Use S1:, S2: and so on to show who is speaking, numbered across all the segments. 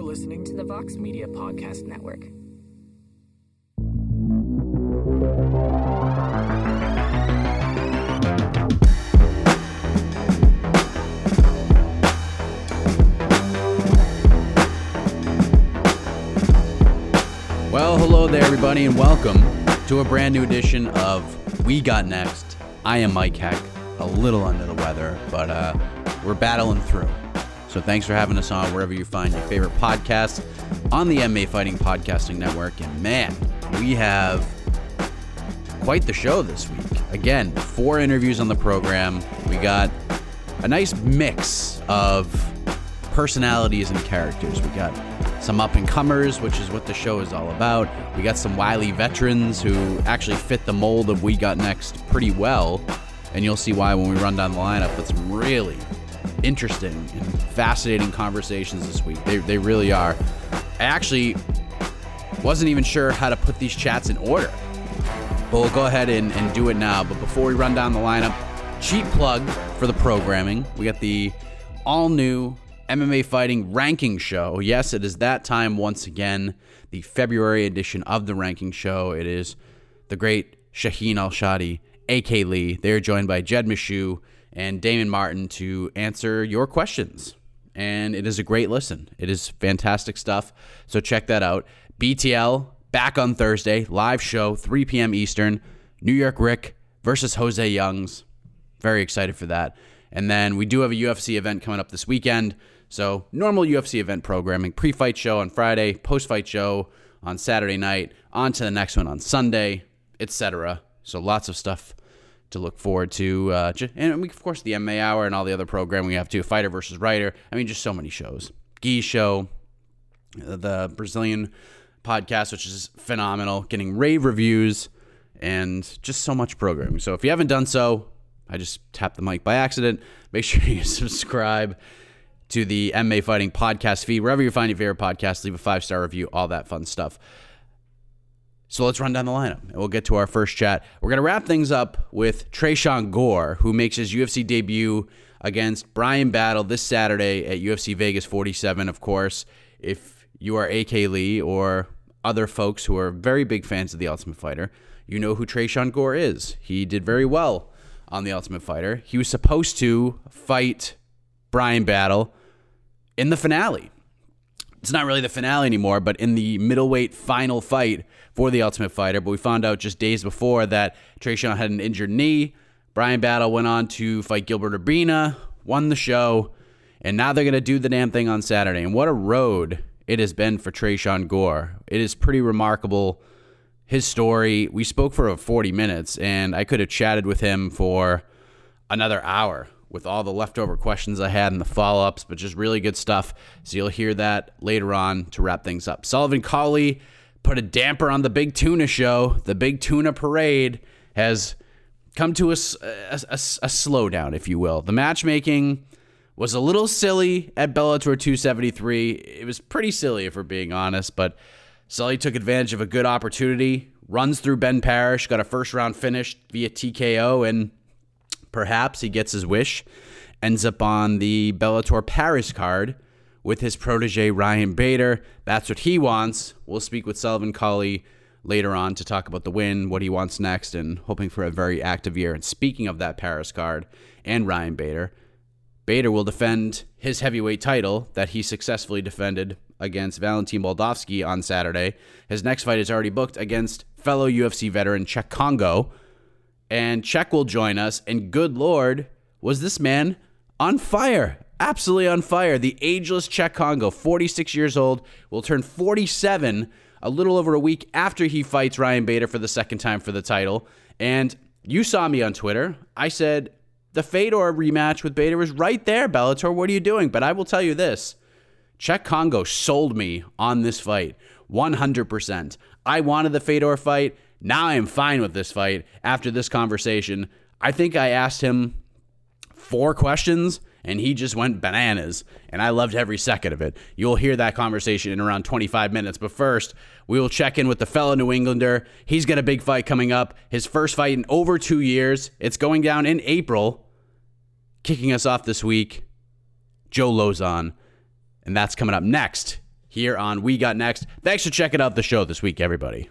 S1: You're listening to the Vox Media Podcast Network.
S2: Well, hello there, everybody, and welcome to a brand new edition of We Got Next. I am Mike Heck, a little under the weather, but uh, we're battling through. So thanks for having us on wherever you find your favorite podcasts on the MMA Fighting Podcasting Network. And man, we have quite the show this week. Again, four interviews on the program. We got a nice mix of personalities and characters. We got some up and comers, which is what the show is all about. We got some wily veterans who actually fit the mold of We Got Next pretty well. And you'll see why when we run down the lineup. But some really interesting and fascinating conversations this week. They, they really are. I actually wasn't even sure how to put these chats in order. But we'll go ahead and, and do it now. But before we run down the lineup, cheap plug for the programming. We got the all new MMA Fighting Ranking Show. Yes, it is that time once again, the February edition of the Ranking Show. It is the great Shaheen Al-Shatti, AK Lee. They're joined by Jed Meshew and Damon Martin to answer your questions. And it is a great listen. It is fantastic stuff. So check that out. BTL back on Thursday, live show, 3 p.m. Eastern. New York Rick versus Jose Youngs. Very excited for that. And then we do have a UFC event coming up this weekend. So, normal UFC event programming, pre fight show on Friday, post fight show on Saturday night, on to the next one on Sunday, etc. So, lots of stuff to look forward to. Uh, and, we, of course, the MMA Hour and all the other programming we have too Fighter versus Writer. I mean, just so many shows. Gee Show, the Brazilian podcast, which is phenomenal, getting rave reviews, and just so much programming. So, if you haven't done so, I just tapped the mic by accident. Make sure you subscribe to the MMA Fighting podcast feed. Wherever you find your favorite podcast, leave a five star review, all that fun stuff. So let's run down the lineup and we'll get to our first chat. We're going to wrap things up with Tresean Gore, who makes his UFC debut against Brian Battle this Saturday at UFC Vegas 47. Of course, if you are AK Lee or other folks who are very big fans of The Ultimate Fighter, you know who Tresean Gore is. He did very well on The Ultimate Fighter. He was supposed to fight Brian Battle in the finale. It's not really the finale anymore, but in the middleweight final fight for the Ultimate Fighter. But we found out just days before that Tresean had an injured knee. Brian Battle went on to fight Gilbert Urbina, won the show, and now they're going to do the damn thing on Saturday. And what a road it has been for Tresean Gore. It is pretty remarkable. His story, we spoke for 40 minutes, and I could have chatted with him for another hour with all the leftover questions I had and the follow ups, but just really good stuff. So you'll hear that later on to wrap things up. Sullivan Cauley put a damper on the Big Tuna show, the Big Tuna Parade, has come to a, a, a, a slowdown, if you will. The matchmaking was a little silly at Bellator 273. It was pretty silly, if we're being honest, but Sully took advantage of a good opportunity, runs through Ben Parrish, got a first round finish via TKO, and perhaps he gets his wish. Ends up on the Bellator Paris card with his protege Ryan Bader. That's what he wants. We'll speak with Sullivan Cauley later on to talk about the win, what he wants next, and hoping for a very active year. And speaking of that Paris card and Ryan Bader, Bader will defend his heavyweight title that he successfully defended against Valentin Moldavsky on Saturday. His next fight is already booked against fellow UFC veteran Cheick Kongo. And Cheick will join us. And good Lord, was this man on fire? Absolutely on fire. The ageless Cheick Kongo, 46 years old, will turn 47 a little over a week after he fights Ryan Bader for the second time for the title. And you saw me on Twitter. I said the Fedor rematch with Bader was right there, Bellator. What are you doing? But I will tell you this Cheick Kongo sold me on this fight 100%. I wanted the Fedor fight. Now I am fine with this fight after this conversation. I think I asked him four questions and he just went bananas. And I loved every second of it. You'll hear that conversation in around 25 minutes. But first, we will check in with the fellow New Englander. He's got a big fight coming up. His first fight in over two years. It's going down in April. Kicking us off this week, Joe Lauzon. And that's coming up next here on We Got Next. Thanks for checking out the show this week, everybody.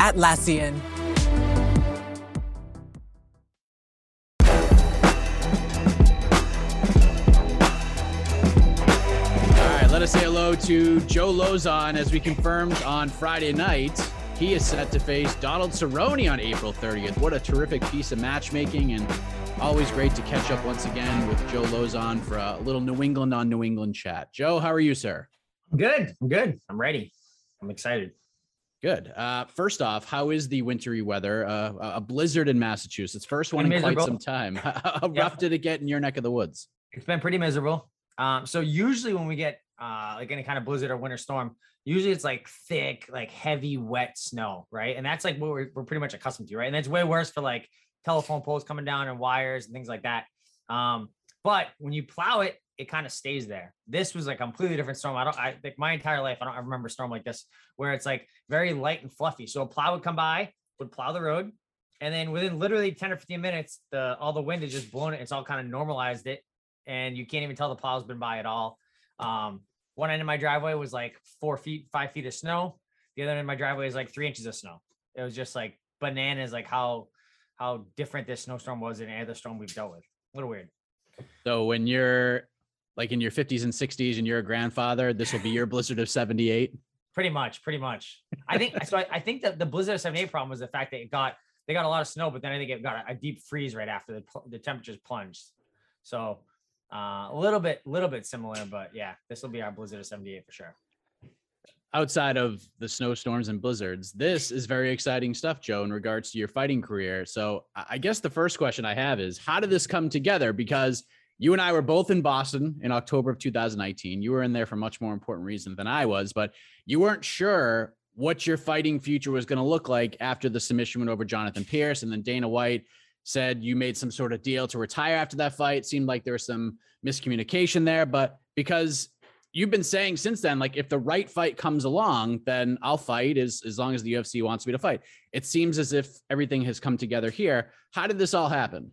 S3: Atlassian.
S2: All right, let us say hello to Joe Lauzon as we confirmed on Friday night. He is set to face Donald Cerrone on April 30th. What a terrific piece of matchmaking, and always great to catch up once again with Joe Lauzon for a little New England on New England chat. Joe, how are you, sir?
S4: I'm good. I'm good. I'm ready. I'm excited.
S2: Good. Uh, first off, how is the wintry weather? Uh, a blizzard in Massachusetts, first one
S4: Pretty
S2: in quite some time. How
S4: Yeah.
S2: rough did it get in your neck of the woods?
S4: It's been pretty miserable. Um, so usually when we get uh like any kind of blizzard or winter storm, usually it's like thick, like heavy, wet snow, right? And that's like what we're, we're pretty much accustomed to, right? And that's way worse for like telephone poles coming down and wires and things like that. Um, but when you plow it it kind of stays there. This was a completely different storm. I don't, I like my entire life, I don't remember a storm like this where it's like very light and fluffy. So a plow would come by, would plow the road, and then within literally 10 or 15 minutes, the all the wind has just blown it. It's all kind of normalized it, and you can't even tell the plow's been by at all. Um, one end of my driveway was like four feet, five feet of snow. The other end of my driveway is like three inches of snow. It was just like bananas, like how how different this snowstorm was than any other storm we've dealt with. A little weird.
S2: So when you're like in your 50s and 60s and you're a grandfather, this will be your blizzard of 78.
S4: Pretty much, pretty much. I think so. I, I think that the blizzard of 78 problem was the fact that it got they got a lot of snow, but then I think it got a, a deep freeze right after the the temperatures plunged. So uh, a little bit, little bit similar, but yeah, this will be our blizzard of 78 for sure.
S2: Outside of the snowstorms and blizzards, this is very exciting stuff, Joe, in regards to your fighting career. So I guess the first question I have is how did this come together? Because you and I were both in Boston in October of 2019. You were in there for much more important reason than I was, but you weren't sure what your fighting future was going to look like after the submission went over Jonathan Pearce. And then Dana White said you made some sort of deal to retire after that fight. It seemed like there was some miscommunication there, but because you've been saying since then, like if the right fight comes along, then I'll fight as, as long as the UFC wants me to fight. It seems as if everything has come together here. How did this all happen?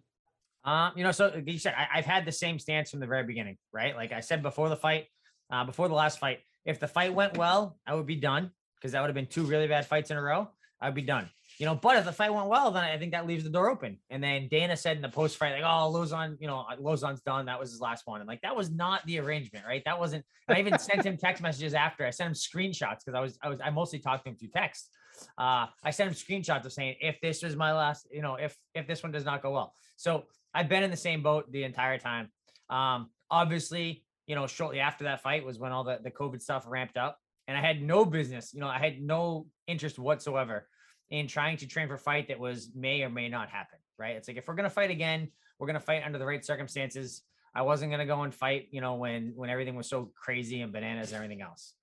S4: Um, you know, so you said I, have had the same stance from the very beginning, right? Like I said before the fight, uh, before the last fight, if the fight went well, I would be done because that would have been two really bad fights in a row. I'd be done. You know, but if the fight went well, then I think that leaves the door open. And then Dana said in the post fight, like, oh, Lauzon, you know, Lauzon's done. That was his last one. And like, that was not the arrangement, right? That wasn't, I even sent him text messages after I sent him screenshots because I was, I was, I mostly talked to him through text. Uh, I sent him screenshots of saying, if this was my last, you know, if, if this one does not go well. So I've been in the same boat the entire time. Um, obviously, you know, shortly after that fight was when all the, the COVID stuff ramped up. And I had no business, you know, I had no interest whatsoever in trying to train for a fight that was may or may not happen. Right. It's like if we're gonna fight again, we're gonna fight under the right circumstances. I wasn't gonna go and fight, you know, when when everything was so crazy and bananas and everything else.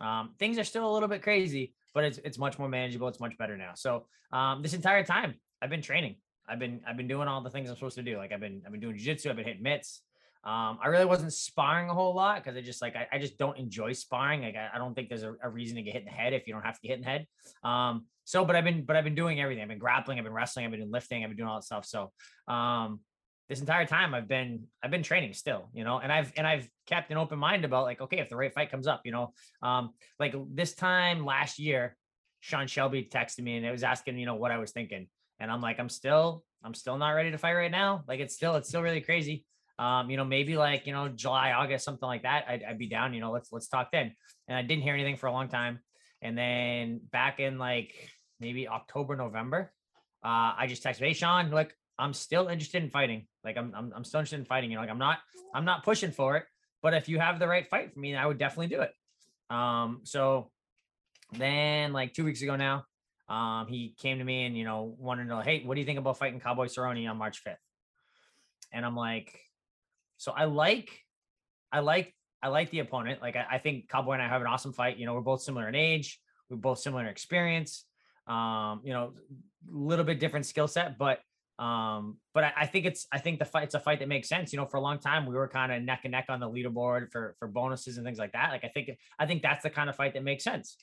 S4: Um, things are still a little bit crazy, but it's it's much more manageable. It's much better now. So um, this entire time I've been training. I've been I've been doing all the things I'm supposed to do. Like I've been I've been doing jiu-jitsu, I've been hitting mitts. Um, I really wasn't sparring a whole lot because I just like I, I, just don't enjoy sparring. Like I, I don't think there's a, a, reason to get hit in the head if you don't have to get hit in the head. Um, so but I've been but I've been doing everything. I've been grappling, I've been wrestling, I've been lifting, I've been doing all that stuff. So um this entire time I've been I've been training still, you know, and I've and I've kept an open mind about like, okay, if the right fight comes up, you know, um, like this time last year, Sean Shelby texted me and it was asking, you know, what I was thinking. And I'm like, I'm still I'm still not ready to fight right now. Like it's still, it's still really crazy. Um, you know, maybe like, you know, July, August, something like that. I'd, I'd be down, you know, let's, let's talk then. And I didn't hear anything for a long time. And then back in like maybe October, November, uh, I just texted, Hey Sean, like I'm still interested in fighting. Like I'm, I'm, I'm still interested in fighting. You know, like I'm not, I'm not pushing for it, but if you have the right fight for me, I would definitely do it. Um, so then like two weeks ago now, um, he came to me and you know wanted to know, hey, what do you think about fighting Cowboy Cerrone on March 5th? And I'm like, so I like, I like, I like the opponent. Like I, I think Cowboy and I have an awesome fight. You know, we're both similar in age, we're both similar in experience. Um, you know, a little bit different skill set, but um, but I, I, think it's I think the fight it's a fight that makes sense. You know, for a long time we were kind of neck and neck on the leaderboard for for bonuses and things like that. Like I think I think that's the kind of fight that makes sense.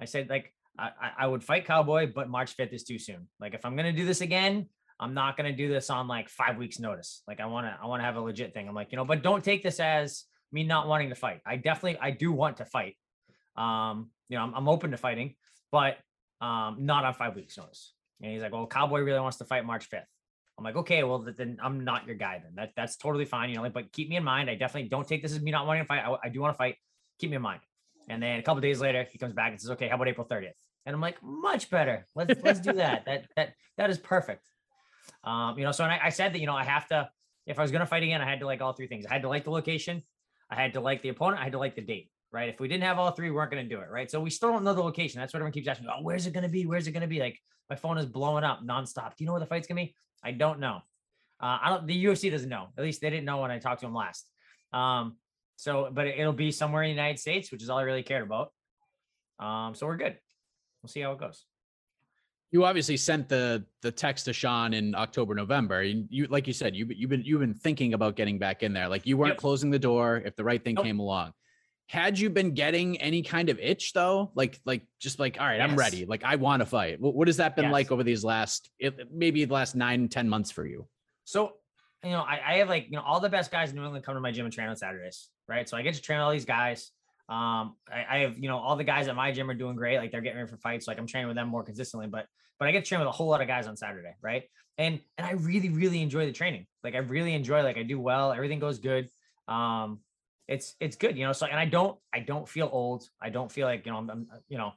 S4: I said like I, I would fight Cowboy, but March 5th is too soon. Like if I'm gonna do this again, I'm not gonna do this on like five weeks notice. Like I wanna I wanna have a legit thing. I'm like, you know, but don't take this as me not wanting to fight. I definitely I do want to fight. Um, you know, I'm, I'm open to fighting, but um, not on five weeks notice. And he's like, well, Cowboy really wants to fight March 5th. I'm like, okay, well then I'm not your guy then. That that's totally fine. You know, like, but keep me in mind. I definitely don't take this as me not wanting to fight. I, I do want to fight. Keep me in mind. And then a couple days later, he comes back and says, okay, how about April 30th? And I'm like, much better. Let's let's do that. That that that is perfect. Um, you know, so I, I said that, you know, I have to, if I was gonna fight again, I had to like all three things. I had to like the location, I had to like the opponent, I had to like the date. Right. If we didn't have all three, we weren't gonna do it. Right. So we still don't know the location. That's what everyone keeps asking. Oh, where's it gonna be? Where's it gonna be? Like my phone is blowing up nonstop. Do you know where the fight's gonna be? I don't know. Uh, I don't. The UFC doesn't know. At least they didn't know when I talked to them last. Um, so, but it'll be somewhere in the United States, which is all I really cared about. Um, so we're good. We'll see how it goes.
S2: you obviously sent the the text to Sean in October, November. You, you like you said, you you've been you've been thinking about getting back in there. Like you weren't
S4: Yep.
S2: closing the door if the right thing
S4: Nope.
S2: came along. Had you been getting any kind of itch though? Like like just like all right, I'm ready. Like I want to fight. What, what has that been
S4: Yes.
S2: like over these last maybe the last nine ten months for you?
S4: So, you know, I, I have like, you know, all the best guys in New England come to my gym and train on Saturdays, right? So I get to train all these guys. Um, I, I have, you know, all the guys at my gym are doing great. Like they're getting ready for fights. Like I'm training with them more consistently, but but I get to train with a whole lot of guys on Saturday, right? And and I really, really enjoy the training. Like I really enjoy, like I do well, everything goes good. Um, it's it's good, you know. So and I don't I don't feel old. I don't feel like, you know, I'm, I'm you know,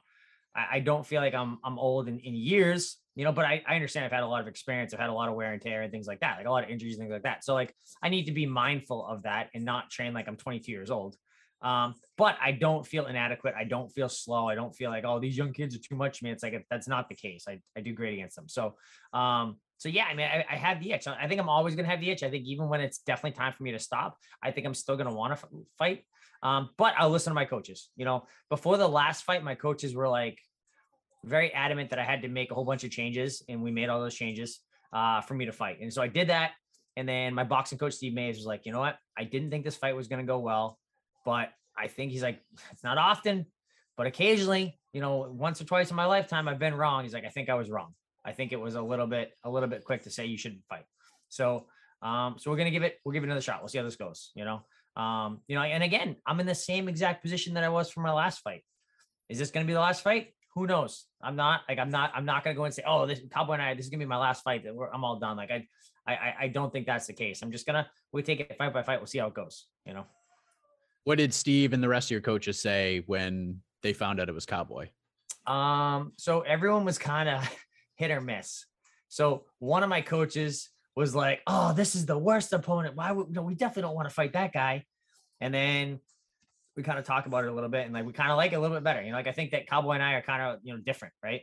S4: I, I don't feel like I'm I'm old in, in years, you know, but I, I understand I've had a lot of experience. I've had a lot of wear and tear and things like that, like a lot of injuries, and things like that. So like I need to be mindful of that and not train like I'm 22 years old. Um, but I don't feel inadequate. I don't feel slow. I don't feel like, oh, these young kids are too much for me. It's like that's not the case. I, I do great against them. So um, so yeah, I mean, I, I have the itch. I think I'm always gonna have the itch. I think even when it's definitely time for me to stop, I think I'm still gonna want to fight. Um, but I'll listen to my coaches. You know, before the last fight, my coaches were like very adamant that I had to make a whole bunch of changes, and we made all those changes uh, for me to fight. And so I did that. And then my boxing coach Steve Mays was like, you know what? I didn't think this fight was gonna go well, but I think he's like, it's not often, but occasionally, you know, once or twice in my lifetime, I've been wrong. He's like, I think I was wrong. I think it was a little bit, a little bit quick to say you shouldn't fight. So, um, so we're gonna give it, we'll give it another shot. We'll see how this goes. You know, um, you know, and again, I'm in the same exact position that I was for my last fight. Is this gonna be the last fight? Who knows? I'm not like I'm not I'm not gonna go and say, oh, this Cowboy and I, this is gonna be my last fight. That I'm all done. Like I, I, I don't think that's the case. I'm just gonna we take it fight by fight. We'll see how it goes. You know.
S2: What did Steve and the rest of your coaches say when they found out it was Cowboy?
S4: Um, so everyone was kind of hit or miss. So one of my coaches was like, "Oh, this is the worst opponent. Why would no? We definitely don't want to fight that guy." And then we kind of talk about it a little bit, and like we kind of like it a little bit better. You know, like I think that Cowboy and I are kind of you know different, right?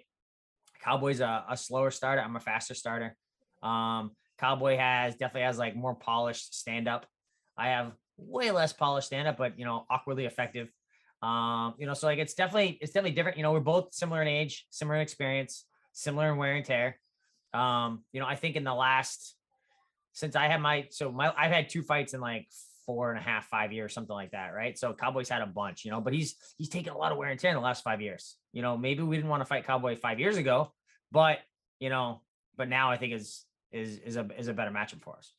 S4: Cowboy's a, a slower starter. I'm a faster starter. Um, Cowboy has definitely has like more polished stand up. I have way less polished stand up, but you know, awkwardly effective. Um, you know, so like it's definitely it's definitely different. You know, we're both similar in age, similar in experience, similar in wear and tear. Um, you know, I think in the last since I had my so my I've had two fights in like four and a half, five years, something like that, right? So Cowboy's had a bunch, you know, but he's he's taken a lot of wear and tear in the last five years. You know, maybe we didn't want to fight Cowboy five years ago, but you know, but now I think is is is a is a better matchup for us.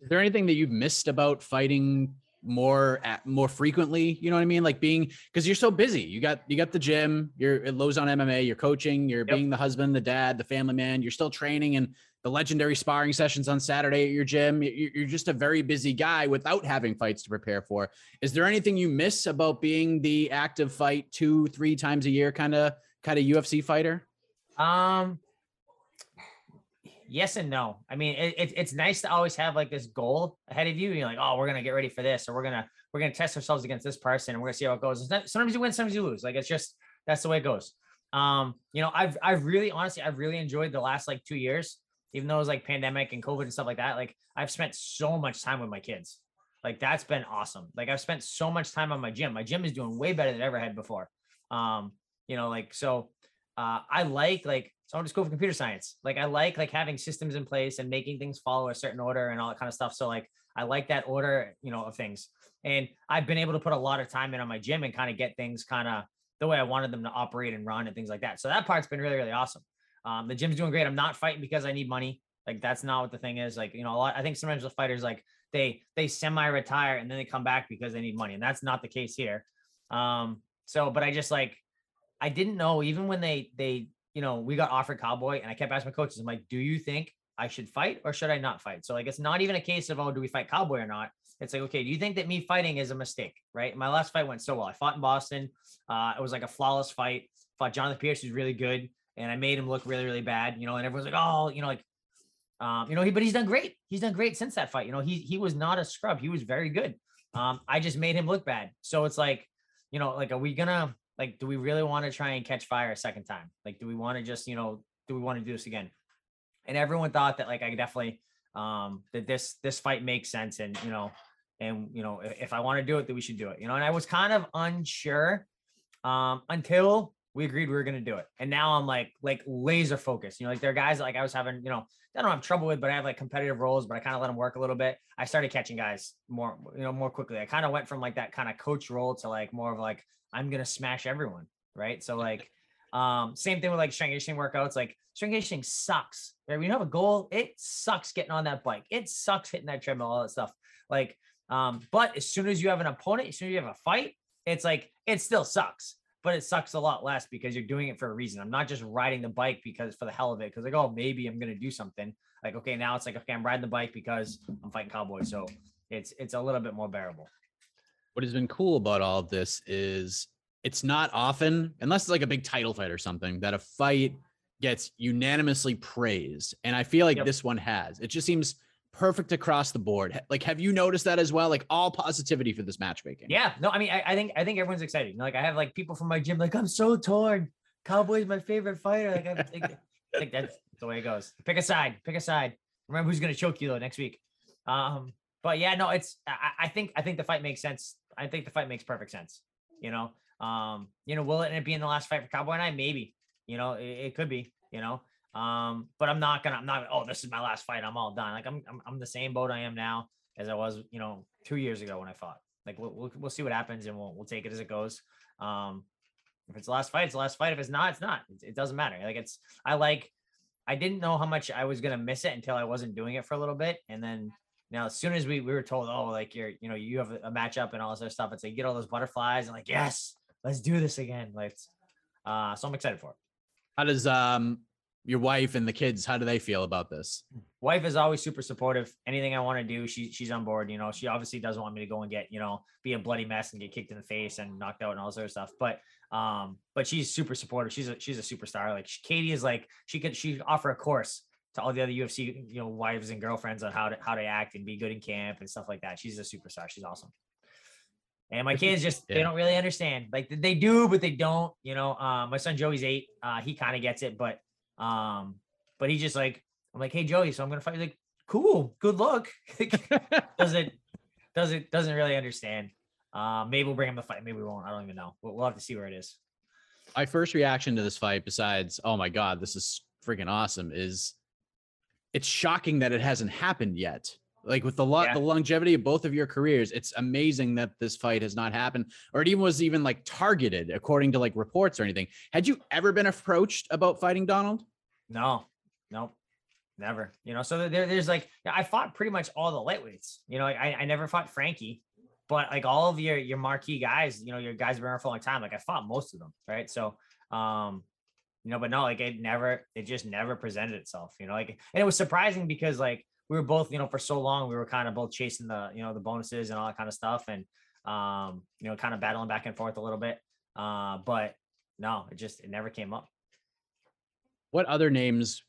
S2: Is there anything that you've missed about fighting more at more frequently? You know what I mean? Like being because you're so busy. You got you got the gym, you're at Lauzon MMA, you're coaching, you're being the husband, the dad, the family man, you're still training and the legendary sparring sessions on Saturday at your gym. You- You're just a very busy guy without having fights to prepare for. Is there anything you miss about being the active fight two, three times a year kind of kind of UFC fighter?
S4: Um, yes and no. I mean, it, it, it's nice to always have like this goal ahead of you. You're like, oh, we're gonna get ready for this, or we're gonna we're gonna test ourselves against this person, and we're gonna see how it goes. Not- Sometimes you win, sometimes you lose. Like it's just that's the way it goes. Um, you know, I've I've really honestly I've really enjoyed the last like two years, even though it was like pandemic and COVID and stuff like that. Like I've spent so much time with my kids. Like that's been awesome. Like I've spent so much time on my gym. My gym is doing way better than ever had before. Um, you know, like so uh I like like so I went to school for computer science. Like I like like having systems in place and making things follow a certain order and all that kind of stuff. So like I like that order, you know, of things. And I've been able to put a lot of time in on my gym and kind of get things kind of the way I wanted them to operate and run and things like that. So that part's been really, really awesome. Um, the gym's doing great. I'm not fighting because I need money. Like that's not what the thing is. Like, you know, a lot I think sometimes the fighters like they they semi-retire and then they come back because they need money. And that's not the case here. Um, so but I just like I didn't know even when they they you know we got offered cowboy and I kept asking my coaches, I'm like, do you think I should fight or should I not fight? So like it's not even a case of oh, do we fight cowboy or not? It's like, okay, do you think that me fighting is a mistake? Right. My last fight went so well. I fought in Boston. Uh, it was like a flawless fight. Fought Jonathan Pearce, who's really good, and I made him look really, really bad. You know, and everyone's like, oh, you know, like, um, you know, he, but he's done great. He's done great since that fight. You know, he he was not a scrub. He was very good. Um, I just made him look bad. So it's like, you know, like, are we gonna like, do we really want to try and catch fire a second time? Like, do we want to just, you know, do we want to do this again? And everyone thought that like I definitely um that this this fight makes sense and you know and you know if, if I want to do it that we should do it you know and I was kind of unsure um until we agreed we were gonna do it. And now I'm like like laser focused. You know, like there are guys like I was having, you know, I don't have trouble with, but I have like competitive roles, but I kind of let them work a little bit. I started catching guys more, you know, more quickly. I kind of went from like that kind of coach role to like more of like I'm gonna smash everyone, right? So like um, same thing with like strength conditioning workouts. Like strength conditioning sucks. Right? When you have a goal, it sucks getting on that bike. It sucks hitting that treadmill, all that stuff. Like, um, but as soon as you have an opponent, as soon as you have a fight, it's like it still sucks but it sucks a lot less because you're doing it for a reason. I'm not just riding the bike because for the hell of it, because like, oh, maybe I'm gonna do something. Like, okay, now it's like, okay, I'm riding the bike because I'm fighting cowboys. So it's it's a little bit more bearable.
S2: What has been cool about all of this is it's not often, unless it's like a big title fight or something, that a fight gets unanimously praised. And I feel like yep. this one has. It just seems perfect across the board. Like, have you noticed that as well? Like all positivity for this matchmaking.
S4: Yeah. No, I mean, I, I think I think everyone's excited. You know, like I have like people from my gym, like I'm so torn. Cowboy's my favorite fighter. Like I think, I think that's the way it goes. Pick a side. Pick a side. Remember who's gonna choke you though next week. Um, but yeah, no, it's I, I think I think the fight makes sense. I think the fight makes perfect sense. You know, um, you know, will it end up being the last fight for Cowboy and I? Maybe. You know, it, it could be. You know, um, but I'm not gonna, I'm not, oh, this is my last fight. I'm all done. Like I'm, I'm, I'm the same boat I am now as I was, you know, two years ago when I fought. Like we'll, we'll, we'll see what happens and we'll, we'll take it as it goes. Um, if it's the last fight, it's the last fight. If it's not, it's not. It, it doesn't matter. Like it's, I like, I didn't know how much I was gonna miss it until I wasn't doing it for a little bit, and then now as soon as we we were told, oh, like you're, you know, you have a matchup and all this other stuff, it's like you get all those butterflies and like, yes, let's do this again. Like, uh, so I'm excited for it.
S2: How does um your wife and the kids how do they feel about this?
S4: Wife is always super supportive. Anything i want to do she she's on board you know she obviously doesn't want me to go and get you know be a bloody mess and get kicked in the face and knocked out and all this other stuff but um but she's super supportive. She's a she's a superstar like she, katie is like she could she offer a course to all the other ufc you know wives and girlfriends on how to how to act and be good in camp and stuff like that. She's a superstar she's awesome. And my kids just yeah. they don't really understand like they do but they don't you know um my son joey's eight uh he kind of gets it but um, but he just like, I'm like, hey Joey, so I'm gonna fight. He's like, cool, good luck. does it does it doesn't really understand. Uh, maybe we'll bring him the fight. Maybe we won't. I don't even know. We'll, we'll have to see where it is.
S2: My first reaction to this fight, besides, oh my god, this is freaking awesome, is it's shocking that it hasn't happened yet. Like with the lot, yeah. the longevity of both of your careers, it's amazing that this fight has not happened, or it even was even like targeted according to like reports or anything. Had you ever been approached about fighting Donald?
S4: No, no, never. You know, so there, there's like I fought pretty much all the lightweights. You know, I, I never fought Frankie, but like all of your your marquee guys, you know, your guys have been around for a long time. Like I fought most of them, right? So, um, you know, but no, like it never, it just never presented itself. You know, like and it was surprising because like we were both, you know, for so long we were kind of both chasing the, you know, the bonuses and all that kind of stuff, and um, you know, kind of battling back and forth a little bit. Uh, but no, it just it never came up
S2: what other names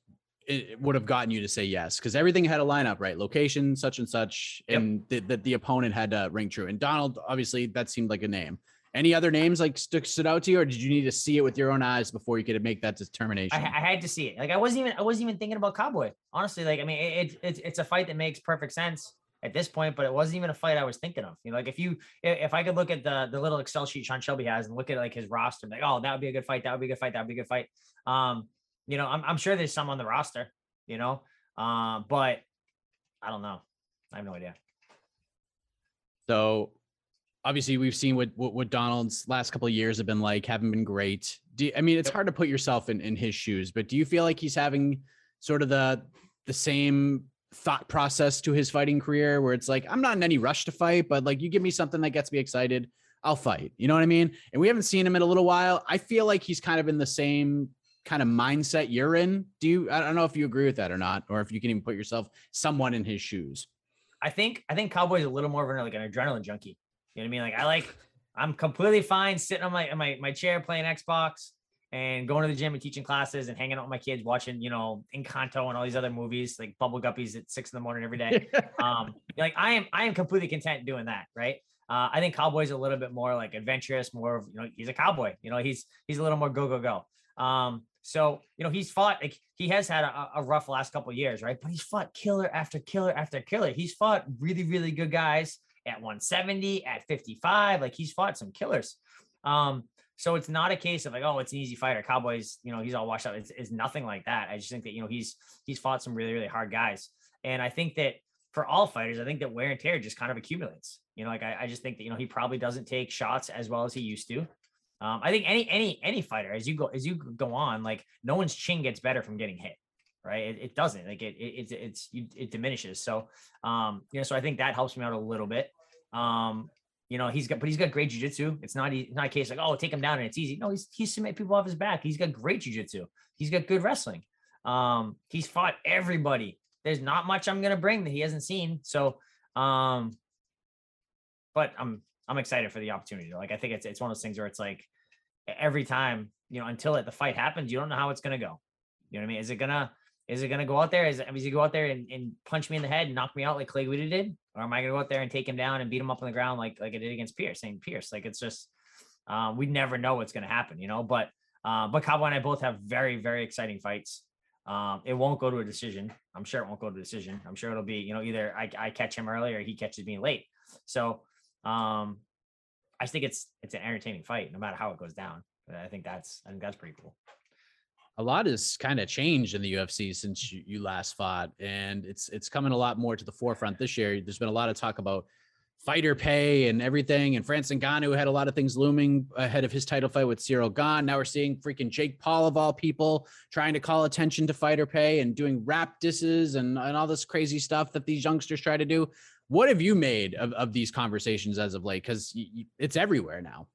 S2: it would have gotten you to say yes because everything had a lineup right location such and such yep. and that the, the, opponent had to ring true and donald obviously that seemed like a name any other names like stood, stood out to you or did you need to see it with your own eyes before you could make that determination
S4: I, I had to see it like i wasn't even i wasn't even thinking about cowboy honestly like i mean it, it, it's it's a fight that makes perfect sense at this point, but it wasn't even a fight I was thinking of. You know, like if you if I could look at the the little Excel sheet Sean Shelby has and look at like his roster, like, oh, that would be a good fight, that would be a good fight, that would be a good fight. Um, you know, I'm, I'm sure there's some on the roster, you know, uh, but I don't know. I have no idea.
S2: So obviously we've seen what, what, what Donald's last couple of years have been like, haven't been great. Do you, I mean, it's hard to put yourself in, in his shoes, but do you feel like he's having sort of the, the same thought process to his fighting career where it's like, I'm not in any rush to fight, but like you give me something that gets me excited. I'll fight. You know what I mean? And we haven't seen him in a little while. I feel like he's kind of in the same kind of mindset you're in. Do you? I don't know if you agree with that or not, or if you can even put yourself someone in his shoes.
S4: I think I think Cowboy's a little more of an like an adrenaline junkie. You know what I mean? Like I like I'm completely fine sitting on my my my chair playing Xbox and going to the gym and teaching classes and hanging out with my kids watching you know Encanto and all these other movies like Bubble Guppies at six in the morning every day. um, like I am I am completely content doing that. Right. Uh, I think Cowboy's a little bit more like adventurous, more of you know he's a cowboy. You know he's he's a little more go go go. Um, so, you know, he's fought like he has had a, a rough last couple years, right? But he's fought killer after killer after killer. He's fought really, really good guys at 170, at 55. Like he's fought some killers. Um, So it's not a case of like, oh, it's an easy fighter. Cowboys, you know, he's all washed out. It's, it's nothing like that. I just think that, you know, he's he's fought some really, really hard guys. And I think that for all fighters, I think that wear and tear just kind of accumulates. You know, like I, I just think that, you know, he probably doesn't take shots as well as he used to. Um, I think any any any fighter as you go as you go on, like no one's chin gets better from getting hit, right? It, it doesn't like it, it it's it's it diminishes. So um, you know, so I think that helps me out a little bit. Um, you know, he's got, but he's got great jujitsu. It's not, it's not a case like, oh, take him down and it's easy. No, he's he's submit people off his back. He's got great jujitsu. He's got good wrestling. Um, he's fought everybody. There's not much I'm gonna bring that he hasn't seen. So, um, but I'm I'm excited for the opportunity. Like I think it's it's one of those things where it's like every time, you know, until it, the fight happens, you don't know how it's gonna go. You know what I mean? Is it gonna is it gonna go out there? Is is he go out there and, and punch me in the head and knock me out like Clay Guida did? Or am I gonna go out there and take him down and beat him up on the ground like like I did against Pearce, St. Pierce? Like it's just um, we never know what's gonna happen, you know. But uh, but Cowboy and I both have very, very exciting fights. Um, it won't go to a decision. I'm sure it won't go to a decision. I'm sure it'll be, you know, either I, I catch him early or he catches me late. So um, I think it's it's an entertaining fight, no matter how it goes down. I think that's I think that's pretty cool
S2: a lot has kind of changed in the UFC since you, you, last fought, and it's it's coming a lot more to the forefront this year. There's been a lot of talk about fighter pay and everything, and Francis Ngannou had a lot of things looming ahead of his title fight with Cyril Gane. Now we're seeing freaking Jake Paul of all people trying to call attention to fighter pay and doing rap disses and, and all this crazy stuff that these youngsters try to do. What have you made of, of these conversations as of late? Because it's everywhere now.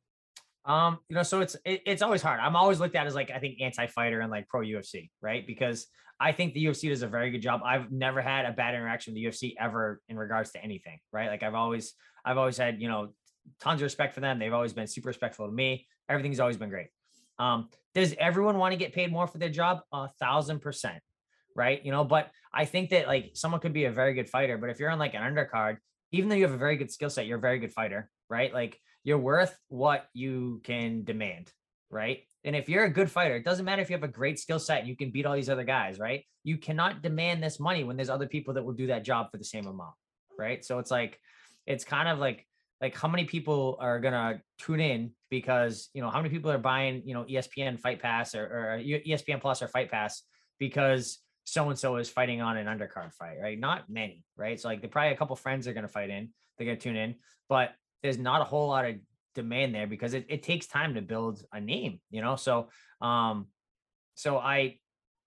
S4: Um, you know, so it's it, it's always hard. I'm always looked at as like I think anti-fighter and like pro UFC, right? Because I think the UFC does a very good job. I've never had a bad interaction with the UFC ever in regards to anything, right? Like I've always I've always had, you know, tons of respect for them. They've always been super respectful to me. Everything's always been great. Um, does everyone want to get paid more for their job? A thousand percent, right? You know, but I think that like someone could be a very good fighter, but if you're on like an undercard, even though you have a very good skill set, you're a very good fighter, right? Like you're worth what you can demand, right? And if you're a good fighter, it doesn't matter if you have a great skill set and you can beat all these other guys, right? You cannot demand this money when there's other people that will do that job for the same amount, right? So it's like, it's kind of like, like how many people are gonna tune in because you know how many people are buying you know ESPN Fight Pass or, or ESPN Plus or Fight Pass because so and so is fighting on an undercard fight, right? Not many, right? So like, they probably a couple friends are gonna fight in, they're gonna tune in, but there's not a whole lot of demand there because it, it takes time to build a name, you know? So, um, so I,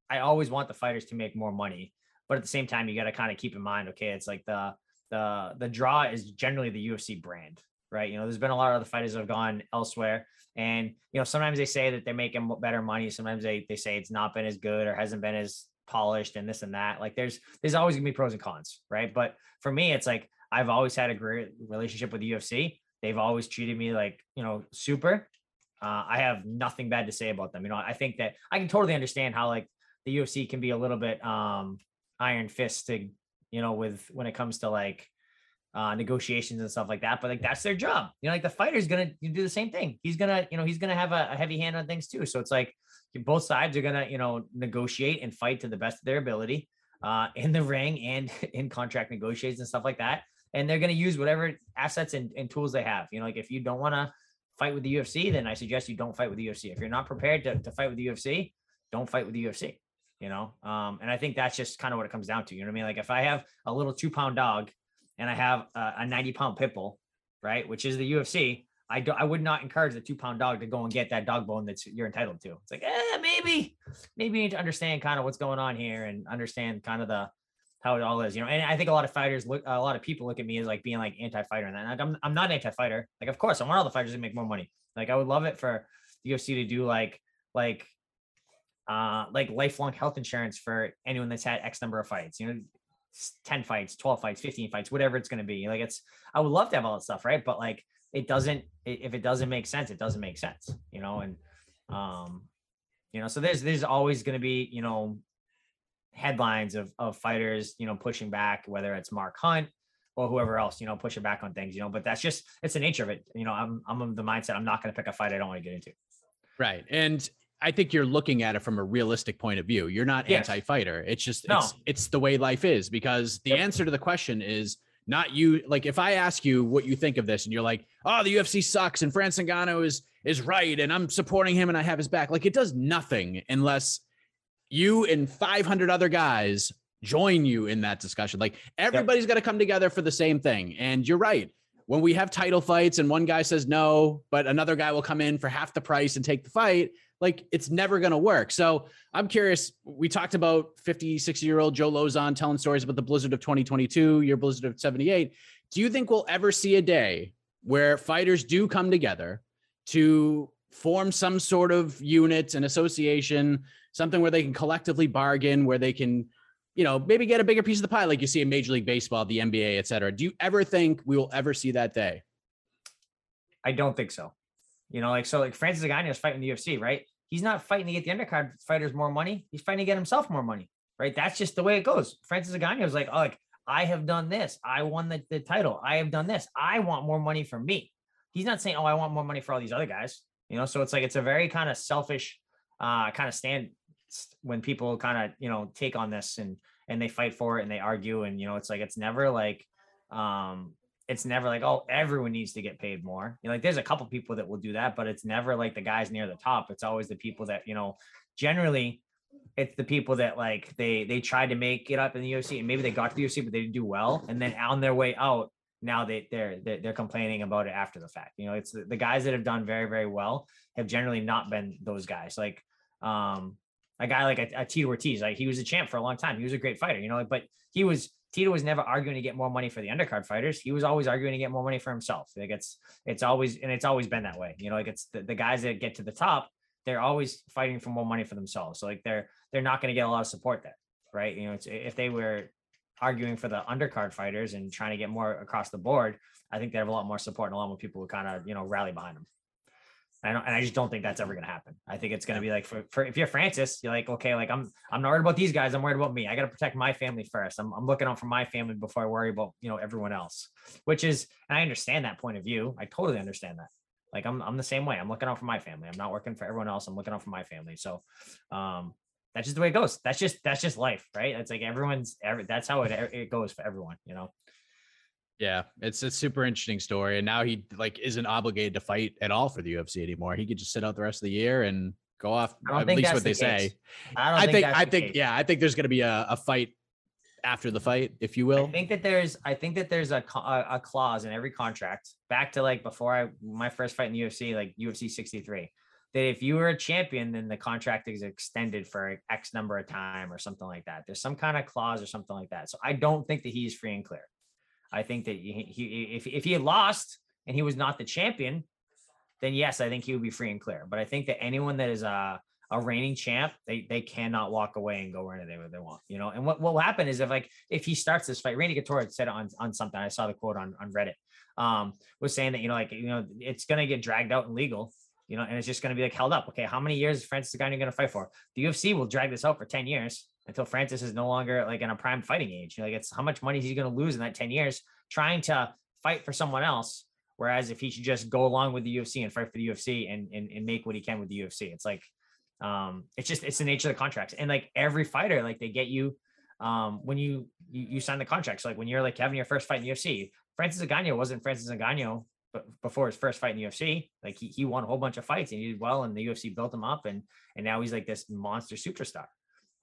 S4: I always want the fighters to make more money, but at the same time, you got to kind of keep in mind, okay, it's like the, the, the draw is generally the UFC brand, right? You know, there's been a lot of other fighters that have gone elsewhere and, you know, sometimes they say that they're making better money. Sometimes they, they say it's not been as good or hasn't been as polished and this and that. Like there's, there's always gonna be pros and cons, right? But for me, it's like, I've always had a great relationship with the UFC. They've always treated me like, you know, super. Uh, I have nothing bad to say about them. You know, I think that I can totally understand how like the UFC can be a little bit um iron fisted, you know, with when it comes to like uh negotiations and stuff like that. But like that's their job. You know, like the fighter's gonna do the same thing. He's gonna, you know, he's gonna have a, a heavy hand on things too. So it's like both sides are gonna, you know, negotiate and fight to the best of their ability uh in the ring and in contract negotiations and stuff like that and they're going to use whatever assets and, and tools they have. You know, like if you don't want to fight with the UFC, then I suggest you don't fight with the UFC. If you're not prepared to, to fight with the UFC, don't fight with the UFC. You know, um, and I think that's just kind of what it comes down to. You know what I mean? Like if I have a little two pound dog and I have a, a 90 pound pit bull, right, which is the UFC, I do, I would not encourage the two pound dog to go and get that dog bone that's you're entitled to. It's like, eh, maybe, maybe you need to understand kind of what's going on here and understand kind of the how it all is, you know. And I think a lot of fighters look, a lot of people look at me as like being like anti-fighter, and like, I'm I'm not anti-fighter. Like, of course, I want all the fighters to make more money. Like, I would love it for the UFC to do like like uh like lifelong health insurance for anyone that's had X number of fights. You know, 10 fights, 12 fights, 15 fights, whatever it's going to be. Like, it's I would love to have all that stuff, right? But like, it doesn't. If it doesn't make sense, it doesn't make sense. You know, and um, you know, so there's there's always going to be you know headlines of of fighters, you know, pushing back, whether it's Mark Hunt or whoever else, you know, pushing back on things, you know. But that's just it's the nature of it. You know, I'm I'm of the mindset I'm not going to pick a fight I don't want to get into.
S2: Right, and I think you're looking at it from a realistic point of view. You're not yes. anti-fighter. It's just no. it's it's the way life is because the yep. answer to the question is not you. Like if I ask you what you think of this, and you're like, "Oh, the UFC sucks," and Francis Ngannou is is right, and I'm supporting him, and I have his back. Like it does nothing unless you and 500 other guys join you in that discussion. Like everybody's yep. got to come together for the same thing. And you're right. When we have title fights and one guy says no, but another guy will come in for half the price and take the fight, like it's never going to work. So I'm curious. We talked about 50, 60 year old Joe Lauzon telling stories about the blizzard of 2022, your blizzard of 78. Do you think we'll ever see a day where fighters do come together to form some sort of unit, an association, something where they can collectively bargain, where they can you know, maybe get a bigger piece of the pie like you see in Major League Baseball, the NBA, et cetera. Do you ever think we will ever see that day?
S4: I don't think so. You know, like so, like Francis Ngannou is fighting the UFC, right? He's not fighting to get the undercard fighters more money. He's fighting to get himself more money, right? That's just the way it goes. Francis Ngannou is like, oh, like I have done this. I won the, the title. I have done this. I want more money for me. He's not saying, oh, I want more money for all these other guys. You know, so it's like it's a very kind of selfish uh kind of stand when people kind of you know take on this and and they fight for it and they argue and you know it's like it's never like um it's never like oh everyone needs to get paid more. You know, like there's a couple people that will do that but it's never like the guys near the top. It's always the people that you know generally it's the people that like they they tried to make it up in the UFC and maybe they got to the UFC but they didn't do well. And then on their way out now they they're they're, complaining about it after the fact. You know it's the, the guys that have done very very well have generally not been those guys. Like um a guy like a, a Tito Ortiz, like he was a champ for a long time. He was a great fighter, you know, but he was Tito was never arguing to get more money for the undercard fighters. He was always arguing to get more money for himself. Like it's it's always and it's always been that way. You know, like it's the, the guys that get to the top, they're always fighting for more money for themselves. So like they're they're not going to get a lot of support there, right? You know, if they were arguing for the undercard fighters and trying to get more across the board, I think they have a lot more support and a lot more people who kind of you know rally behind them. I don't, and I just don't think that's ever going to happen. I think it's going to be like for, for if you're Francis, you're like, okay, like I'm, I'm not worried about these guys. I'm worried about me. I got to protect my family first. I'm, I'm looking out for my family before I worry about, you know, everyone else, which is, I understand that point of view. I totally understand that. Like I'm, I'm the same way. I'm looking out for my family. I'm not working for everyone else. I'm looking out for my family. So, um, that's just the way it goes. That's just, that's just life, right? It's like everyone's, every, that's how it, it goes for everyone, you know?
S2: Yeah, it's a super interesting story. And now he like isn't obligated to fight at all for the UFC anymore. He could just sit out the rest of the year and go off. At least what the they case. say. I, I think. I think. Case. Yeah, I think there's going to be a, a fight after the fight, if you will.
S4: I think that there's. I think that there's a, a, a clause in every contract back to like before I my first fight in the UFC, like UFC 63, that if you were a champion, then the contract is extended for X number of time or something like that. There's some kind of clause or something like that. So I don't think that he's free and clear. I think that he, he if if he had lost and he was not the champion, then yes, I think he would be free and clear. But I think that anyone that is a a reigning champ, they they cannot walk away and go wherever they, they want, you know. And what, what will happen is if like if he starts this fight, Randy Couture said on on something. I saw the quote on on Reddit, um, was saying that you know like you know it's gonna get dragged out and legal, you know, and it's just gonna be like held up. Okay, how many years is Francis Ngannou gonna fight for? The UFC will drag this out for ten years until Francis is no longer like in a prime fighting age. Like it's how much money is he going to lose in that 10 years trying to fight for someone else. Whereas if he should just go along with the UFC and fight for the UFC and, and, and make what he can with the UFC, it's like, um, it's just, it's the nature of the contracts. And like every fighter, like they get you, um, when you, you, you sign the contracts, so like when you're like having your first fight in the UFC, Francis Ngannou wasn't Francis Ngannou but before his first fight in the UFC, like he, he won a whole bunch of fights and he did well and the UFC built him up and and now he's like this monster superstar.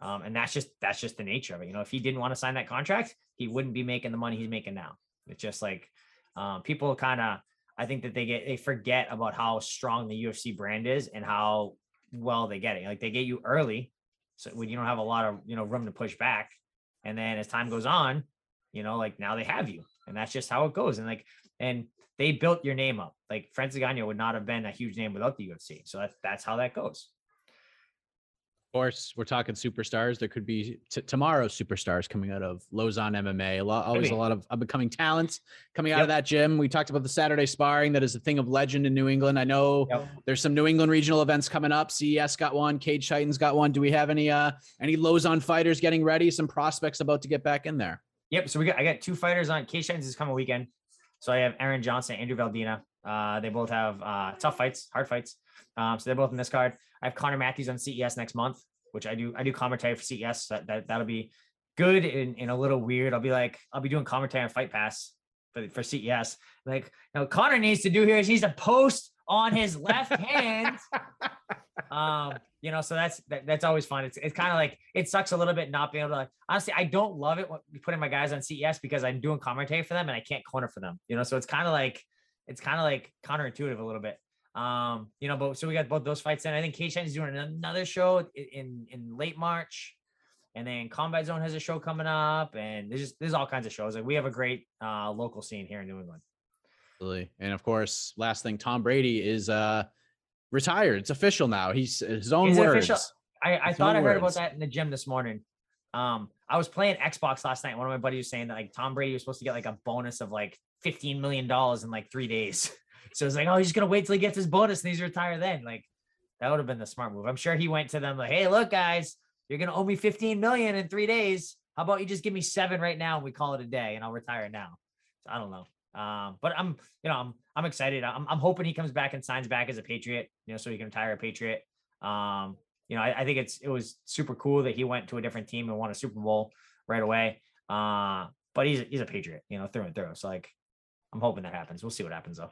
S4: Um, and that's just that's just the nature of it. You know, if he didn't want to sign that contract, he wouldn't be making the money he's making now. It's just like um, people kind of I think that they get they forget about how strong the UFC brand is and how well they get it. Like they get you early, so when you don't have a lot of you know room to push back, and then as time goes on, you know, like now they have you, and that's just how it goes. And like and they built your name up. Like Francis Ngannou would not have been a huge name without the UFC. So that's that's how that goes
S2: course, we're talking superstars. There could be t- tomorrow's superstars coming out of Lauzon MMA. A lot, always a lot of up and coming talents coming out yep. of that gym. We talked about the Saturday sparring. That is a thing of legend in New England. I know yep. there's some New England regional events coming up. CES got one. Cage Titans got one. Do we have any uh any Lauzon fighters getting ready? Some prospects about to get back in there.
S4: Yep. So we got I got two fighters on Cage Titans is coming weekend. So I have Aaron Johnson, Andrew Valdina. Uh, they both have uh, tough fights, hard fights. Um, so they're both in this card. I have Connor Matthews on CES next month, which I do. I do commentary for CES. That, that that'll be good and, and a little weird. I'll be like, I'll be doing commentary on Fight Pass for for CES. Like, now Conor needs to do here is he's a post on his left hand. Um, you know, so that's that, that's always fun. It's it's kind of like it sucks a little bit not being able to. Like, honestly, I don't love it when putting my guys on CES because I'm doing commentary for them and I can't corner for them. You know, so it's kind of like it's kind of like counterintuitive a little bit. Um, you know, but so we got both those fights in. I think K is doing another show in in late March, and then Combat Zone has a show coming up, and there's just there's all kinds of shows. Like we have a great uh local scene here in New England.
S2: Absolutely. And of course, last thing, Tom Brady is uh retired. It's official now. He's his own
S4: Is
S2: words.
S4: official? I, I thought I heard about that in the gym this morning. Um, I was playing Xbox last night. One of my buddies was saying that like Tom Brady was supposed to get like a bonus of like fifteen million dollars in like three days. So it's like, oh, he's just gonna wait till he gets his bonus and he's retired then. Like that would have been the smart move. I'm sure he went to them like, hey, look, guys, you're gonna owe me 15 million in three days. How about you just give me seven right now and we call it a day and I'll retire now. So I don't know. Um, but I'm, you know, I'm I'm excited. I'm, I'm hoping he comes back and signs back as a Patriot, you know, so he can retire a Patriot. Um, you know, I, I think it's it was super cool that he went to a different team and won a Super Bowl right away. Uh, but he's he's a Patriot, you know, through and through. So like, I'm hoping that happens. We'll see what happens though.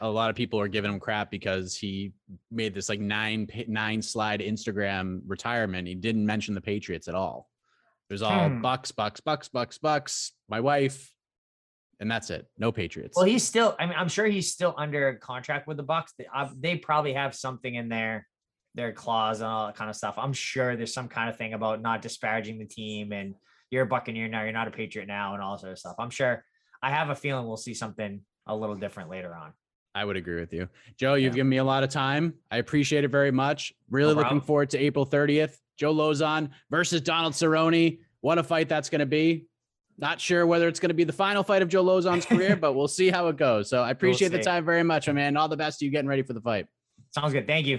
S2: A lot of people are giving him crap because he made this like nine nine slide Instagram retirement. He didn't mention the Patriots at all. It was all
S4: Hmm.
S2: bucks, bucks, bucks, bucks, bucks. My wife, and that's it. No Patriots.
S4: Well, he's still. I mean, I'm sure he's still under contract with the Bucks. They, uh, they probably have something in their their clause and all that kind of stuff. I'm sure there's some kind of thing about not disparaging the team and you're a Buccaneer now, you're not a Patriot now, and all sort of stuff. I'm sure. I have a feeling we'll see something a little different later on.
S2: I would agree with you. Joe, you've
S4: Yeah.
S2: given me a lot of time. I appreciate it very much. Really
S4: No
S2: looking forward to April 30th. Joe Lauzon versus Donald Cerrone. What a fight that's going to be. Not sure whether it's going to be the final fight of Joe Lauzon's career, but we'll see how it goes. So I appreciate the time very much, my man. All the best to you getting ready for the fight.
S4: Sounds good. Thank you.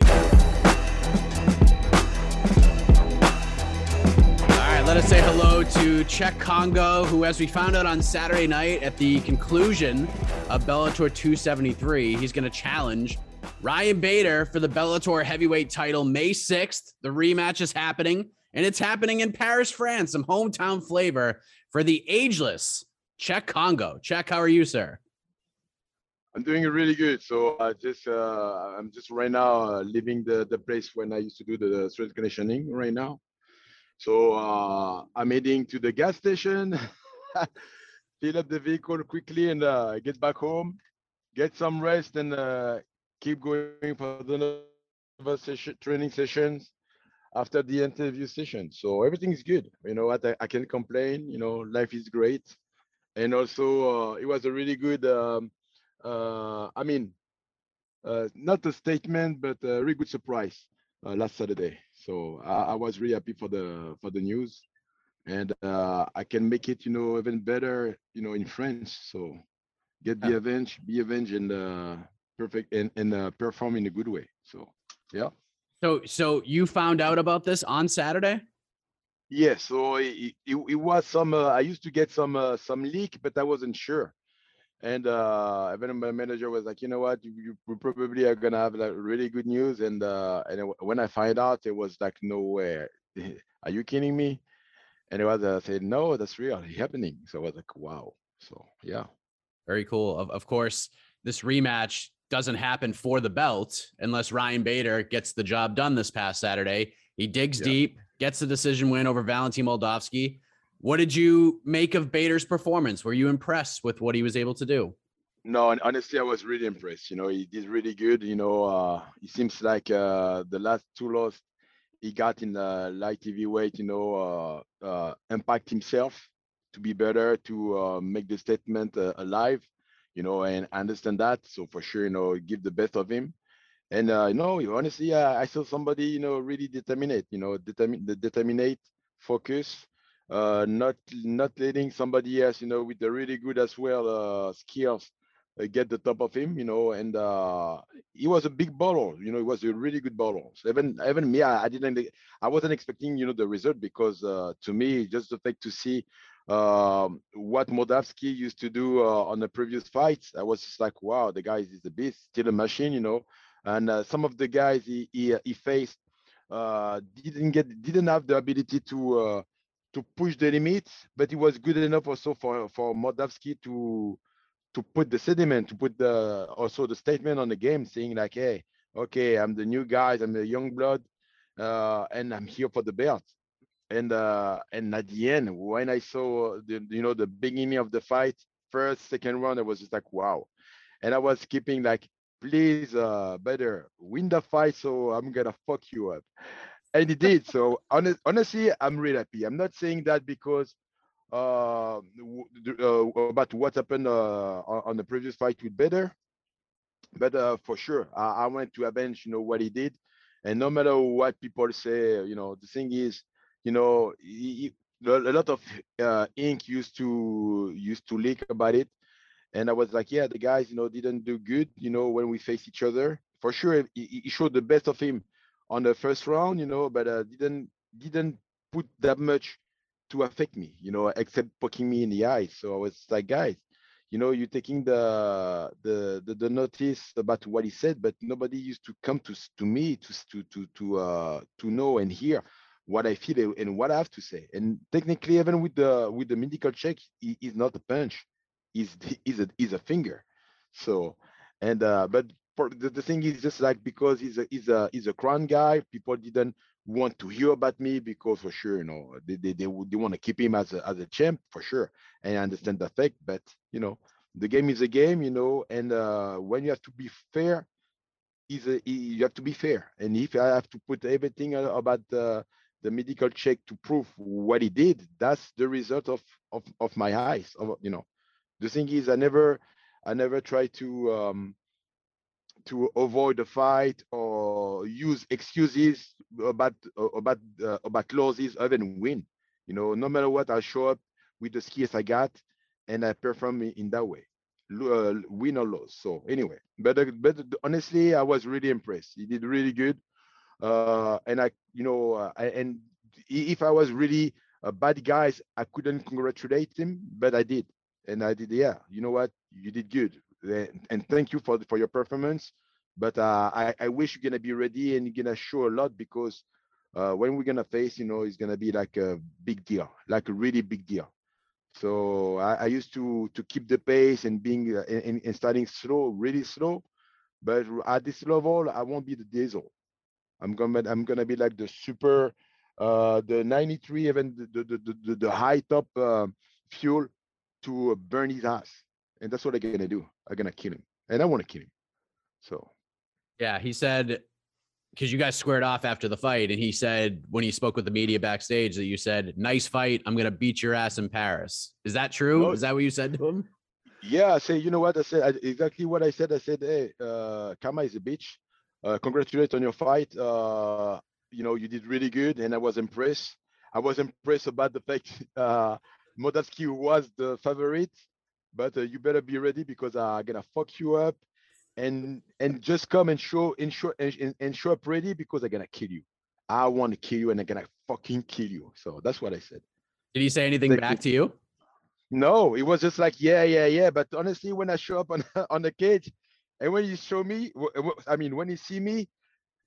S2: Let us say hello to Cheick Kongo, who, as we found out on Saturday night at the conclusion of Bellator 273, he's going to challenge Ryan Bader for the Bellator heavyweight title May 6th. The rematch is happening, and it's happening in Paris, France. Some hometown flavor for the ageless Cheick Kongo. Cheick, how are you, sir?
S5: I'm doing really good. So I just uh, I'm just right now uh, leaving the the place when I used to do the strength conditioning right now. So uh, I'm heading to the gas station, fill up the vehicle quickly, and uh, get back home, get some rest, and uh, keep going for the session, training sessions after the interview session. So everything is good. You know what? I, I can't complain. You know, life is great, and also uh, it was a really good. Um, uh, I mean, uh, not a statement, but a really good surprise uh, last Saturday. So I, I was really happy for the for the news, and uh, I can make it, you know, even better, you know, in French. So get the
S2: Yeah.
S5: avenge, be avenged, and uh, perfect, and and uh, perform in a good way. So yeah.
S2: So, so you found out about this on Saturday?
S5: Yeah, so it, it, it was some. Uh, I used to get some uh, some leak, but I wasn't sure. And uh, even my manager was like, you know what, you, you we probably are gonna have like really good news. And uh, and when I find out, it was like, no way, are you kidding me? And it was uh, I said, no, that's really happening. So I was like, wow. So yeah,
S2: Very cool. Of, of course, this rematch doesn't happen for the belt unless Ryan Bader gets the job done this past Saturday. He digs
S5: Yeah.
S2: deep, gets the decision win over Valentin Moldavsky. What did you make of Bader's performance? Were you impressed with what he was able to do?
S5: No, and honestly, I was really impressed. You know, he did really good. You know, uh, it seems like uh, the last two loss he got in the light heavyweight, you know, uh, uh, impact himself to be better, to uh, make the statement uh, alive, you know, and understand that. So for sure, you know, give the best of him. And uh, you know, honestly, uh, I saw somebody, you know, really determinate, you know, determine the determinate, focus, uh, not not letting somebody else, you know, with the really good as well uh, skills uh, get the top of him, you know, and uh, he was a big baller, you know, he was a really good baller. So even even me, I, I didn't, I wasn't expecting, you know, the result because uh, to me, just the fact to see um, what Moldavsky used to do uh, on the previous fights, I was just like, wow, the guy is a beast, still a machine, you know. And uh, some of the guys he he, he faced uh, didn't get, didn't have the ability to uh, to push the limits, but it was good enough also for for Moldavsky to to put the sediment, to put the also the statement on the game, saying like, hey, okay, I'm the new guys, I'm the young blood, uh, and I'm here for the belt. And uh, and at the end, when I saw the you know the beginning of the fight, first, second round, I was just like, wow. And I was keeping like, please, uh, Bader win the fight, so I'm gonna fuck you up. And he did. So honest, honestly, I'm really happy. I'm not saying that because uh, uh, about what happened uh, on the previous fight with Bader. But uh, for sure, I, I went to avenge, you know, what he did. And no matter what people say, you know, the thing is, you know, he, he, a lot of uh, ink used to used to leak about it, and I was like, yeah, the guys, you know, didn't do good, you know, when we face each other. For sure, he, he showed the best of him on the first round, you know, but uh, didn't didn't put that much to affect me, you know, except poking me in the eye. So I was like, guys, you know, you're taking the the the, the notice about what he said, but nobody used to come to to me to to to to uh to know and hear what I feel and what I have to say. And technically, even with the with the medical check, he, he's not a punch, he's he's a he's a finger. So and uh but for the, the thing is just like because he's a he's a he's a crown guy, people didn't want to hear about me because for sure, you know, they they, they, they want to keep him as a as a champ for sure. And I understand the fact, but you know, the game is a game, you know, and uh when you have to be fair, is you have to be fair. And if I have to put everything about the the medical check to prove what he did, that's the result of of of my eyes. Of you know, the thing is, I never I never try to um to avoid the fight or use excuses about about uh, about losses other than win. You know, no matter what, I show up with the skills I got and I perform in that way, uh, win or lose. So anyway, but uh, but honestly, I was really impressed. He did really good, uh, and I, you know, uh, I, and if I was really a bad guy, I couldn't congratulate him, but I did, and I did. Yeah, you know what? You did good and thank you for for your performance. But uh, I, I wish you're gonna be ready and you're gonna show a lot because uh, when we're gonna face, you know, it's gonna be like a big deal, like a really big deal. So I, I used to to keep the pace and being uh, and, and starting slow, really slow. But at this level, I won't be the diesel. I'm gonna I'm gonna be like the super, uh, the 93, even the the the, the, the high top uh, fuel to burn his ass and that's what they're gonna do. I'm gonna kill him, and I want to kill him. So,
S2: yeah, he said because you guys squared off after the fight, and he said when he spoke with the media backstage that you said, "Nice fight. I'm gonna beat your ass in Paris." Is that true? No, Is that what you said to him?
S5: Yeah, I say, you know what I said? I, exactly what I said. I said, hey, uh, Kama is a bitch. Uh, congratulate on your fight. Uh, you know, you did really good, and I was impressed. I was impressed about the fact uh, was the favorite but uh, you better be ready because I'm gonna fuck you up, and and just come and show and show and, and show up ready because I'm gonna kill you. I want to kill you and I'm gonna fucking kill you. So that's what I said.
S2: Did he say anything back to you?
S5: No, it was just like yeah, yeah, yeah. But honestly, when I show up on on the cage, and when you show me, I mean, when you see me,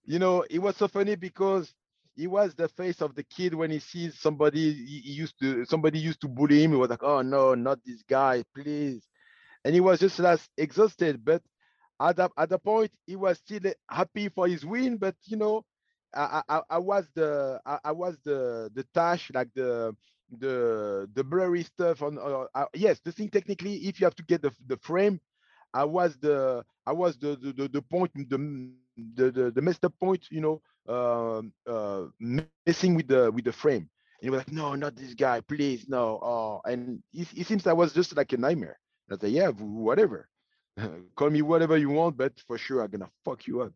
S5: you know, it was so funny because he was the face of the kid when he sees somebody he used to somebody used to bully him. He was like, "Oh no, not this guy, please!" And he was just less exhausted. But at the at the point, he was still happy for his win. But you know, I I, I was the I, I, was the the tash like the the the blurry stuff on. Uh, uh, yes, the thing technically, if you have to get the the frame, I was the I was the the, the, the point the the, the the messed up point, you know, uh, uh, messing with the with the frame. And he was like, no, not this guy, please, no. Oh, and it, it seems I was just like a nightmare. I said, yeah, whatever. Call me whatever you want, but for sure I'm gonna fuck you up.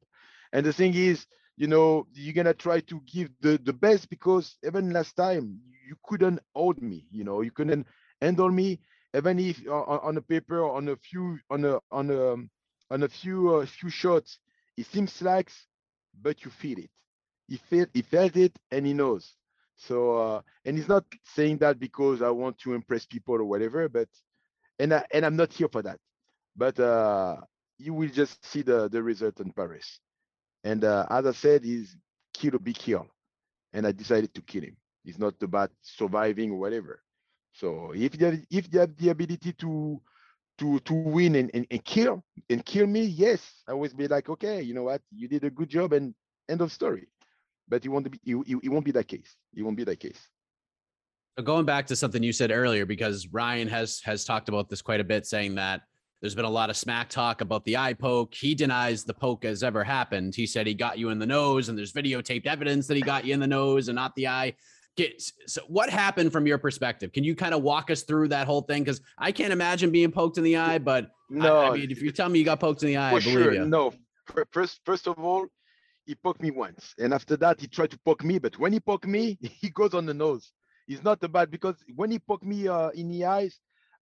S5: And the thing is, you know, you're gonna try to give the the best because even last time you couldn't hold me, you know, you couldn't handle me, even if on, on the paper on a few on a on a on a few uh, few shots, it seems like, but you feel it. He felt he felt it and he knows. So uh, and he's not saying that because I want to impress people or whatever, but and I, and I'm not here for that. But uh, you will just see the the result in Paris. And uh, as I said, he's kill or be killed, and I decided to kill him. It's not about surviving or whatever. So if they have, if they have the ability to to to win and, and, and kill and kill me, yes, I always be like, okay, you know what, you did a good job and end of story. But it won't be it, it won't be that case. It won't be that case.
S2: Going back to something you said earlier, because Ryan has has talked about this quite a bit, saying that there's been a lot of smack talk about the eye poke. He denies the poke has ever happened. He said he got you in the nose, and there's videotaped evidence that he got you in the nose and not the eye. Get, so what happened from your perspective? Can you kind of walk us through that whole thing? Because I can't imagine being poked in the eye, but no, I, I mean, if you tell me you got poked in the eye, I believe sure. you.
S5: No, first, first of all, he poked me once, and after that, he tried to poke me. But when he poked me, he goes on the nose. It's not bad because when he poked me uh, in the eyes,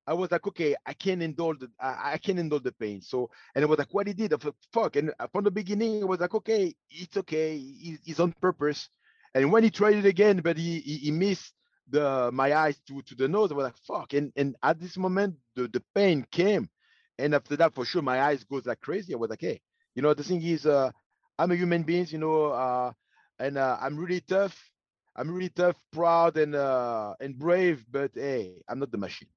S5: I was like, okay, I can't endure the, I, I can't endure the pain. So, and it was like, what he did, I thought, fuck. And uh, from the beginning, it was like, okay, it's okay, he's on purpose. And when he tried it again, but he he, he missed the my eyes to to the nose, I was like, fuck. And and at this moment, the the pain came, and after that, for sure, my eyes goes like crazy. I was like, hey, you know, the thing is, uh, I'm a human being, you know, uh, and uh, I'm really tough. I'm really tough, proud, and uh, and brave. But hey, I'm not the machine.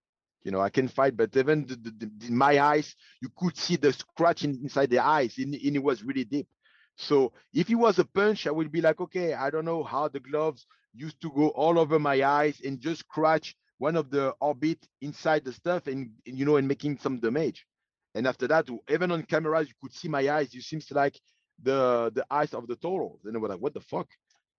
S5: You know, I can fight, but even the, the, the, my eyes, you could see the scratch in, inside the eyes, and, and, it was really deep. So if it was a punch, I would be like, okay, I don't know how the gloves used to go all over my eyes and just scratch one of the orbit inside the stuff, and, you know, and making some damage. And after that, even on cameras, you could see my eyes. It seems like the the eyes of the toro. Then I was like, what the fuck?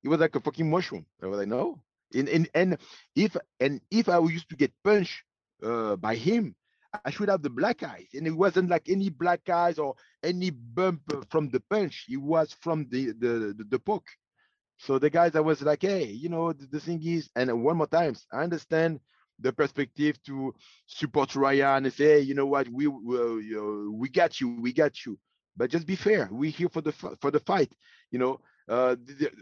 S5: It was like a fucking mushroom. I was like, no. And and, and if and if I used to get punched uh, by him, I should have the black eyes. And it wasn't like any black eyes or any bump from the punch. It was from the the the, the poke. So the guys, I was like, hey, you know, the, the thing is, and one more times, I understand the perspective to support Ryan and say, hey, you know what, we we, we got you, we got you. But just be fair. We're here for the for the fight. You know, uh,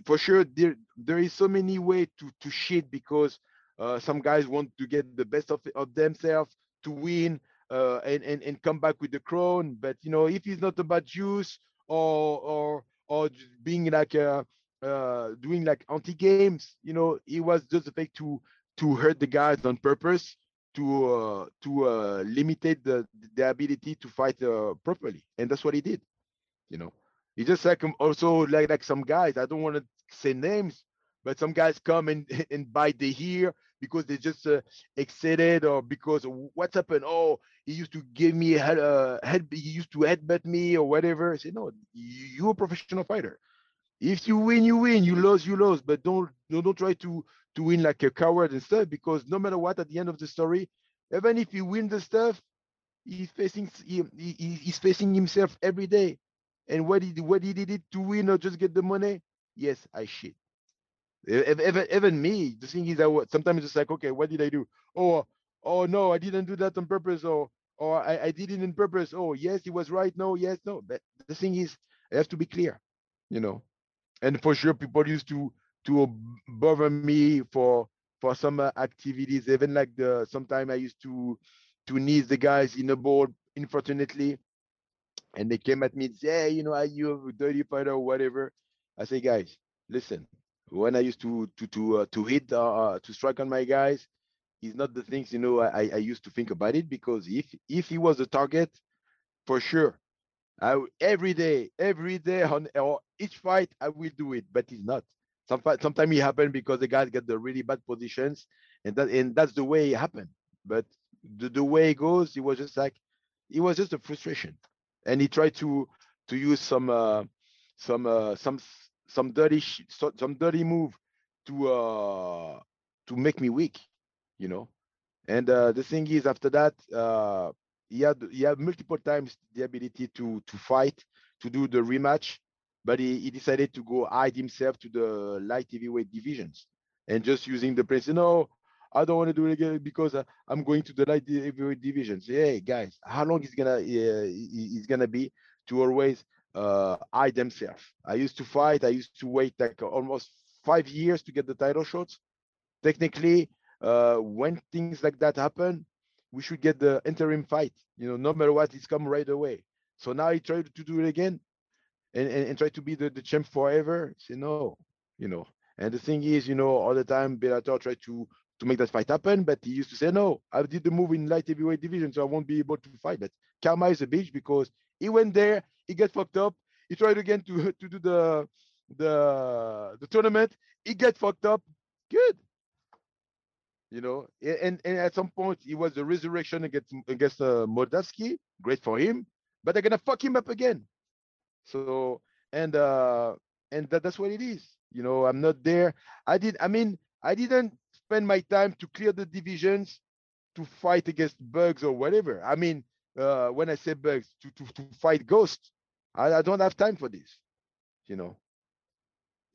S5: for sure there there is so many way to to shit because uh, some guys want to get the best of, of themselves to win uh, and, and and come back with the crown. But you know, if it's not about juice or or or being like uh, uh, doing like anti games, you know, it was just a fake to to hurt the guys on purpose to uh, to uh, the the ability to fight uh, properly, and that's what he did. You know, he just like um, also like like some guys. I don't want to say names, but some guys come and and bite the ear because they just uh, excited or because what's happened? Oh, he used to give me a head, uh, head he used to headbutt me or whatever. I say no, you're a professional fighter. If you win, you win. You lose, you lose. But don't don't try to to win like a coward and stuff because no matter what, at the end of the story, even if you win the stuff, he's facing he, he, he's facing himself every day. And what did what he did it to win or just get the money? Yes, I shit. Even, even me, the thing is that sometimes it's like, okay, what did I do? Oh, oh no, I didn't do that on purpose, or or I, I did it in purpose. Oh, yes, he was right. No, yes, no. But the thing is, I have to be clear, you know. And for sure, people used to to bother me for for some uh, activities. Even like the sometimes I used to to knees the guys in the board, unfortunately, and they came at me and say, hey, you know, are you a dirty fighter or whatever? I say, guys, listen, when I used to to to uh, to hit uh, uh, to strike on my guys, it's not the things you know I I used to think about it because if if he was a target, for sure, I every day every day on or each fight I will do it, but he's not. Sometimes sometimes it happen because the guys get the really bad positions, and that and that's the way it happened. But the, the way it goes, it was just like it was just a frustration, and he tried to to use some uh, some uh, some some dirty some dirty move to uh to make me weak, you know. And uh, the thing is, after that, uh, he had he had multiple times the ability to to fight, to do the rematch, but he, he decided to go hide himself to the light heavyweight divisions and just using the place. You know, I don't want to do it again because uh, I'm going to the light heavyweight divisions. Hey guys, how long is gonna uh, is gonna be to always uh, I themselves. I used to fight. I used to wait like almost five years to get the title shots. Technically, uh, when things like that happen, we should get the interim fight. You know, no matter what, it's come right away. So now he tried to do it again, and, and, and try to be the, the champ forever. Say no, you know. And the thing is, you know, all the time Bellator tried to to make that fight happen, but he used to say, no, I did the move in light heavyweight division, so I won't be able to fight. But karma is a bitch because he went there, he get fucked up. He tried again to to do the the the tournament. He get fucked up. Good. You know, and and at some point he was the resurrection against against uh, Moldavsky. Great for him, but they're gonna fuck him up again. So and uh and that, that's what it is. You know, I'm not there. I did. I mean, I didn't spend my time to clear the divisions to fight against bugs or whatever. I mean, uh, when I say bugs, to to, to fight ghosts. I, I don't have time for this. You know,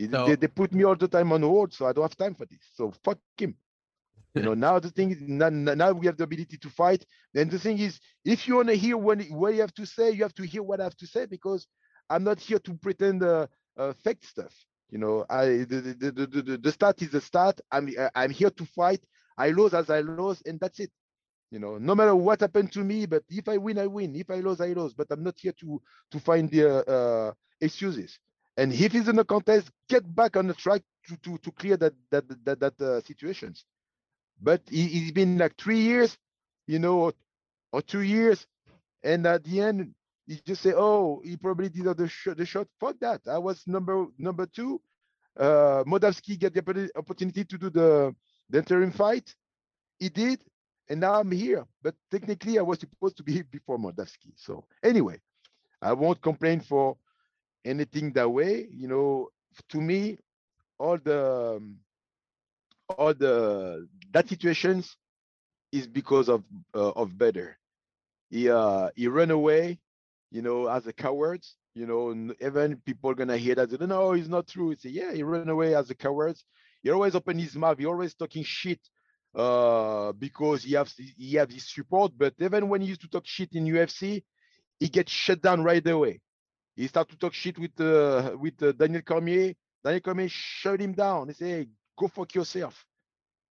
S5: so, they, they put me all the time on hold, so I don't have time for this. So fuck him. you know, now the thing is now, now we have the ability to fight. Then the thing is, if you want to hear what, what you have to say, you have to hear what I have to say because I'm not here to pretend uh, uh, fake stuff. You know, I the the, the, the, the start is the start. I'm I'm here to fight. I lose as I lose, and that's it. You know, no matter what happened to me, but if I win, I win. If I lose, I lose. But I'm not here to to find the uh, excuses. And if he's in a contest, get back on the track to to, to clear that that that that uh, situations. But he, he's been like three years, you know, or two years, and at the end, you just say, "Oh, he probably did the shot." The shot. Fuck that. I was number number two. Uh, Moldavsky get the opportunity to do the the interim fight. He did, and now I'm here. But technically, I was supposed to be before Moldavsky. So anyway, I won't complain for anything that way. You know, to me, all the um, all the that situations is because of uh, of Bader. He uh he ran away, you know, as a coward. You know, even people gonna hear that. No, it's not true. It's yeah, he ran away as a coward. He always open his mouth. He always talking shit uh because he has he has his support. But even when he used to talk shit in UFC, he gets shut down right away. He start to talk shit with uh, with uh, Daniel Cormier. Daniel Cormier shut him down. He say, hey, go fuck yourself.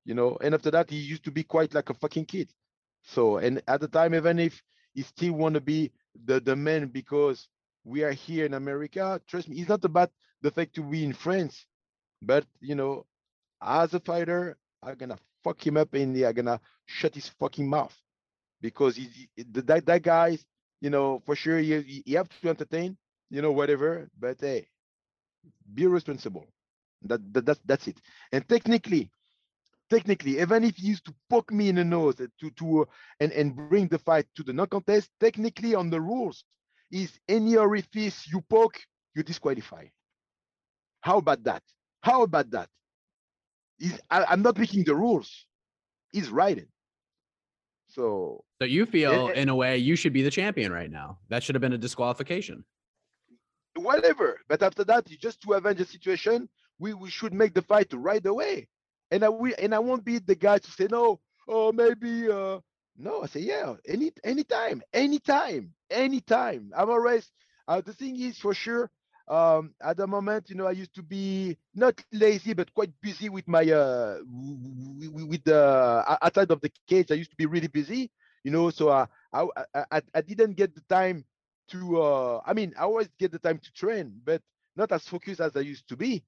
S5: You know, and after that, he used to be quite like a fucking kid. So, and at the time, even if he still want to be the, the man because we are here in America, trust me, it's not about the fact to be in France, but you know, as a fighter, I'm gonna fuck him up and they are gonna shut his fucking mouth because he, that that guy, you know, for sure you you have to entertain, you know, whatever, but hey, be responsible. That, that that's that's it. And technically, technically, even if he used to poke me in the nose to to uh, and and bring the fight to the non-contest, technically on the rules, is any orifice you poke, you disqualify. How about that? How about that? Is I, am not making the rules. He's writing. So.
S2: So you feel, in a way, you should be the champion right now. That should have been a disqualification.
S5: Whatever, but after that, just to avenge the situation, we, we should make the fight right away and I will and I won't be the guy to say no. Oh, maybe. Uh, no, I say yeah. Any anytime, anytime, anytime. I'm always. Uh, the thing is, for sure, um, at the moment, you know, I used to be not lazy, but quite busy with my uh, with the uh, outside of the cage. I used to be really busy, you know. So uh, I, I I didn't get the time to. Uh, I mean, I always get the time to train, but not as focused as I used to be.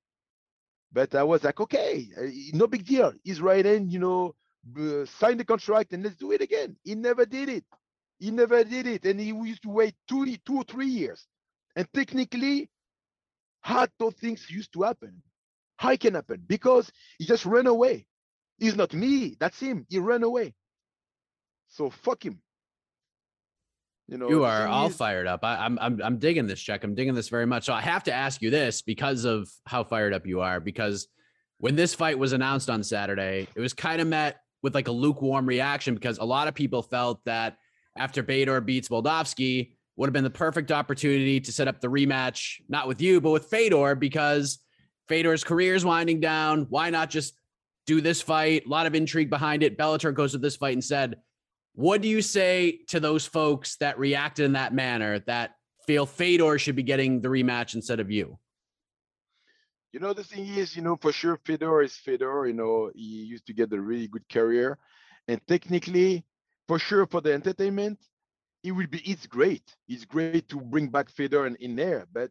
S5: But I was like, okay, uh, no big deal. He's right in, you know, sign the contract and let's do it again. He never did it. He never did it. And he used to wait two, two or three years. And technically, how those things used to happen. How it can happen? Because he just ran away. He's not me. That's him. He ran away. So fuck him.
S2: You know, you are all fired up. I, am I'm, I'm I'm digging this Cheick. I'm digging this very much. So I have to ask you this because of how fired up you are. Because when this fight was announced on Saturday, it was kind of met with like a lukewarm reaction because a lot of people felt that after Fedor beats Moldavsky would have been the perfect opportunity to set up the rematch, not with you, but with Fedor because Fedor's career is winding down. Why not just do this fight? A lot of intrigue behind it. Bellator goes to this fight and said, what do you say to those folks that reacted in that manner that feel Fedor should be getting the rematch instead of you?
S5: You know, the thing is, you know, for sure, Fedor is Fedor. You know, he used to get a really good career. And technically, for sure, for the entertainment, it will be, it's great. It's great to bring back Fedor in, in there. But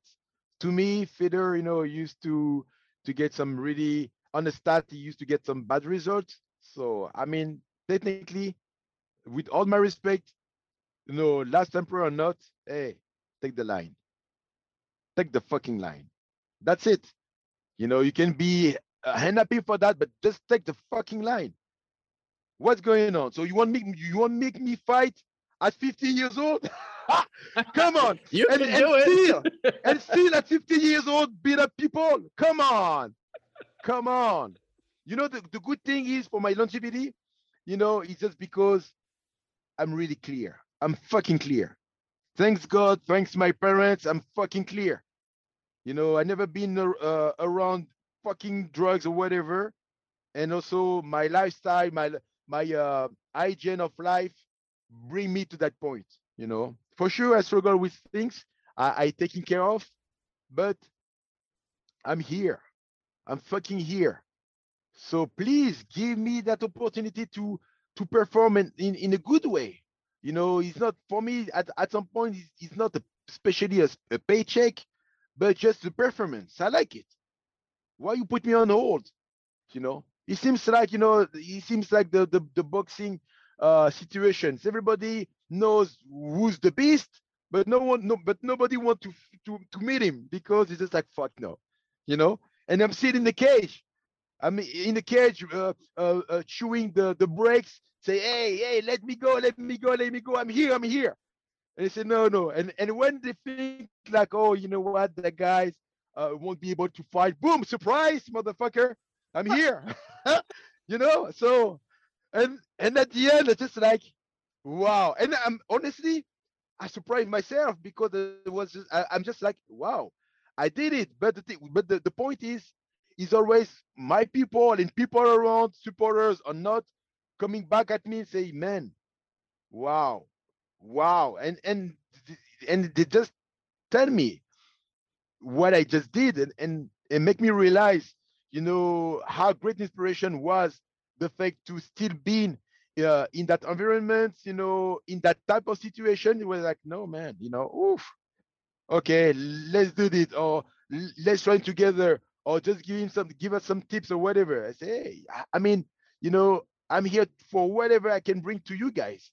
S5: to me, Fedor, you know, used to to get some really on the start he used to get some bad results. So I mean, technically, with all my respect, you know, last emperor or not, hey, take the line. Take the fucking line. That's it. You know, you can be uh, happy for that, but just take the fucking line. What's going on? So you want me you want make me fight at 50 years old? Come on.
S2: You
S5: and,
S2: can
S5: and
S2: do it.
S5: Still, and still at 50 years old, beat up people. Come on. Come on. You know, the, the good thing is for my longevity, you know, it's just because I'm really clear. I'm fucking clear. Thanks God, thanks my parents, I'm fucking clear. You know, I never been uh, around fucking drugs or whatever. And also my lifestyle, my my uh, hygiene of life bring me to that point, you know. For sure, I struggle with things I, I taking care of, but I'm here. I'm fucking here. So please give me that opportunity to to perform in, in, in a good way. You know, it's not for me at, at some point, it's, it's not a, especially a, a paycheck, but just the performance. I like it. Why you put me on hold? You know, it seems like, you know, it seems like the, the, the boxing uh, situations. Everybody knows who's the beast, but no one, no, but nobody want to, to, to meet him because it's just like, fuck no, you know? And I'm sitting in the cage. I'm in the cage, uh, uh, uh, chewing the, the brakes, say, hey, hey, let me go, let me go, let me go. I'm here, I'm here. And they say, no, no. And and when they think like, oh, you know what, the guys uh, won't be able to fight, boom, surprise, motherfucker, I'm here. you know, so and and at the end, it's just like, wow. And I'm honestly, I surprised myself because it was just, I, am just like, wow, I did it. But the thing, but the, the point is, is always my people and people around supporters are not coming back at me and say, man, wow, wow. And and and they just tell me what I just did and, and, and make me realize, you know, how great inspiration was the fact to still being uh, in that environment, you know, in that type of situation. It was like, no, man, you know, oof, okay, let's do this, or let's try together, or just give him some, give us some tips or whatever. I say, hey, I mean, you know, I'm here for whatever I can bring to you guys.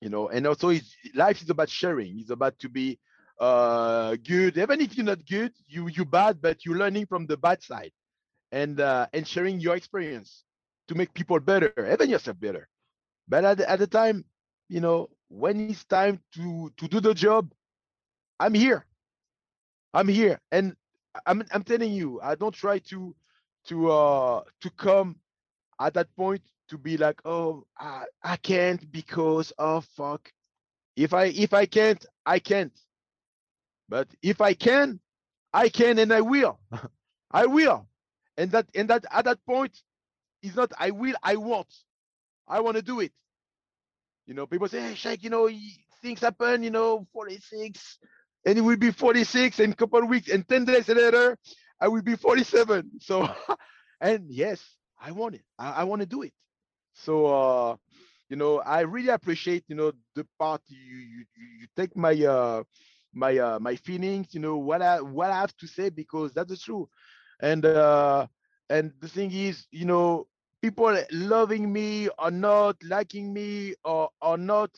S5: You know, and also it's, life is about sharing. It's about to be uh, good. Even if you're not good, you you bad, but you're learning from the bad side, and uh, and sharing your experience to make people better, even yourself better. But at, at the time, you know, when it's time to to do the job, I'm here. I'm here, and I'm I'm telling you, I don't try to to uh to come at that point to be like, oh, I, I can't because oh fuck. If I if I can't, I can't. But if I can, I can and I will. I will. And that and that at that point is not I will, I want. I want to do it. You know, people say, hey, Cheick, you know, things happen, you know, 46, and it will be 46 in a couple of weeks, and 10 days later, I will be 47. So, and yes, I want it. I, I want to do it. So, uh, you know, I really appreciate, you know, the part you you, you take my uh my uh my feelings, you know, what I what I have to say because that's the truth. And uh and the thing is, you know, people loving me or not liking me or or not,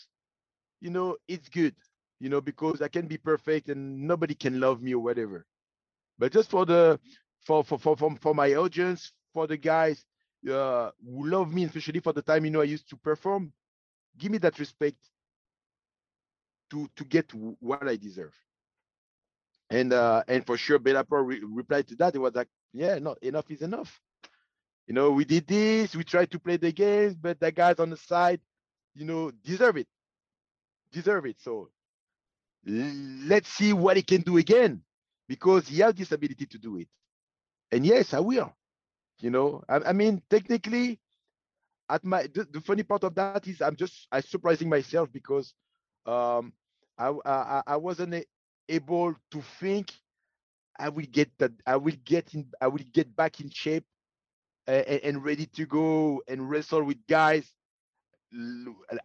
S5: you know, it's good, you know, because I can be perfect and nobody can love me or whatever. But just for the for for for for, for my audience, for the guys uh, who love me, especially for the time you know I used to perform, give me that respect to to get what I deserve. And uh, and for sure, Bellator re- replied to that. It was like, yeah, no, enough is enough. You know, we did this. We tried to play the games, but the guys on the side, you know, deserve it. Deserve it. So let's see what he can do again, because he has this ability to do it. And yes, I will. You know, I, I mean, technically, at my the, the, funny part of that is I'm just I surprising myself because um I I, I wasn't able to think I will get that I will get in I will get back in shape and, ready to go and wrestle with guys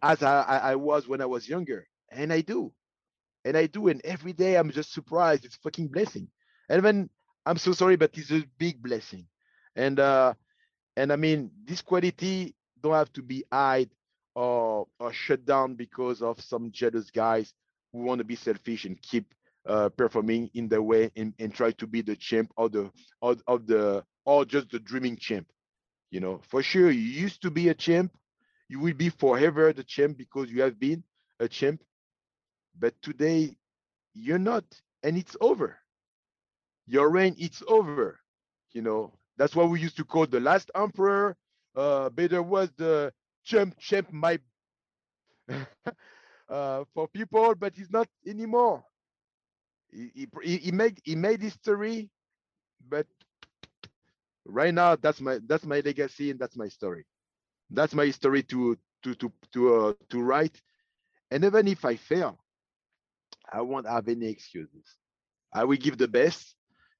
S5: as I, I was when I was younger. And I do. And I do. And every day I'm just surprised. It's fucking blessing. And when I'm so sorry, but it's a big blessing. And uh and I mean this quality don't have to be hide or or shut down because of some jealous guys who want to be selfish and keep uh, performing in the way and, and try to be the champ or the or, of the or just the dreaming champ. You know, for sure, you used to be a champ. You will be forever the champ because you have been a champ. But today, you're not, and it's over. Your reign, it's over. You know, that's what we used to call the last emperor. Uh, Bader was the champ, champ, my uh, for people, but he's not anymore. He, he, he made he made history, but right now that's my that's my legacy and that's my story. That's my story to to to to uh, to write. And even if I fail, I won't have any excuses. I will give the best.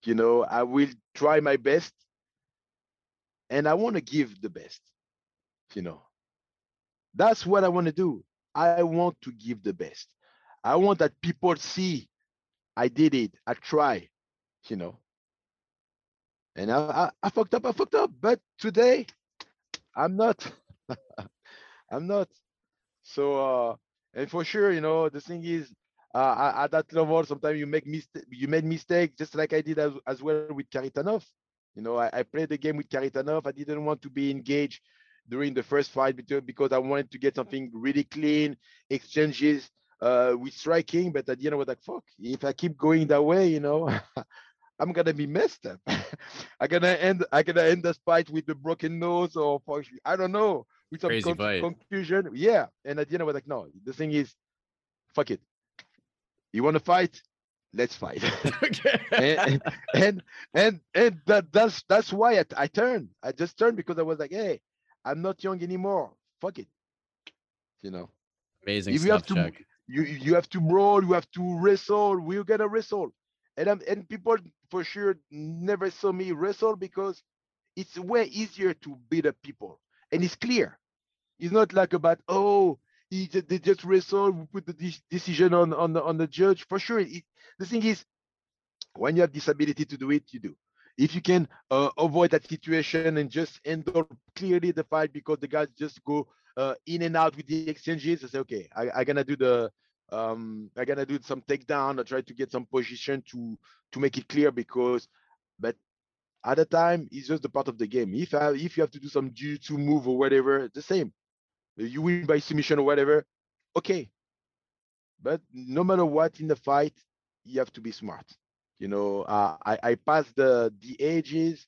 S5: You know, I will try my best, and I want to give the best. You know, that's what I want to do. I want to give the best. I want that people see I did it. I try, you know. And I, I, I fucked up, I fucked up. But today, I'm not. I'm not. So uh and for sure, you know, the thing is uh at that level, sometimes you make mistake you made mistake just like I did as, as well with Kharitonov. You know, I, I played the game with Kharitonov. I didn't want to be engaged during the first fight because I wanted to get something really clean, exchanges uh, with striking. But at the end, I was like, fuck, if I keep going that way, you know, I'm gonna be messed up. I'm gonna end. I'm gonna end the fight with the broken nose, or I don't know, with some
S2: Crazy
S5: con- confusion. Yeah, and at the end, I was like, no. The thing is, fuck it. You want to fight? Let's fight. and, and and and that that's that's why I, I turned. I just turned because I was like, hey, I'm not young anymore. Fuck it. You know.
S2: Amazing
S5: if
S2: stuff,
S5: you have to,
S2: Cheick.
S5: You you have to brawl. You have to wrestle. We're gonna wrestle. And I'm, and people for sure never saw me wrestle because it's way easier to beat up people, and it's clear. It's not like about oh he they just wrestle. We put the de- decision on on the on the judge. For sure, it, the thing is, when you have this ability to do it, you do if you can uh, avoid that situation and just handle clearly the fight because the guys just go uh, in and out with the exchanges, I say, okay, I, I gonna do the um I gonna do some takedown I try to get some position to to make it clear because but at the time it's just the part of the game. If I, if you have to do some jiu-jitsu move or whatever, the same. You win by submission or whatever, okay. But no matter what in the fight, you have to be smart. You know, uh, I I passed the the ages,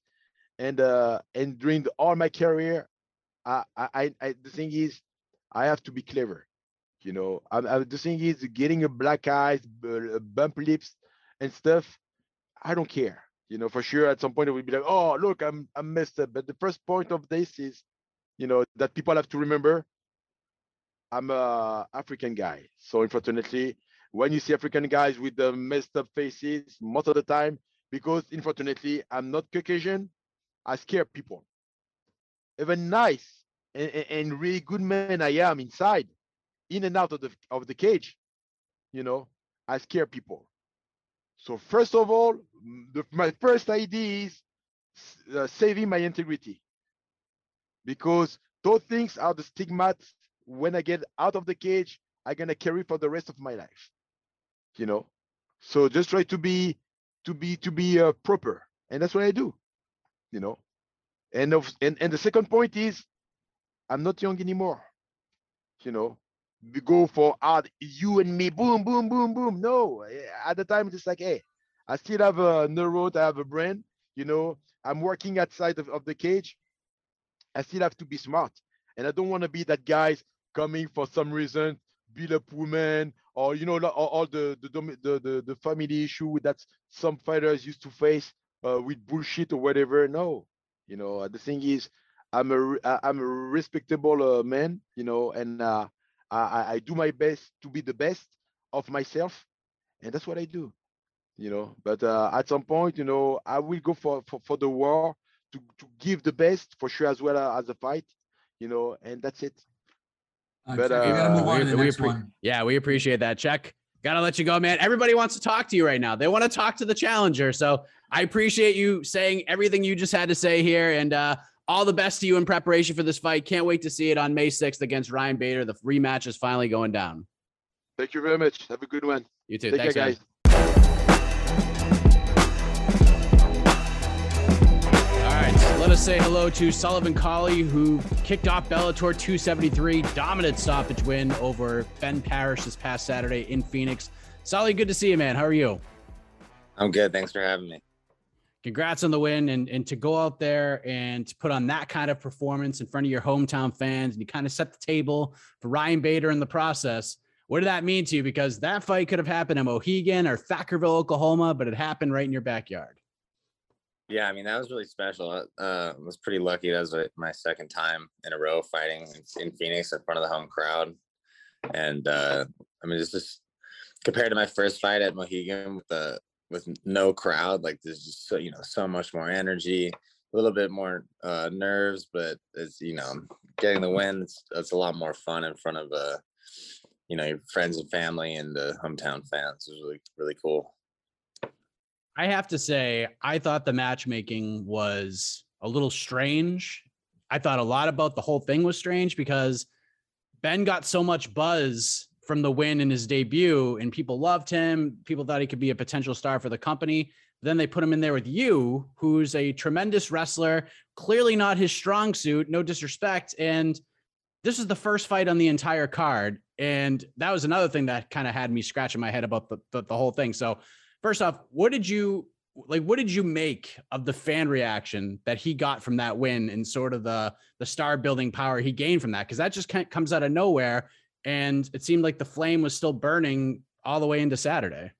S5: and uh and during the, all my career, I, I I the thing is, I have to be clever. You know, I, I, the thing is, getting a black eyes, b- uh, bump lips, and stuff. I don't care. You know, for sure, at some point it will be like, oh, look, I'm I'm messed up. But the first point of this is, you know, that people have to remember. I'm a African guy, so unfortunately, when you see African guys with the messed up faces, most of the time, because unfortunately I'm not Caucasian, I scare people. Even nice and, and really good man I am inside, in and out of the of the cage, you know, I scare people. So first of all, the, my first idea is uh, saving my integrity, because those things are the stigmas. When I get out of the cage, I'm gonna carry for the rest of my life you know so just try to be to be to be uh, proper and that's what i do you know and of and, and the second point is i'm not young anymore you know go for hard you and me boom boom boom boom. No eh, at the time it's like hey i still have a neuro i have a brain you know? I'm working outside of, of the cage. I still have to be smart and i don't want to be that guys coming for some reason beat up women or you know all, all the, the the the the family issue that some fighters used to face uh, with bullshit or whatever. No, you know the thing is, I'm a I'm a respectable uh, man, you know, and uh, I I do my best to be the best of myself, and that's what I do, you know. But uh, at some point, you know, I will go for for, for the war to to give the best for sure as well as a fight, you know, and that's it.
S6: Uh,
S5: But,
S6: Cheick, we gotta move
S5: uh,
S6: on to the
S2: we appre- Yeah, we appreciate that. Cheick. Gotta let you go, man. Everybody wants to talk to you right now. They want to talk to the challenger. So I appreciate you saying everything you just had to say here. And uh, all the best to you in preparation for this fight. Can't wait to see it on May 6th against Ryan Bader. The rematch is finally going down.
S5: Thank you very much. Have a good one.
S2: You too.
S5: Take
S2: Thanks,
S5: care,
S2: guys.
S5: guys.
S2: All right, let us say hello to Sullivan Cauley, who kicked off Bellator 273, dominant stoppage win over Ben Parrish this past Saturday in Phoenix. Sully, good to see you, man. How are you?
S6: I'm good. Thanks for having me.
S2: Congrats on the win and, and to go out there and to put on that kind of performance in front of your hometown fans and you kind of set the table for Ryan Bader in the process. What did that mean to you? Because that fight could have happened in Mohegan or Thackerville, Oklahoma, but it happened right in your backyard.
S6: Yeah, I mean that was really special. Uh, I was pretty lucky. That was uh, my second time in a row fighting in Phoenix in front of the home crowd, and uh, I mean it's just compared to my first fight at Mohegan with the with no crowd, like there's just so you know so much more energy, a little bit more uh, nerves, but it's you know getting the win. It's, it's a lot more fun in front of uh, you know your friends and family and the hometown fans. It was really really cool.
S2: I have to say, I thought the matchmaking was a little strange. I thought a lot about the whole thing was strange because Ben got so much buzz from the win in his debut, and people loved him. People thought he could be a potential star for the company. Then they put him in there with you, who's a tremendous wrestler, clearly not his strong suit, no disrespect. And this is the first fight on the entire card. And that was another thing that kind of had me scratching my head about the, the, the whole thing. So, first off, what did you like? What did you make of the fan reaction that he got from that win and sort of the the star building power he gained from that? Because that just kind of comes out of nowhere, and it seemed like the flame was still burning all the way into Saturday.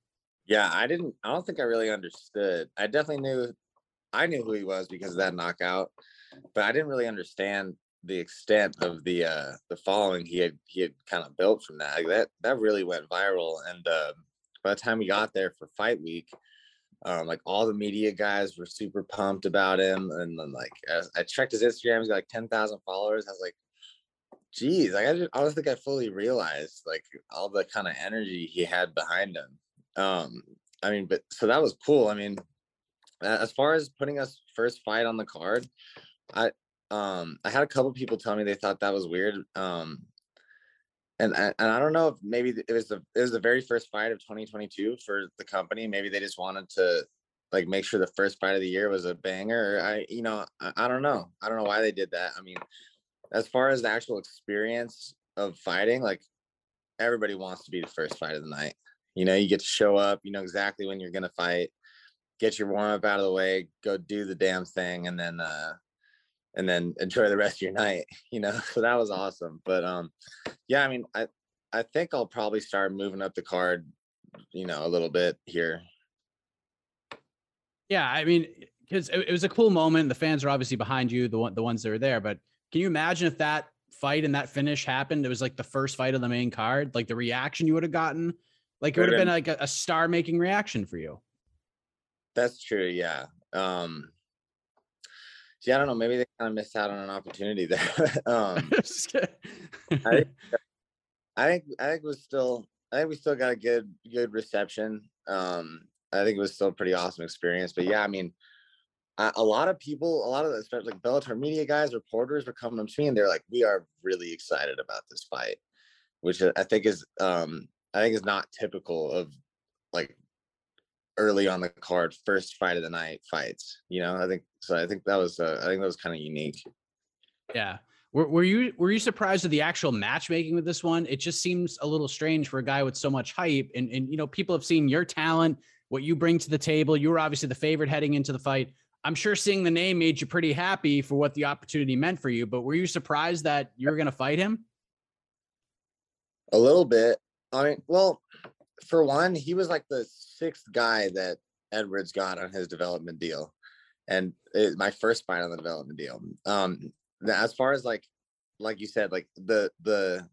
S6: Yeah, I didn't. I don't think I really understood. I definitely knew. I knew who he was because of that knockout, but I didn't really understand the extent of the uh the following he had he had kind of built from that. Like that that really went viral, and uh, by the time we got there for fight week, um, like all the media guys were super pumped about him, and then like as I checked his Instagram, he's got like ten thousand followers. I was like, geez, like I, just, I don't think I fully realized like all the kind of energy he had behind him. Um, I mean, but so that was cool. I mean, as far as putting us first fight on the card, I um I had a couple people tell me they thought that was weird. Um, and and I don't know if maybe it was the it was the very first fight of 2022 for the company. Maybe they just wanted to like make sure the first fight of the year was a banger. I you know I, I don't know. I don't know why they did that. I mean, as far as the actual experience of fighting, like everybody wants to be the first fight of the night. You know, you get to show up. You know exactly when you're gonna fight. Get your warm up out of the way. Go do the damn thing, and then uh and then enjoy the rest of your night you know so that was awesome but um yeah i mean i i think i'll probably start moving up the card you know a little bit here
S2: Yeah, I mean, because it, it was a cool moment. The fans are obviously behind you, the one the ones that are there. But can you imagine if that fight and that finish happened? It was like the first fight of the main card. Like the reaction you would have gotten, like it would have been like a, a star making reaction for you.
S6: that's true yeah um yeah i don't know maybe they kind of missed out on an opportunity there um I think, I think I think it was still I think we still got a good good reception. Um, I think it was still a pretty awesome experience. But yeah, I mean, a, lot of people, a lot of the especially like Bellator media guys, reporters were coming up to me and they're like, "We are really excited about this fight," which I think is um I think is not typical of like early on the card first fight of the night fights. You know, I think so. I think that was uh, I think that was kind of unique.
S2: Yeah. Were, were you were you surprised at the actual matchmaking with this one? It just seems a little strange for a guy with so much hype, and and you know people have seen your talent, what you bring to the table. You were obviously the favorite heading into the fight. I'm sure seeing the name made you pretty happy for what the opportunity meant for you. But were you surprised that you were going to fight him?
S6: A little bit. I mean, well, for one, he was like the sixth guy that Edwards got on his development deal, and it, my first fight on the development deal. Um, as far as like, like you said, like the the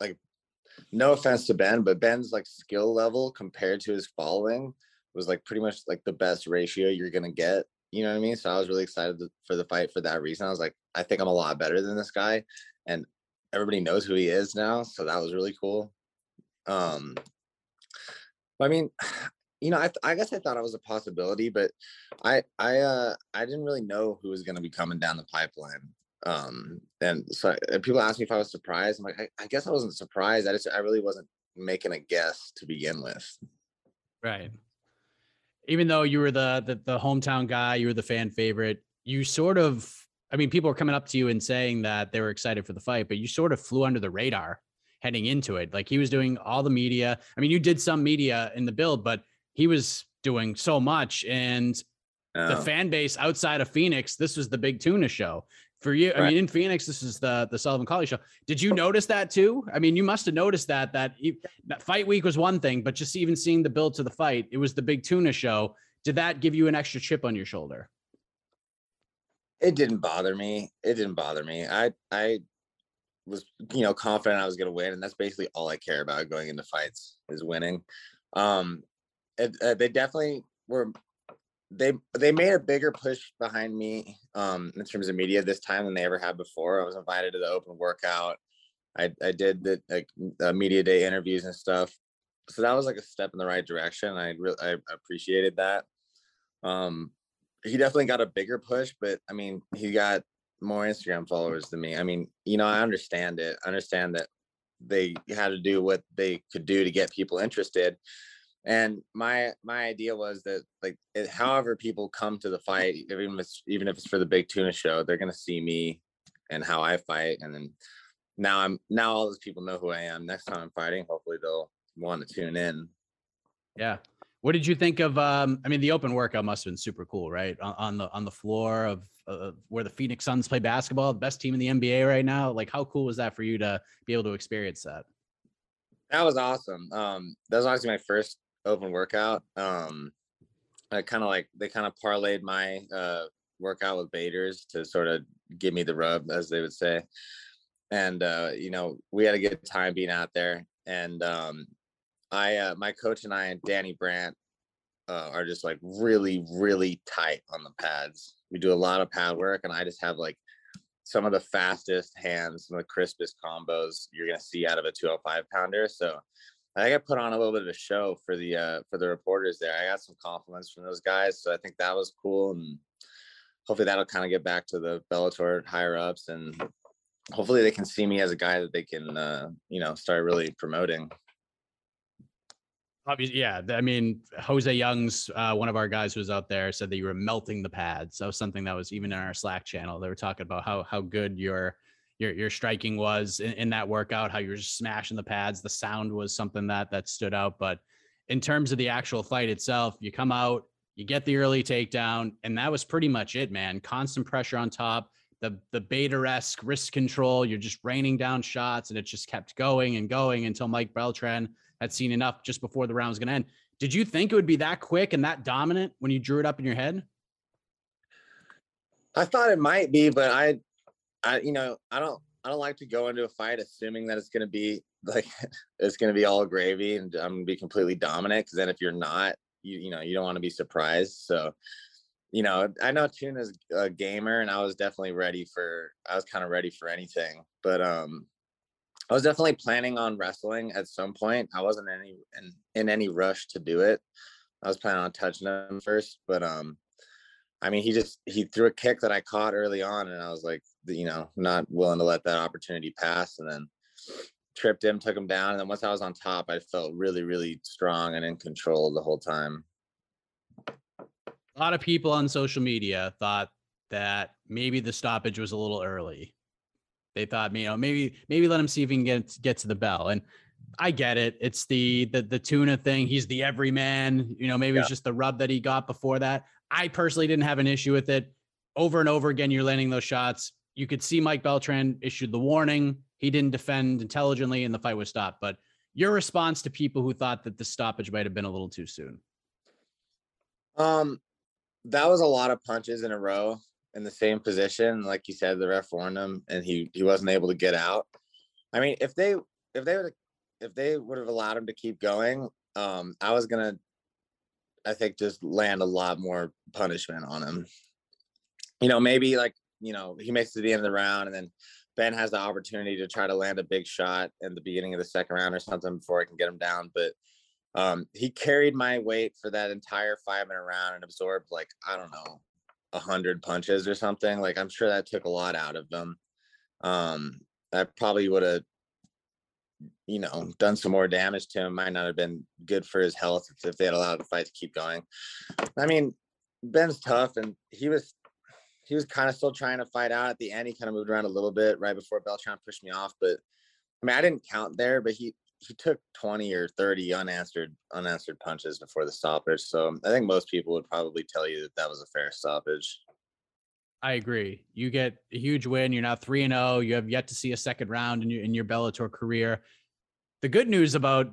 S6: like, no offense to Ben, but Ben's like skill level compared to his following was like pretty much like the best ratio you're gonna get. You know what I mean? So I was really excited for the fight for that reason. I was like, I think I'm a lot better than this guy, and everybody knows who he is now. So that was really cool. Um, I mean, you know, I, I guess I thought it was a possibility, but I I uh I didn't really know who was going to be coming down the pipeline. Um, and so and people asked me if I was surprised. I'm like, I, I guess I wasn't surprised. I just I really wasn't making a guess to begin with.
S2: Right. Even though you were the, the the hometown guy, you were the fan favorite. You sort of, I mean, people were coming up to you and saying that they were excited for the fight, but you sort of flew under the radar heading into it. Like he was doing all the media. I mean, you did some media in the build, but he was doing so much. And the
S6: Oh.
S2: fan base outside of Phoenix, this was the big tuna show. For you, I mean, in Phoenix, this is the the Sullivan Cauley show. Did you notice that too? I mean, you must have noticed that that, that fight week was one thing, but just even seeing the build to the fight, it was the big tuna show. Did that give you an extra chip on your shoulder?
S6: it didn't bother me. It didn't bother me. I I was you know confident I was going to win, and that's basically all I care about going into fights is winning. Um, it, uh, they definitely were. They they made a bigger push behind me um in terms of media this time than they ever had before. I was invited to the open workout. I I did the like uh, media day interviews and stuff. So that was like a step in the right direction. I really I appreciated that. Um, he definitely got a bigger push, but I mean, he got more Instagram followers than me. I mean, you know, I understand it. I understand that they had to do what they could do to get people interested. And my my idea was that like it, however people come to the fight, even if it's even if it's for the big tuna show, they're gonna see me and how I fight. And then now I'm now all those people know who I am. Next time I'm fighting, hopefully they'll want to tune in.
S2: Yeah. What did you think of? Um, I mean, the open workout must have been super cool, right? On, on the on the floor of uh, where the Phoenix Suns play basketball, the best team in the NBA right now. Like, how cool was that for you to be able to experience that?
S6: That was awesome. Um, that was honestly my first open workout. Um, I kind of like they kind of parlayed my uh workout with Bader's to sort of give me the rub, as they would say. And uh, you know, we had a good time being out there. And um, I, uh, my coach and I, and Danny Brandt, uh, are just like really, really tight on the pads. We do a lot of pad work, and I just have like some of the fastest hands, some of the crispest combos you're gonna see out of a 205 pounder. So I think I put on a little bit of a show for the uh for the reporters there. I got some compliments from those guys. So I think that was cool. And hopefully that'll kind of get back to the Bellator higher ups and hopefully they can see me as a guy that they can uh, you know, start really promoting.
S2: Obviously, yeah. I mean, Jose Youngs uh, one of our guys who was out there said that you were melting the pads. That was something that was even in our Slack channel. They were talking about how how good your your your striking was in, in that workout, how you were just smashing the pads. The sound was something that that stood out. But in terms of the actual fight itself, you come out, you get the early takedown, and that was pretty much it, man. Constant pressure on top. The the Bader esque wrist control. You're just raining down shots, and it just kept going and going until Mike Beltran had seen enough just before the round was going to end. Did you think it would be that quick and that dominant when you drew it up in your head?
S6: I thought it might be, but I I you know, I don't I don't like to go into a fight assuming that it's gonna be like it's gonna be all gravy and I'm gonna be completely dominant. Cause then if you're not, you you know, you don't want to be surprised. So, you know, I know Tuna's a gamer and I was definitely ready for I was kind of ready for anything. But um I was definitely planning on wrestling at some point. I wasn't any in, in any rush to do it. I was planning on touching him first, but um I mean, he just he threw a kick that I caught early on, and I was like, you know, not willing to let that opportunity pass, and then tripped him, took him down, and then once I was on top, I felt really, really strong and in control the whole time.
S2: A lot of people on social media thought that maybe the stoppage was a little early. They thought, you know, maybe maybe let him see if he can get get to the bell. And I get it. It's the the the tuna thing. He's the everyman. You know, maybe it's just the rub that he got before that. I personally didn't have an issue with it. Over and over again, you're landing those shots. You could see Mike Beltran issued the warning. He didn't defend intelligently, and the fight was stopped. But your response to people who thought that the stoppage might have been a little too soon.
S6: Um, that was a lot of punches in a row in the same position. Like you said, the ref warned him, and he he wasn't able to get out. I mean, if they if they would if they would have allowed him to keep going, um, I was gonna, I think, just land a lot more punishment on him. You know, maybe like you know he makes it to the end of the round, and then Ben has the opportunity to try to land a big shot in the beginning of the second round or something before I can get him down. But Um, he carried my weight for that entire five minute round and absorbed like I don't know, a hundred punches or something. Like I'm sure that took a lot out of them. Um, that probably would have, you know, done some more damage to him. Might not have been good for his health if, if they had allowed the fight to keep going. I mean, Ben's tough, and he was he was kind of still trying to fight out at the end. He kind of moved around a little bit right before Beltran pushed me off, but I mean, I didn't count there, but he he took 20 or 30 unanswered unanswered punches before the stoppage. So I think most people would probably tell you that that was a fair stoppage.
S2: I agree. You get a huge win. You're now 3 and 0. You have yet to see a second round in your in your Bellator career. The good news about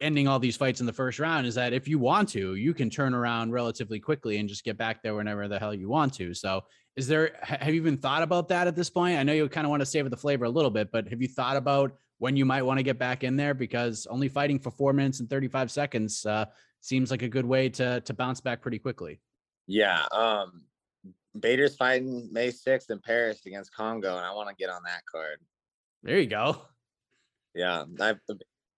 S2: ending all these fights in the first round is that if you want to, you can turn around relatively quickly and just get back there whenever the hell you want to. So, is there have you even thought about that at this point? I know you kind of want to savor the flavor a little bit, but have you thought about when you might want to get back in there because only fighting for 4 minutes and 35 seconds uh, seems like a good way to to bounce back pretty quickly.
S6: Yeah, um Bader's fighting May 6th in Paris against Kongo, and I want to get on that card.
S2: There you go.
S6: Yeah, I've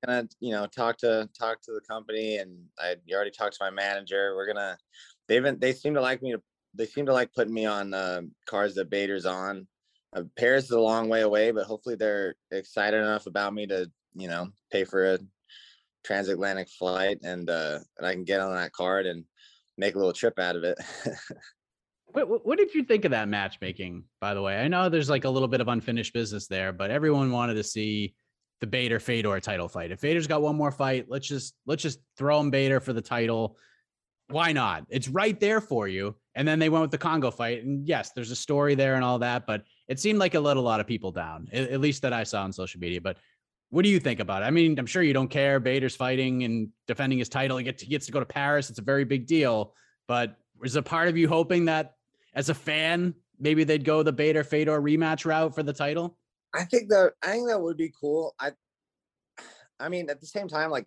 S6: gonna you know talk to talk to the company and i already talked to my manager. We're gonna they've been they seem to like me to they seem to like putting me on uh, cars that bader's on. Uh, paris is a long way away but hopefully they're excited enough about me to you know pay for a transatlantic flight and uh and i can get on that card and make a little trip out of it.
S2: What, what did you think of that matchmaking, by the way? I know there's like a little bit of unfinished business there, but everyone wanted to see the Bader Fedor title fight. If Fedor's got one more fight, let's just let's just throw him Bader for the title. Why not? It's right there for you. And then they went with the Kongo fight. And yes, there's a story there and all that, but it seemed like it let a lot of people down, at least that I saw on social media. But what do you think about it? I mean, I'm sure you don't care. Bader's fighting and defending his title. He gets, he gets to go to Paris. It's a very big deal. But is a part of you hoping that as a fan, maybe they'd go the Bader Fedor rematch route for the title?
S6: I think that I think that would be cool. I I mean, at the same time, like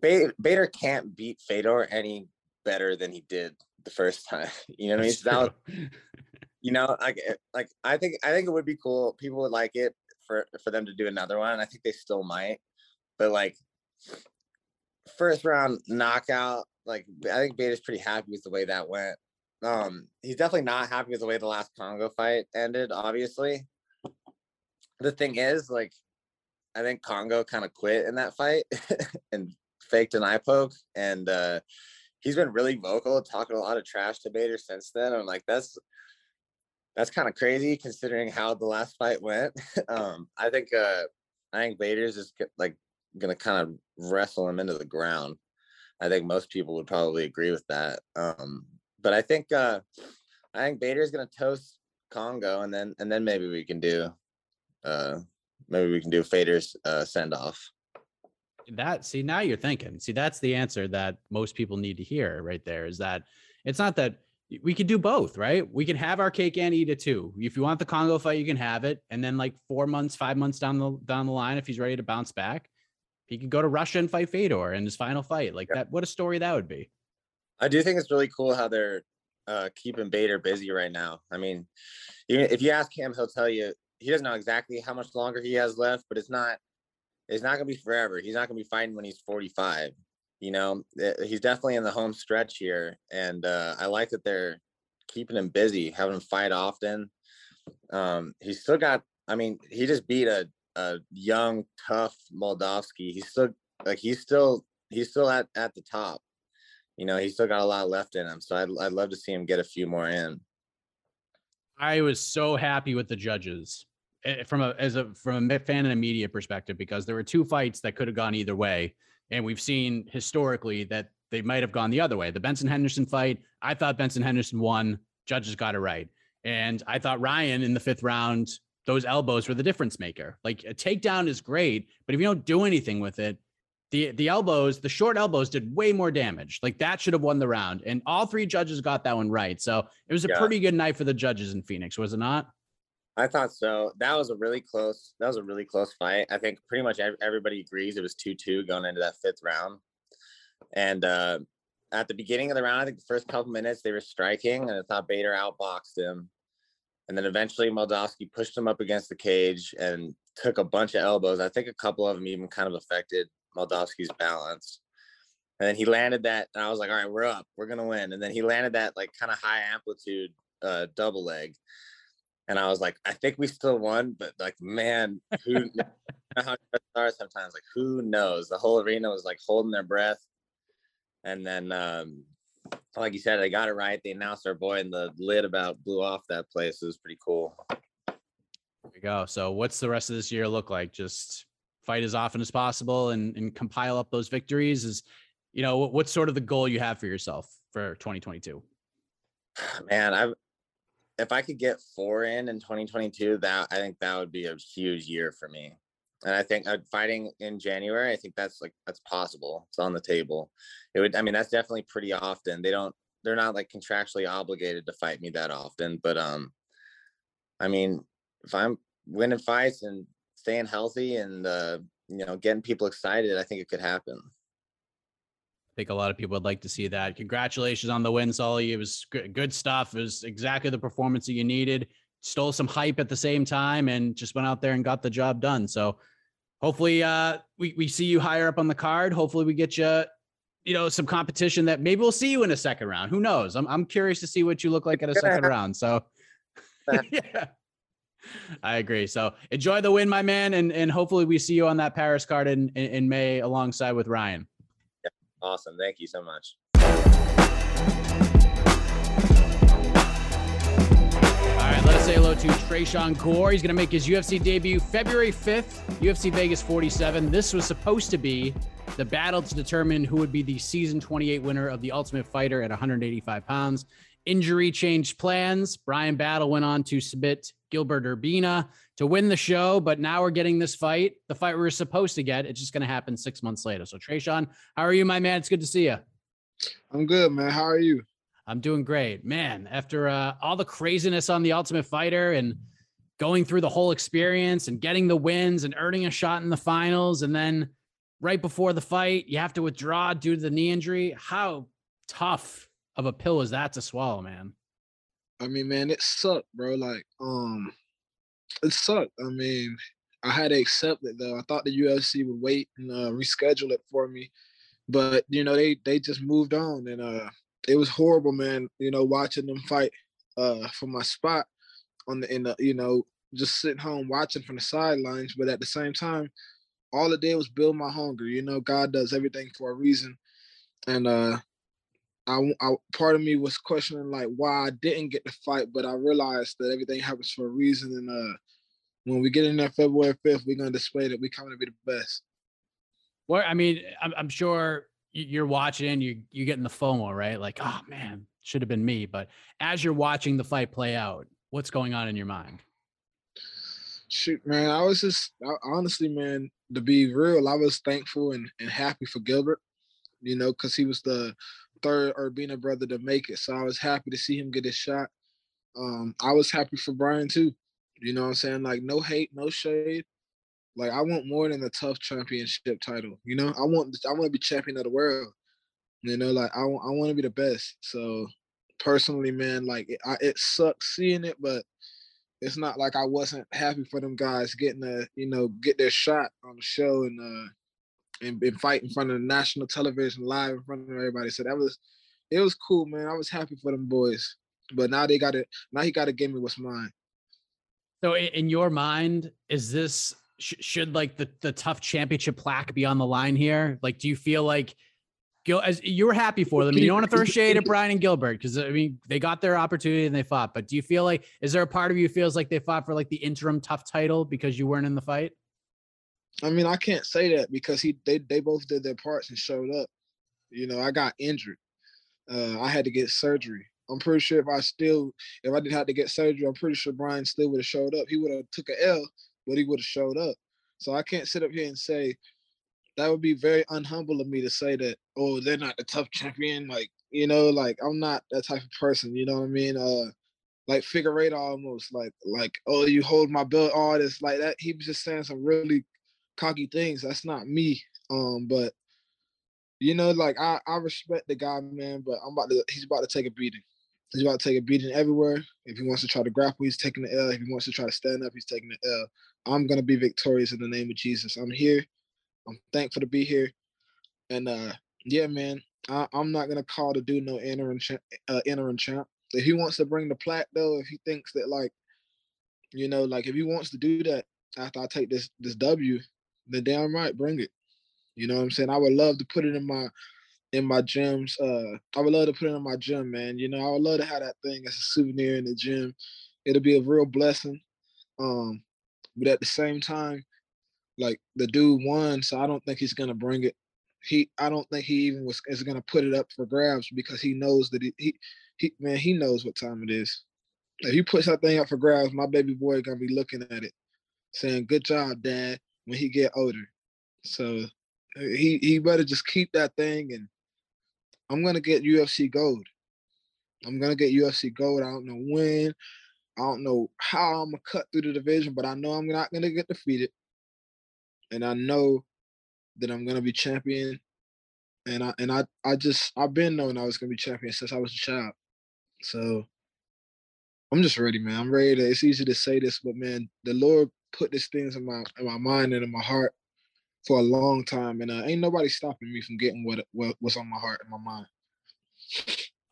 S6: Bader can't beat Fedor any better than he did the first time. You know what I mean? So that you know, like eh, like I think I think it would be cool. People would like it for for them to do another one. I think they still might, but like first round knockout, like I think Bader's pretty happy with the way that went. Um, he's definitely not happy with the way the last Kongo fight ended, obviously the thing is, like, I think Kongo kind of quit in that fight and faked an eye poke, and uh, he's been really vocal, talking a lot of trash to Bader since then. I'm like, that's that's kind of crazy considering how the last fight went. um, I think uh, I think Bader's just like gonna kind of wrestle him into the ground. I think most people would probably agree with that. Um, but I think uh, I think Bader's gonna toast Kongo, and then and then maybe we can do uh, maybe we can do Fedor's uh, send off.
S2: That see now you're thinking. See that's the answer that most people need to hear right there. Is that it's not that we could do both, right? We can have our cake and eat it too. If you want the Kongo fight, you can have it, and then like four months, five months down the down the line, if he's ready to bounce back, he could go to Russia and fight Fedor in his final fight. Like yeah. that, what a story that would be.
S6: I do think it's really cool how they're uh, keeping Bader busy right now. I mean, even if you ask him, he'll tell you he doesn't know exactly how much longer he has left, but it's not it's not gonna be forever. He's not gonna be fighting when he's 45. You know, eh, he's definitely in the home stretch here, and uh, I like that they're keeping him busy, having him fight often. Um, he's still got. I mean, he just beat a a young, tough Moldavsky. He's still like he's still he's still at at the top. You know, he's still got a lot left in him. So I'd I'd love to see him get a few more in.
S2: I was so happy with the judges eh, from a as a from a fan and a media perspective because there were two fights that could have gone either way, and we've seen historically that they might have gone the other way. The Benson Henderson fight, I thought Benson Henderson won. Judges got it right, and I thought Ryan in the fifth round, those elbows were the difference maker. Like a takedown is great, but if you don't do anything with it, the the elbows, the short elbows did way more damage. Like that should have won the round. And all three judges got that one right. So it was a yeah. pretty good night for the judges in Phoenix, was it not?
S6: I thought so. That was a really close. That was a really close fight. I think pretty much everybody agrees it was two two going into that fifth round. And uh, at the beginning of the round, I think the first couple minutes they were striking, and I thought Bader outboxed him. And then eventually Moldavsky pushed him up against the cage and took a bunch of elbows. I think a couple of them even kind of affected Moldavsky's balance. And then he landed that, and I was like, all right, we're up, we're gonna win. And then he landed that like kind of high amplitude uh double leg. And I was like, I think we still won, but like, man, who you how are sometimes like who knows? The whole arena was like holding their breath. And then um like you said, they got it right. They announced our boy and the lid about blew off that place. It was pretty cool.
S2: There we go. So what's the rest of this year look like? Just fight as often as possible and, and compile up those victories is you know what, what's sort of the goal you have for yourself for 2022
S6: Man, i've if I could get four in in 2022, that I think that would be a huge year for me. And I think uh, fighting in January, I think that's like that's possible. It's on the table. It would. I mean, that's definitely pretty often. They don't. They're not like contractually obligated to fight me that often. But um, I mean, if I'm winning fights and staying healthy and uh, you know getting people excited, I think it could happen.
S2: I think a lot of people would like to see that. Congratulations on the win, Sully. It was good, stuff. It was exactly the performance that you needed. Stole some hype at the same time and just went out there and got the job done. So hopefully uh, we, we see you higher up on the card. Hopefully we get you, you know, some competition that maybe we'll see you in a second round. Who knows? I'm, I'm curious to see what you look like at a second round. So yeah. I agree. So enjoy the win, my man, and and hopefully we see you on that Paris card in in, in May alongside with Ryan.
S6: Yeah, awesome. Thank you so much.
S2: All right, let us say hello to Tresean Gore. He's going to make his UFC debut February 5th, UFC Vegas 47. This was supposed to be the battle to determine who would be the season 28 winner of the Ultimate Fighter at 185 pounds. Injury changed plans. Bryan Battle went on to submit Gilbert Urbina to win the show, but now we're getting this fight, the fight we were supposed to get. It's just going to happen six months later. So, Tresean, how are you, my man? It's good to see you.
S7: I'm good, man. How are you?
S2: I'm doing great, man. After uh, all the craziness on the Ultimate Fighter and going through the whole experience and getting the wins and earning a shot in the finals, and then right before the fight, you have to withdraw due to the knee injury. How tough of a pill is that to swallow, man?
S7: I mean, man, it sucked, bro. Like, um, it sucked. I mean, I had to accept it though. I thought the UFC would wait and uh, reschedule it for me, but you know, they they just moved on, and uh, it was horrible, man. You know, watching them fight uh from my spot on the in the you know just sitting home watching from the sidelines, but at the same time, all it did was build my hunger. You know, God does everything for a reason, and uh I, I, part of me was questioning like why I didn't get the fight, but I realized that everything happens for a reason. And uh, when we get in there February fifth, we're gonna display that we're coming to be the best.
S2: Well, I mean, I'm, I'm sure you're watching, you you're getting the FOMO, right? Like, oh man, should have been me. But as you're watching the fight play out, what's going on in your mind?
S7: Shoot, man, I was just I, honestly, man, to be real, I was thankful and, and happy for Gilbert, you know, because he was the third Urbina brother to make it. So I was happy to see him get his shot. Um, I was happy for Bryan too. You know what I'm saying? Like no hate, no shade. Like I want more than a tough championship title. You know, I want I want to be champion of the world. You know, like I want I want to be the best. So personally, man, like it, I, it sucks seeing it, but it's not like I wasn't happy for them guys getting a you know get their shot on the show and uh and, and fight in front of the national television live in front of everybody. So that was it was cool, man. I was happy for them boys. But now they got it. Now he got to give me what's mine.
S2: So in your mind, is this should like the the TUF championship plaque be on the line here? Like, do you feel like Gil as you were happy for them? You don't want to throw shade at Bryan and Gilbert because I mean they got their opportunity and they fought. But do you feel like is there a part of you feels like they fought for like the interim TUF title because you weren't in the fight?
S7: I mean, I can't say that because he they they both did their parts and showed up. You know, I got injured. Uh, I had to get surgery. I'm pretty sure if I still if I didn't have to get surgery, I'm pretty sure Bryan still would have showed up. He would have took a L, but he would have showed up. So I can't sit up here and say that would be very unhumble of me to say that, oh, they're not the TUF champion. Like, you know, like I'm not that type of person, you know what I mean? Uh like Figueiredo almost like like, oh, you hold my belt, all this, like that. He was just saying some really cocky things. That's not me. Um, but you know, like I, I respect the guy, man, but I'm about to he's about to take a beating. He's about to take a beating everywhere. If he wants to try to grapple, he's taking the L. If he wants to try to stand up, he's taking the L. I'm gonna be victorious in the name of Jesus. I'm here. I'm thankful to be here. And uh yeah, man, I, am not gonna call the dude no interim champ, uh, interim champ. If he wants to bring the plaque though, if he thinks that like, you know, like if he wants to do that after I take this this W, then damn right, bring it. You know what I'm saying? I would love to put it in my in my gyms. Uh, I would love to put it in my gym, man. You know, I would love to have that thing as a souvenir in the gym. It'll be a real blessing. Um, but at the same time, like the dude won, so I don't think he's gonna bring it. He, I don't think he even was is gonna put it up for grabs because he knows that he, he, he man, he knows what time it is. If he puts that thing up for grabs, my baby boy gonna be looking at it, saying, "Good job, Dad." When he get older, so uh, he he better just keep that thing, and I'm gonna get UFC gold. I'm gonna get UFC gold. I don't know when. I don't know how I'm gonna cut through the division, but I know I'm not gonna get defeated, and I know that I'm gonna be champion. And I and I I just I've been knowing I was gonna be champion since I was a child. So I'm just ready, man. I'm ready to. It's easy to say this, but man, the Lord put these things in my in my mind and in my heart for a long time, and uh, ain't nobody stopping me from getting what, what what's on my heart and my mind.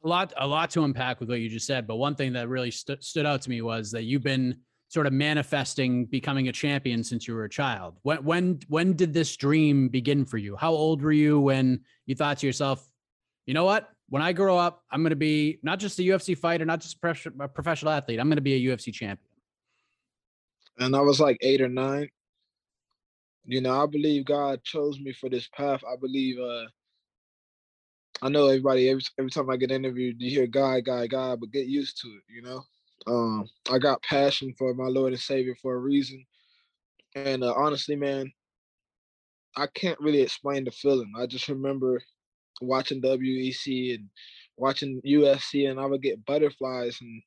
S2: A lot, a lot to unpack with what you just said, but one thing that really st- stood out to me was that you've been sort of manifesting becoming a champion since you were a child. When when when did this dream begin for you? How old were you when you thought to yourself, you know what? When I grow up, I'm going to be not just a UFC fighter, not just a professional athlete. I'm going to be a UFC champion.
S7: And I was like eight or nine. You know, I believe God chose me for this path. I believe uh I know everybody every every time I get interviewed, you hear God, God, God, but get used to it, you know. Um, I got passion for my Lord and Savior for a reason. And uh, honestly, man, I can't really explain the feeling. I just remember watching WEC and watching UFC and I would get butterflies, and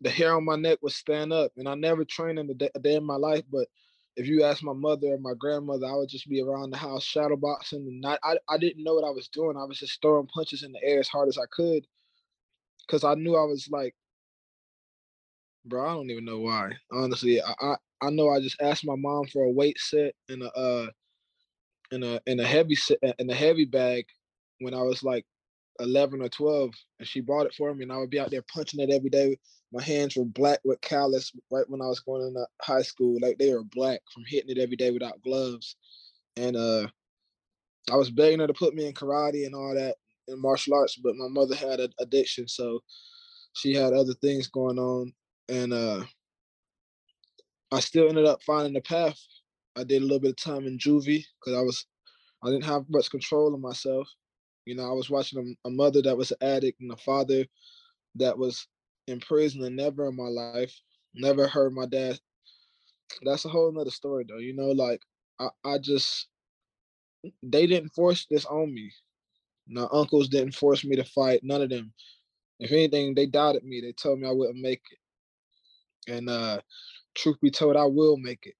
S7: the hair on my neck would stand up. And I never trained in a day, a day in my life, but if you ask my mother or my grandmother, I would just be around the house shadow boxing, and I, I, I didn't know what I was doing. I was just throwing punches in the air as hard as I could, because I knew I was like, bro, I don't even know why. Honestly, I, I, I know I just asked my mom for a weight set and a uh, in a in a heavy set in a heavy bag when I was like 11 or 12, and she bought it for me, and I would be out there punching it every day my hands were black with callus right when I was going into high school. Like they were black from hitting it every day without gloves. And uh I was begging her to put me in karate and all that in martial arts, but my mother had an addiction, so she had other things going on. And uh I still ended up finding the path. I did a little bit of time in juvie because I was I didn't have much control of myself. You know, I was watching a, a mother that was an addict and a father that was in prison and never in my life, never heard my dad. That's a whole nother story though. You know, like I, I just they didn't force this on me. My uncles didn't force me to fight, none of them. If anything, they doubted me. They told me I wouldn't make it. And uh truth be told, I will make it.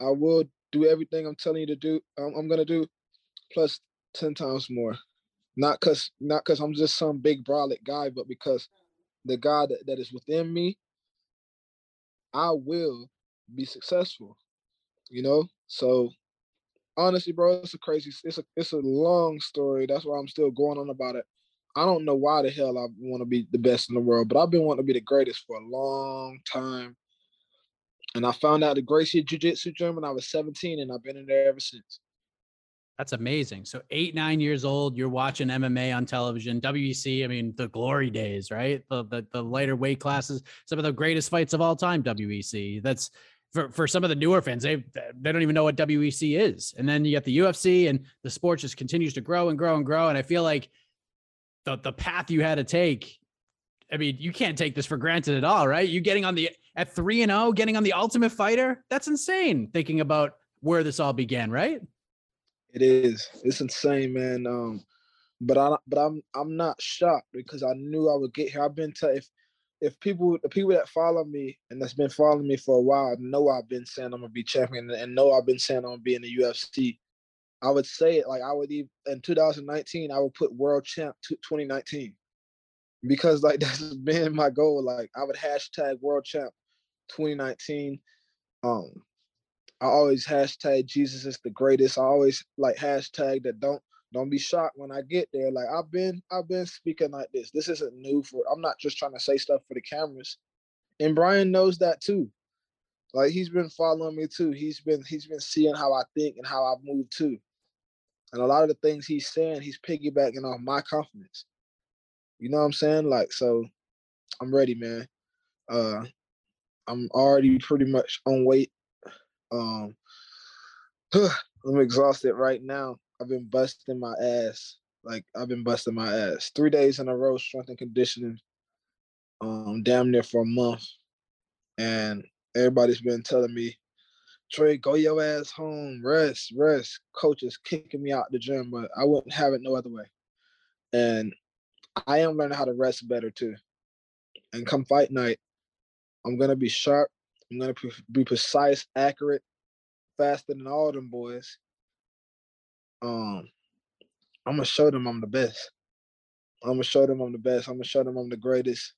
S7: I will do everything I'm telling you to do. I'm, I'm gonna do, plus ten times more. Not cause not cause I'm just some big brolic guy, but because the God that, that is within me, I will be successful. You know? So honestly, bro, it's a crazy, it's a it's a long story. That's why I'm still going on about it. I don't know why the hell I want to be the best in the world, but I've been wanting to be the greatest for a long time. And I found out the Gracie Jiu Jitsu gym when I was 17, and I've been in there ever since.
S2: That's amazing. So eight, nine years old, you're watching MMA on television, WEC. I mean, the glory days, right? The, the the lighter weight classes, some of the greatest fights of all time. WEC. That's for, for some of the newer fans. They they don't even know what WEC is. And then you get the UFC, and the sport just continues to grow and grow and grow. And I feel like the the path you had to take. I mean, you can't take this for granted at all, right? You getting on the at three and zero, oh, getting on the Ultimate Fighter. That's insane. Thinking about where this all began, right?
S7: It is. It's insane, man. Um, but I but I'm I'm not shocked because I knew I would get here. I've been to if if people the people that follow me and that's been following me for a while know I've been saying I'm gonna be champion and know I've been saying I'm gonna be in the UFC. I would say it like I would even in 2019 I would put world champ 2019 because like that's been my goal. Like I would hashtag world champ 2019. Um, I always hashtag Jesus is the greatest. I always like hashtag that don't don't be shocked when I get there. Like I've been, I've been speaking like this. This isn't new for. I'm not just trying to say stuff for the cameras, and Bryan knows that too. Like he's been following me too. He's been, he's been seeing how I think and how I move too. And a lot of the things he's saying, he's piggybacking off my confidence. You know what I'm saying? Like, so I'm ready, man. Uh I'm already pretty much on weight. Um I'm exhausted right now. I've been busting my ass. Like I've been busting my ass. Three days in a row, strength and conditioning. Um, damn near for a month. And everybody's been telling me, Trey, go your ass home, rest, rest. Coach is kicking me out the gym, but I wouldn't have it no other way. And I am learning how to rest better too. And come fight night, I'm gonna be sharp. I'm gonna be precise, accurate, faster than all them boys. Um, I'm gonna show them I'm the best. I'm gonna show them I'm the best. I'm gonna show them I'm the greatest.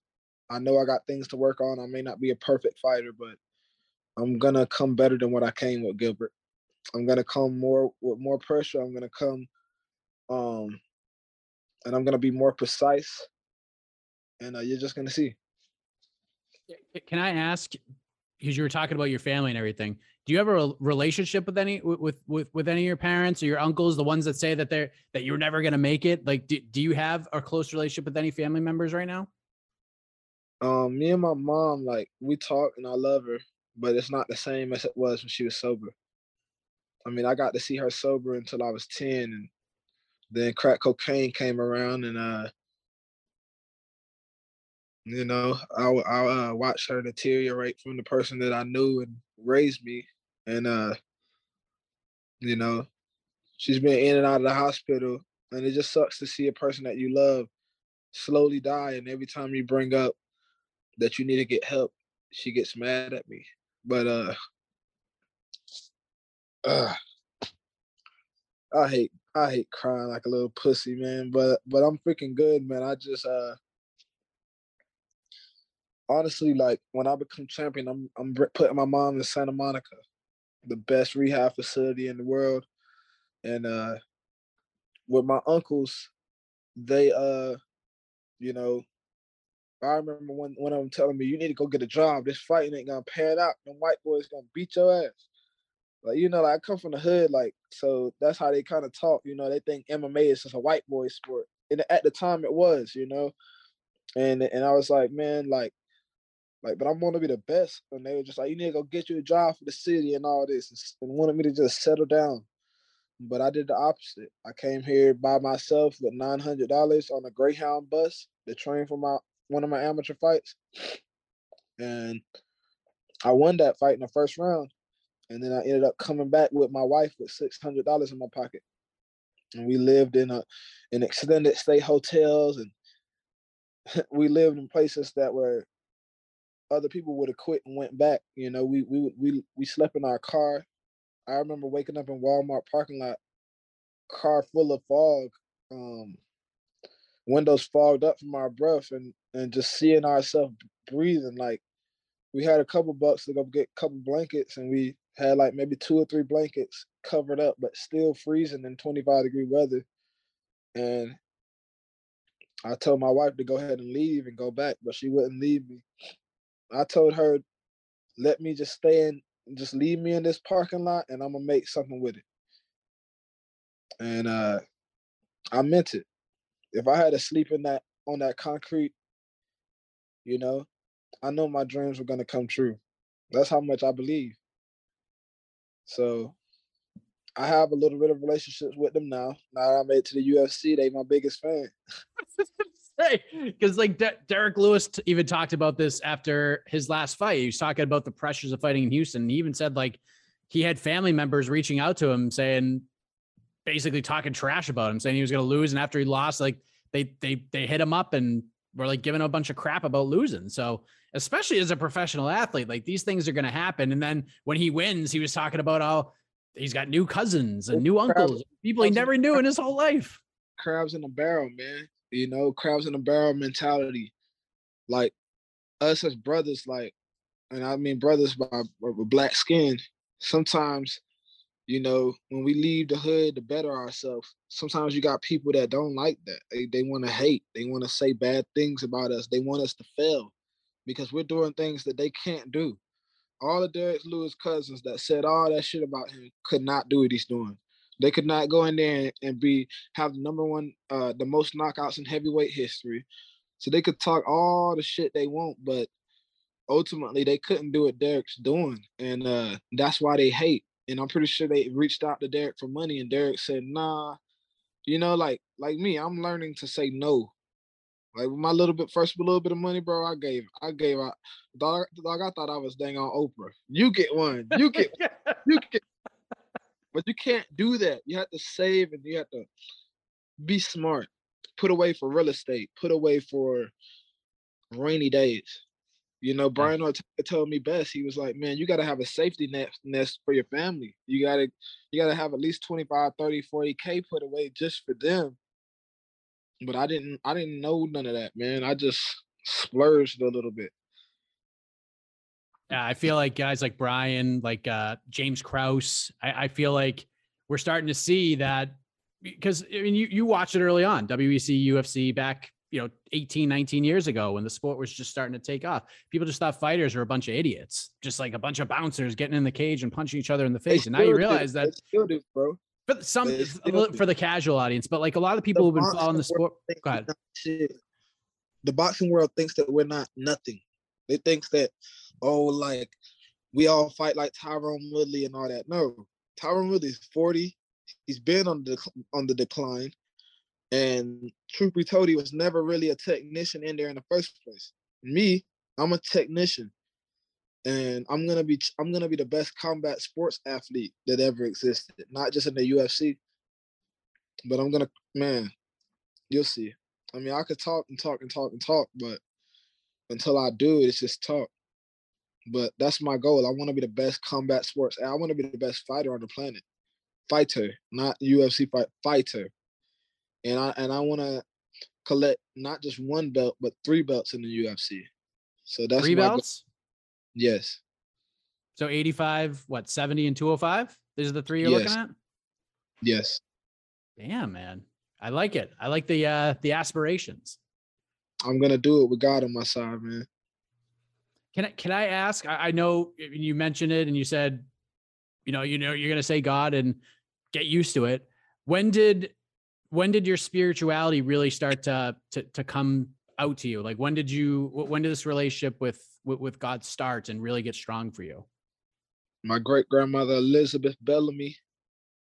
S7: I know I got things to work on. I may not be a perfect fighter, but I'm gonna come better than what I came with Gilbert. I'm gonna come more with more pressure. I'm gonna come, um, and I'm gonna be more precise. And uh, you're just gonna see.
S2: Can I ask? Because you were talking about your family and everything. Do you have a relationship with any with with with any of your parents or your uncles, the ones that say that they're that you're never gonna make it? Like, do, do you have a close relationship with any family members right now?
S7: Um, me and my mom, like we talk and I love her, but it's not the same as it was when she was sober. I mean, I got to see her sober until I was 10 and then crack cocaine came around and uh you know, I I uh, watched her deteriorate from the person that I knew and raised me, and uh, you know, she's been in and out of the hospital, and it just sucks to see a person that you love slowly die. And every time you bring up that you need to get help, she gets mad at me. But uh, uh I hate I hate crying like a little pussy, man. But but I'm freaking good, man. I just uh honestly, like when I become champion, I'm I'm putting my mom in Santa Monica, the best rehab facility in the world, and uh, with my uncles, they uh, you know, I remember when one of them telling me, "You need to go get a job. This fighting ain't gonna pan out. Them white boys gonna beat your ass." Like you know, like I come from the hood, like so that's how they kind of talk. You know, they think MMA is just a white boy sport, and at the time it was, you know. And and I was like, man, like like, but I'm gonna be the best. And they were just like, you need to go get you a job for the city and all this, and wanted me to just settle down. But I did the opposite. I came here by myself with nine hundred dollars on a Greyhound bus to train for my one of my amateur fights, and I won that fight in the first round. And then I ended up coming back with my wife with six hundred dollars in my pocket, and we lived in a in extended stay hotels, and we lived in places that were other people would have quit and went back. You know, we we we we slept in our car. I remember waking up in Walmart parking lot, car full of fog, um, windows fogged up from our breath, and and just seeing ourselves breathing. Like we had a couple bucks to go get a couple blankets, and we had like maybe two or three blankets covered up, but still freezing in 25 degree weather. And I told my wife to go ahead and leave and go back, but she wouldn't leave me. I told her, let me just stay in, just leave me in this parking lot and I'm gonna make something with it. And uh I meant it. If I had to sleep in that on that concrete, you know, I know my dreams were gonna come true. That's how much I believe. So I have a little bit of relationships with them now. Now I made to the UFC, they my biggest fan.
S2: say because like De- Derrick Lewis t- even talked about this after his last fight. He was talking about the pressures of fighting in Houston. He even said like he had family members reaching out to him saying, basically talking trash about him, saying he was going to lose. And after he lost, like they they they hit him up and were like giving a bunch of crap about losing. So especially as a professional athlete, like these things are going to happen. And then when he wins, he was talking about how he's got new cousins and new uncles, people he never knew in his whole life.
S7: Crabs in a barrel, man you know, crabs in a barrel mentality. Like us as brothers, like, and I mean brothers by black skin, sometimes you know, when we leave the hood to better ourselves, sometimes you got people that don't like that. They they want to hate. They want to say bad things about us. They want us to fail because we're doing things that they can't do. All of Derrick Lewis cousins that said all that shit about him could not do what he's doing. They could not go in there and be have the number one, uh, the most knockouts in heavyweight history. So they could talk all the shit they want, but ultimately they couldn't do what Derrick's doing, and uh, that's why they hate. And I'm pretty sure they reached out to Derrick for money, and Derrick said, "Nah." You know, like like me, I'm learning to say no. Like with my little bit first little bit of money, bro, I gave I gave out dog, dog I thought I was dang on Oprah. You get one. You get you get but you can't do that. You have to save and you have to be smart. Put away for real estate, put away for rainy days. You know, mm. Brian Ortega told me best. He was like, man, you got to have a safety net nest for your family. You got to you got to have at least 25, 30, 40k put away just for them. But I didn't I didn't know none of that, man. I just splurged a little bit.
S2: Yeah, I feel like guys like Brian, like uh, James Krause, I, I feel like we're starting to see that because I mean you you watched it early on, WEC, UFC back you know 18 19 years ago when the sport was just starting to take off people just thought fighters were a bunch of idiots just like a bunch of bouncers getting in the cage and punching each other in the face and now you realize
S7: do.
S2: that
S7: do, bro.
S2: for some for the casual audience but like a lot of people
S7: The
S2: who've been following the sport go ahead.
S7: The boxing world thinks that we're not nothing. They thinks that, oh, like we all fight like Tyron Woodley and all that. No, Tyron Woodley's 40. He's been on the on the decline. And told, he was never really a technician in there in the first place. Me, I'm a technician. And I'm gonna be I'm gonna be the best combat sports athlete that ever existed, not just in the UFC. But I'm gonna man, you'll see. I mean, I could talk and talk and talk and talk, but until I do it, it's just talk. But that's my goal. I want to be the best combat sports. I want to be the best fighter on the planet. Fighter, not UFC fight fighter. And I and I want to collect not just one belt, but three belts in the UFC. So that's
S2: three
S7: my goal.
S2: belts
S7: Yes.
S2: so 85 what 70 and 205 these are the three you're
S7: Yes.
S2: looking at
S7: Yes.
S2: damn man i like it i like the uh the aspirations
S7: I'm gonna do it with God on my side, man.
S2: Can I can I ask? I, I know you mentioned it and you said, you know, you know, you're gonna say God and get used to it. When did when did your spirituality really start to to to come out to you? Like when did you when did this relationship with with, with God start and really get strong for you?
S7: my great grandmother Elizabeth Bellamy,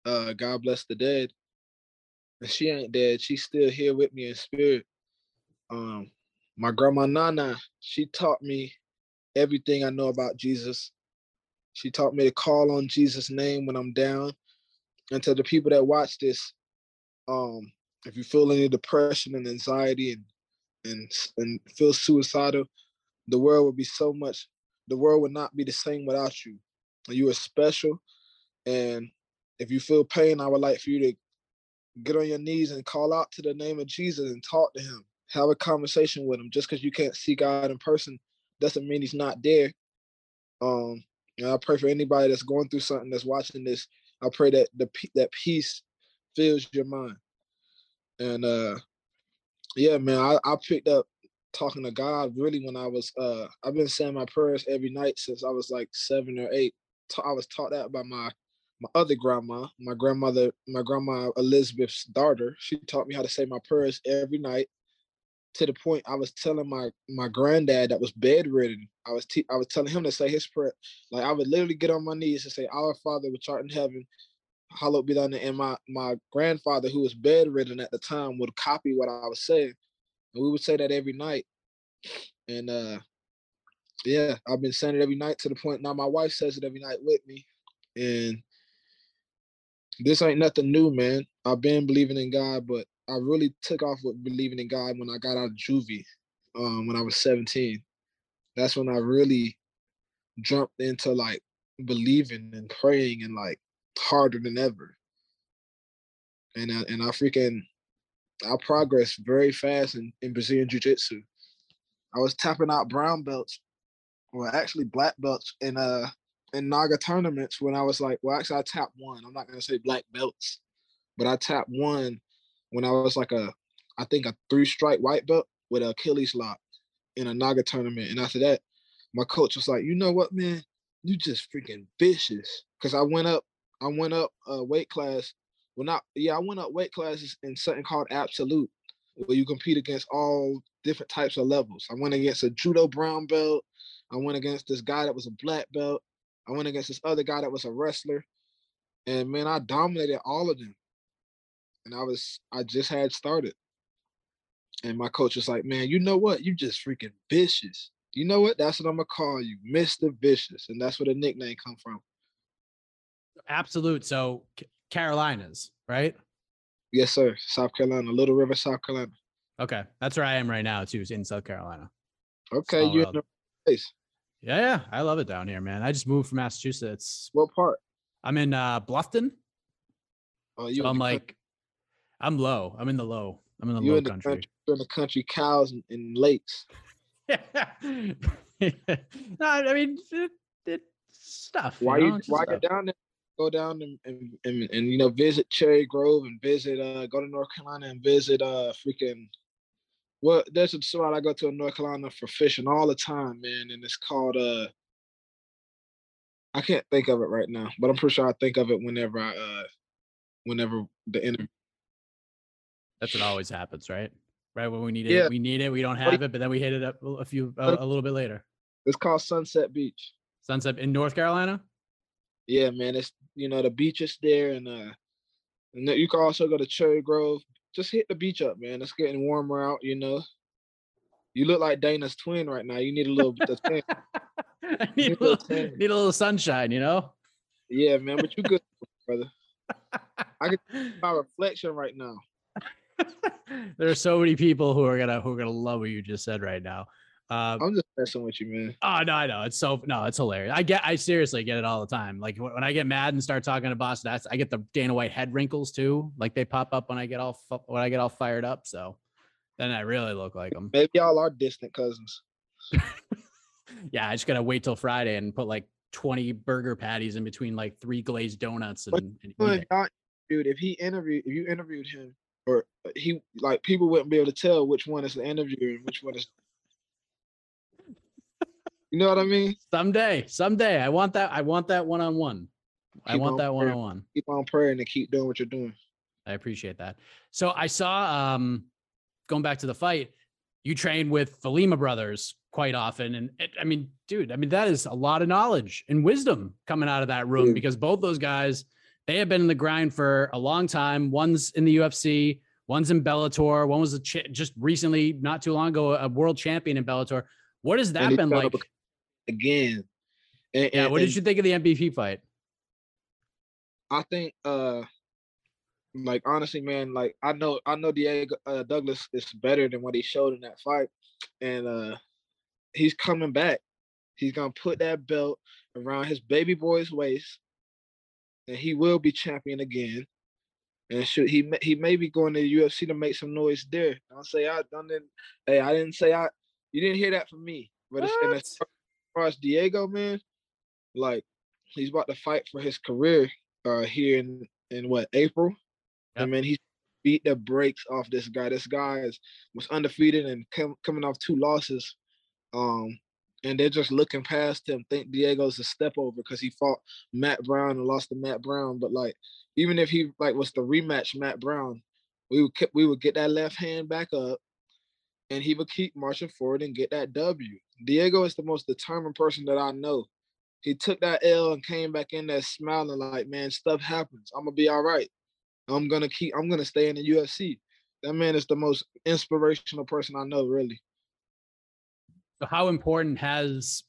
S7: uh, God bless the dead. She ain't dead. She's still here with me in spirit. Um, my grandma Nana, she taught me everything I know about Jesus. She taught me to call on Jesus' name when I'm down. And to the people that watch this, um, if you feel any depression and anxiety and and and feel suicidal, the world would be so much. The world would not be the same without you. You are special, and if you feel pain, I would like for you to get on your knees and call out to the name of Jesus and talk to Him. Have a conversation with Him. Just because you can't see God in person doesn't mean He's not there. Um, and I pray for anybody that's going through something that's watching this. I pray that the that peace fills your mind. And uh, yeah, man, I, I picked up talking to God really when I was uh I've been saying my prayers every night since I was like seven or eight. I was taught that by my my other grandma, my grandmother, my grandma Elizabeth's daughter. She taught me how to say my prayers every night. To the point I was telling my my granddad that was bedridden. I was te- I was telling him to say his prayer. Like I would literally get on my knees and say, "Our Father which art in heaven, hallowed be thy name." And my my grandfather, who was bedridden at the time, would copy what I was saying, and we would say that every night. And uh, yeah, I've been saying it every night to the point now my wife says it every night with me, and this ain't nothing new, man. I've been believing in God, but I really took off with believing in God when I got out of juvie, um, when I was 17. That's when I really jumped into like believing and praying and like harder than ever. And I, and I freaking I progressed very fast in, in Brazilian Jiu Jitsu. I was tapping out brown belts, or actually black belts in uh in NAGA tournaments when I was like, well, actually, I tapped one. I'm not gonna say black belts, but I tapped one when I was like a, I think a three stripe white belt with a Achilles lock in a NAGA tournament. And after that, my coach was like, you know what, man, you just freaking vicious. Cause I went up, I went up a weight class. Well, not yeah, I went up weight classes in something called absolute, where you compete against all different types of levels. I went against a judo brown belt. I went against this guy that was a black belt. I went against this other guy that was a wrestler. And man, I dominated all of them. And I was, I just had started. And my coach was like, man, you know what? You just freaking vicious. You know what? That's what I'm gonna call you, Mr. Vicious. And that's where the nickname come from.
S2: Absolute. So Carolinas, right?
S7: Yes, sir. South Carolina, Little River, South Carolina.
S2: Okay. That's where I am right now, too, is in South Carolina.
S7: Okay, you in the place.
S2: Yeah, yeah. I love it down here, man. I just moved from Massachusetts.
S7: What part?
S2: I'm in uh Bluffton.
S7: Oh, you
S2: So I'm like, I'm low. I'm in the low. I'm in the
S7: you
S2: low
S7: in the
S2: country.
S7: country, you in the country, cows and, and lakes.
S2: no, I mean, it, it stuff.
S7: Why
S2: you
S7: you
S2: know, just
S7: while you're down there, go down and, and, and, and you know visit Cherry Grove and visit uh go to North Carolina and visit uh freaking well there's a spot I go to in North Carolina for fishing all the time, man, and it's called uh I can't think of it right now, but I'm pretty sure I think of it whenever I uh whenever the interview.
S2: That's what always happens, right? Right when we need
S7: Yeah.
S2: it, we need it. We don't have it, but then we hit it up a few a, a little bit later.
S7: It's called Sunset Beach.
S2: Sunset in North Carolina.
S7: Yeah, man, it's you know the beach is there, and uh, and then you can also go to Cherry Grove. Just hit the beach up, man. It's getting warmer out. You know, you look like Dana's twin right now. You need a little bit of tan.
S2: I need a
S7: Need a
S2: little,
S7: tan.
S2: need a little sunshine, you know.
S7: Yeah, man, but you good, brother. I can see my reflection right now.
S2: There are so many people who are gonna who are gonna love what you just said right now. Uh,
S7: I'm just messing with you, man.
S2: Oh no, I know it's so no, it's hilarious. I get, I seriously get it all the time. Like when I get mad and start talking to Boston, that's I get the Dana White head wrinkles too. Like they pop up when I get all when I get all fired up. So then I really look like them.
S7: Maybe y'all are distant cousins.
S2: Yeah, I just gotta wait till Friday and put like twenty burger patties in between like three glazed donuts and, and
S7: dude, if he interviewed, if you interviewed him, or uh, he like people wouldn't be able to tell which one is the interviewer and which one is. You know what I mean?
S2: someday, someday. I want that. I want that one on one. I want
S7: on
S2: that one on one.
S7: Keep on praying and keep doing what you're doing.
S2: I appreciate that. So I saw um going back to the fight, you train with the Lima brothers quite often. And it, I mean, dude, I mean, that is a lot of knowledge and wisdom coming out of that room
S7: Dude.
S2: because both those guys, they have been in the grind for a long time. One's in the UFC, one's in Bellator, one was a just recently, not too long ago, a world champion in Bellator. What has that been like?
S7: Again. And,
S2: Yeah,
S7: and-
S2: what did you think of the MVP fight?
S7: I think uh like honestly, man, like I know I know Diego uh, Douglas is better than what he showed in that fight. And uh he's coming back. He's gonna put that belt around his baby boy's waist, and he will be champion again. And should he may- he may be going to the UFC to make some noise there. Don't say I don't didn't hey I didn't say I you didn't hear that from me. But as far- as Diego, man, like he's about to fight for his career uh here in in what April. I mean he beat the brakes off this guy. This guy is was undefeated and com- coming off two losses. Um and they're just looking past him, think Diego's a step over because he fought Matt Brown and lost to Matt Brown. But like even if he like was the rematch Matt Brown, we would keep, we would get that left hand back up and he would keep marching forward and get that W. Diego is the most determined person that I know. He took that L and came back in there smiling like, man, stuff happens. I'm gonna be all right. I'm gonna keep. I'm gonna stay in the UFC. That man is the most inspirational person I know, really.
S2: So how important has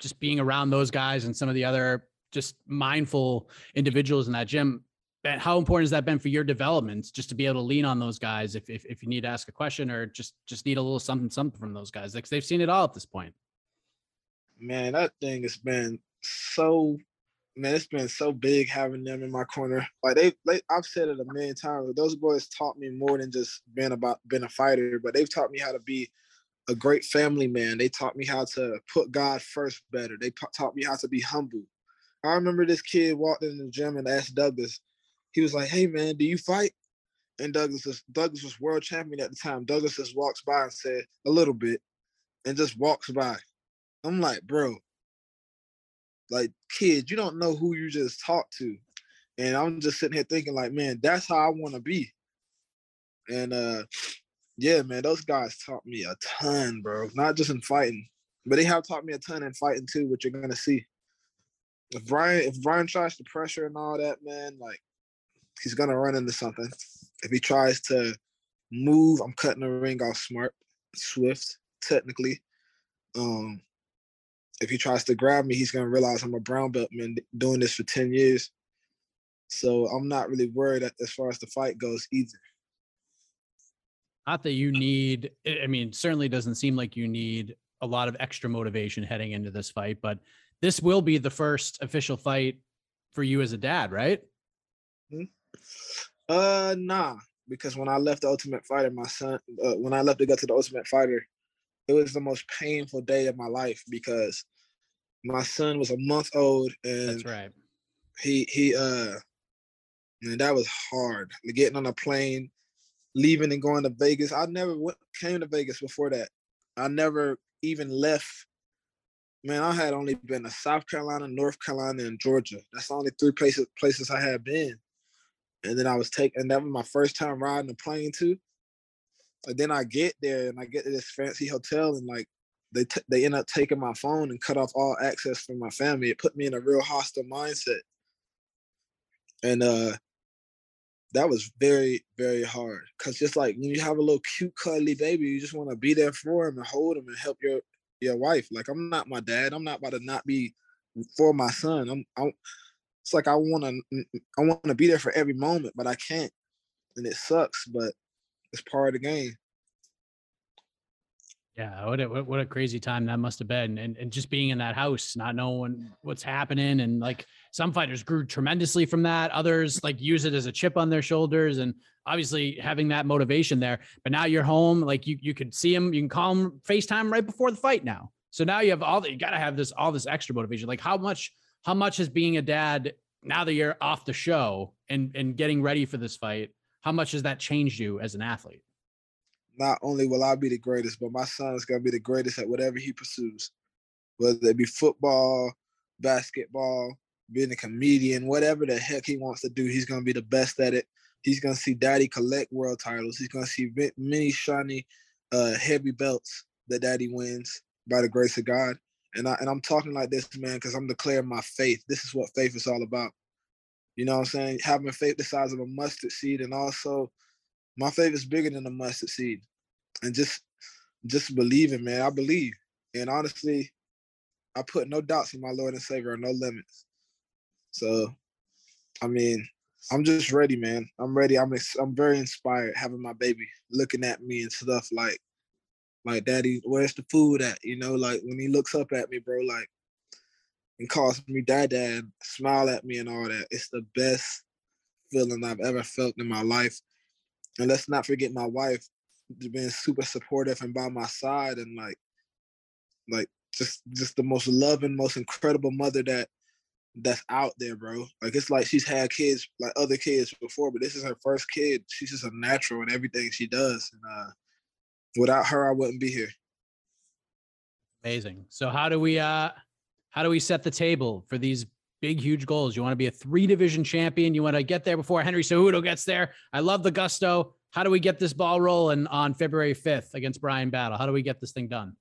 S2: just being around those guys and some of the other just mindful individuals in that gym been, how important has that been for your development just to be able to lean on those guys if, if, if you need to ask a question or just just need a little something something from those guys like they've seen it all at this point
S7: Man, that thing has been so. Man, it's been so big having them in my corner. Like they, they I've said it a million times. Those boys taught me more than just being about being a fighter, but they've taught me how to be a great family man. They taught me how to put God first better. They taught me how to be humble. I remember this kid walked in the gym and asked Douglas. He was like, "Hey man, do you fight?" And Douglas was Douglas was world champion at the time. Douglas just walks by and said a little bit, and just walks by. I'm like, bro, like kid, you don't know who you just talked to, and I'm just sitting here thinking like, man, that's how I want to be. And uh, yeah, man, those guys taught me a ton, bro. Not just in fighting, but they have taught me a ton in fighting too. What you're gonna see. If Bryan, if Bryan tries to pressure and all that, man, like he's gonna run into something. If he tries to move, I'm cutting the ring off smart, swift, technically. Um, if he tries to grab me, he's gonna realize I'm a brown belt man doing this for 10 years. So I'm not really worried as far as the fight goes either.
S2: Not that you need, I mean, certainly doesn't seem like you need a lot of extra motivation heading into this fight, but this will be the first official fight for you as a dad, right?
S7: Hmm? Uh, nah, because when I left the Ultimate Fighter, my son, uh, when I left to go to the Ultimate Fighter, it was the most painful day of my life because my son was a month old and
S2: that's right.
S7: He he uh, man, that was hard. Getting on a plane, leaving and going to Vegas. I never went, came to Vegas before that. I never even left. Man, I had only been to South Carolina, North Carolina, and Georgia. That's the only three places places I had been. And then I was taking that was my first time riding a plane too. And then I get there and I get to this fancy hotel and like they t- they end up taking my phone and cut off all access from my family. It put me in a real hostile mindset. And uh that was very, very hard. Cause just like when you have a little cute, cuddly baby, you just want to be there for him and hold him and help your your wife. Like I'm not my dad. I'm not about to not be for my son. I'm. I'm it's like I want to. I want to be there for every moment, but I can't, and it sucks. But it's part of the game.
S2: Yeah, what a what a crazy time that must have been, and and just being in that house, not knowing what's happening, and like some fighters grew tremendously from that, others like use it as a chip on their shoulders, and obviously having that motivation there. But now you're home, like you you could see him, you can call him FaceTime right before the fight now. So now you have all that. You got to have this all this extra motivation. Like how much how much is being a dad now that you're off the show and and getting ready for this fight? How much has that changed you as an athlete?
S7: Not only will I be the greatest, but my son is gonna be the greatest at whatever he pursues, whether it be football, basketball, being a comedian, whatever the heck he wants to do, he's gonna be the best at it. He's gonna see Daddy collect world titles. He's gonna see many shiny, uh, heavy belts that Daddy wins by the grace of God. And I and I'm talking like this, man, because I'm declaring my faith. This is what faith is all about. You know what I'm saying? Having faith the size of a mustard seed, and also my faith is bigger than a mustard seed. And just just believing, man. I believe. And honestly, I put no doubts in my Lord and Savior, no limits. So, I mean, I'm just ready, man. I'm ready. I'm I'm very inspired having my baby looking at me and stuff like, like, Daddy, where's the food at? You know, like when he looks up at me, bro, like, and calls me dad, dad, smile at me and all that. It's the best feeling I've ever felt in my life. And let's not forget my wife being super supportive and by my side and like like just just the most loving, most incredible mother that that's out there, bro. Like it's like she's had kids like other kids before, but this is her first kid. She's just a natural in everything she does. And uh without her I wouldn't be here.
S2: Amazing. So how do we uh how do we set the table for these big, huge goals. You want to be a three division champion. You want to get there before Henry Cejudo gets there. I love the gusto. How do we get this ball rolling on February 5th against Bryan Battle? How do we get this thing done?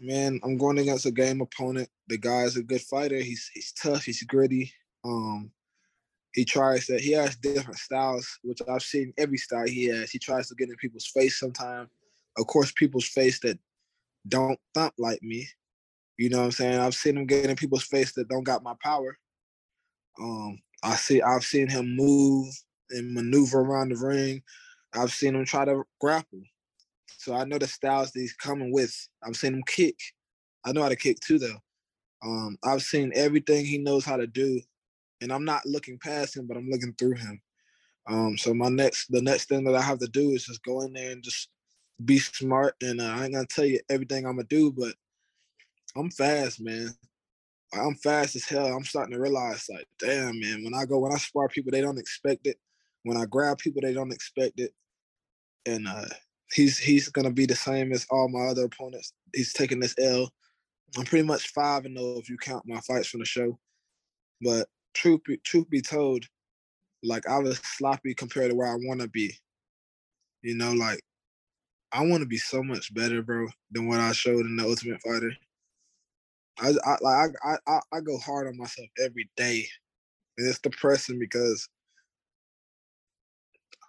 S7: Man, I'm going against a game opponent. The guy's a good fighter. He's he's tough. He's gritty. Um, he tries to. He has different styles, which I've seen every style he has. He tries to get in people's face sometimes. Of course, people's face that don't thump like me. You know what I'm saying? I've seen him get in people's face that don't got my power. Um, I see I've seen him move and maneuver around the ring. I've seen him try to grapple. So I know the styles that he's coming with. I've seen him kick. I know how to kick too though. Um, I've seen everything he knows how to do. And I'm not looking past him, but I'm looking through him. Um, so my next the next thing that I have to do is just go in there and just be smart. And uh, I ain't gonna tell you everything I'm gonna do, but I'm fast, man. I'm fast as hell. I'm starting to realize, like, damn, man, when I go, when I spar people, they don't expect it. When I grab people, they don't expect it. And uh he's he's gonna be the same as all my other opponents. He's taking this L. I'm pretty much five and zero if you count my fights from the show. But truth be, truth be told, like I was sloppy compared to where I want to be. You know, like I want to be so much better, bro, than what I showed in the Ultimate Fighter. I, I like I, I I go hard on myself every day, and it's depressing because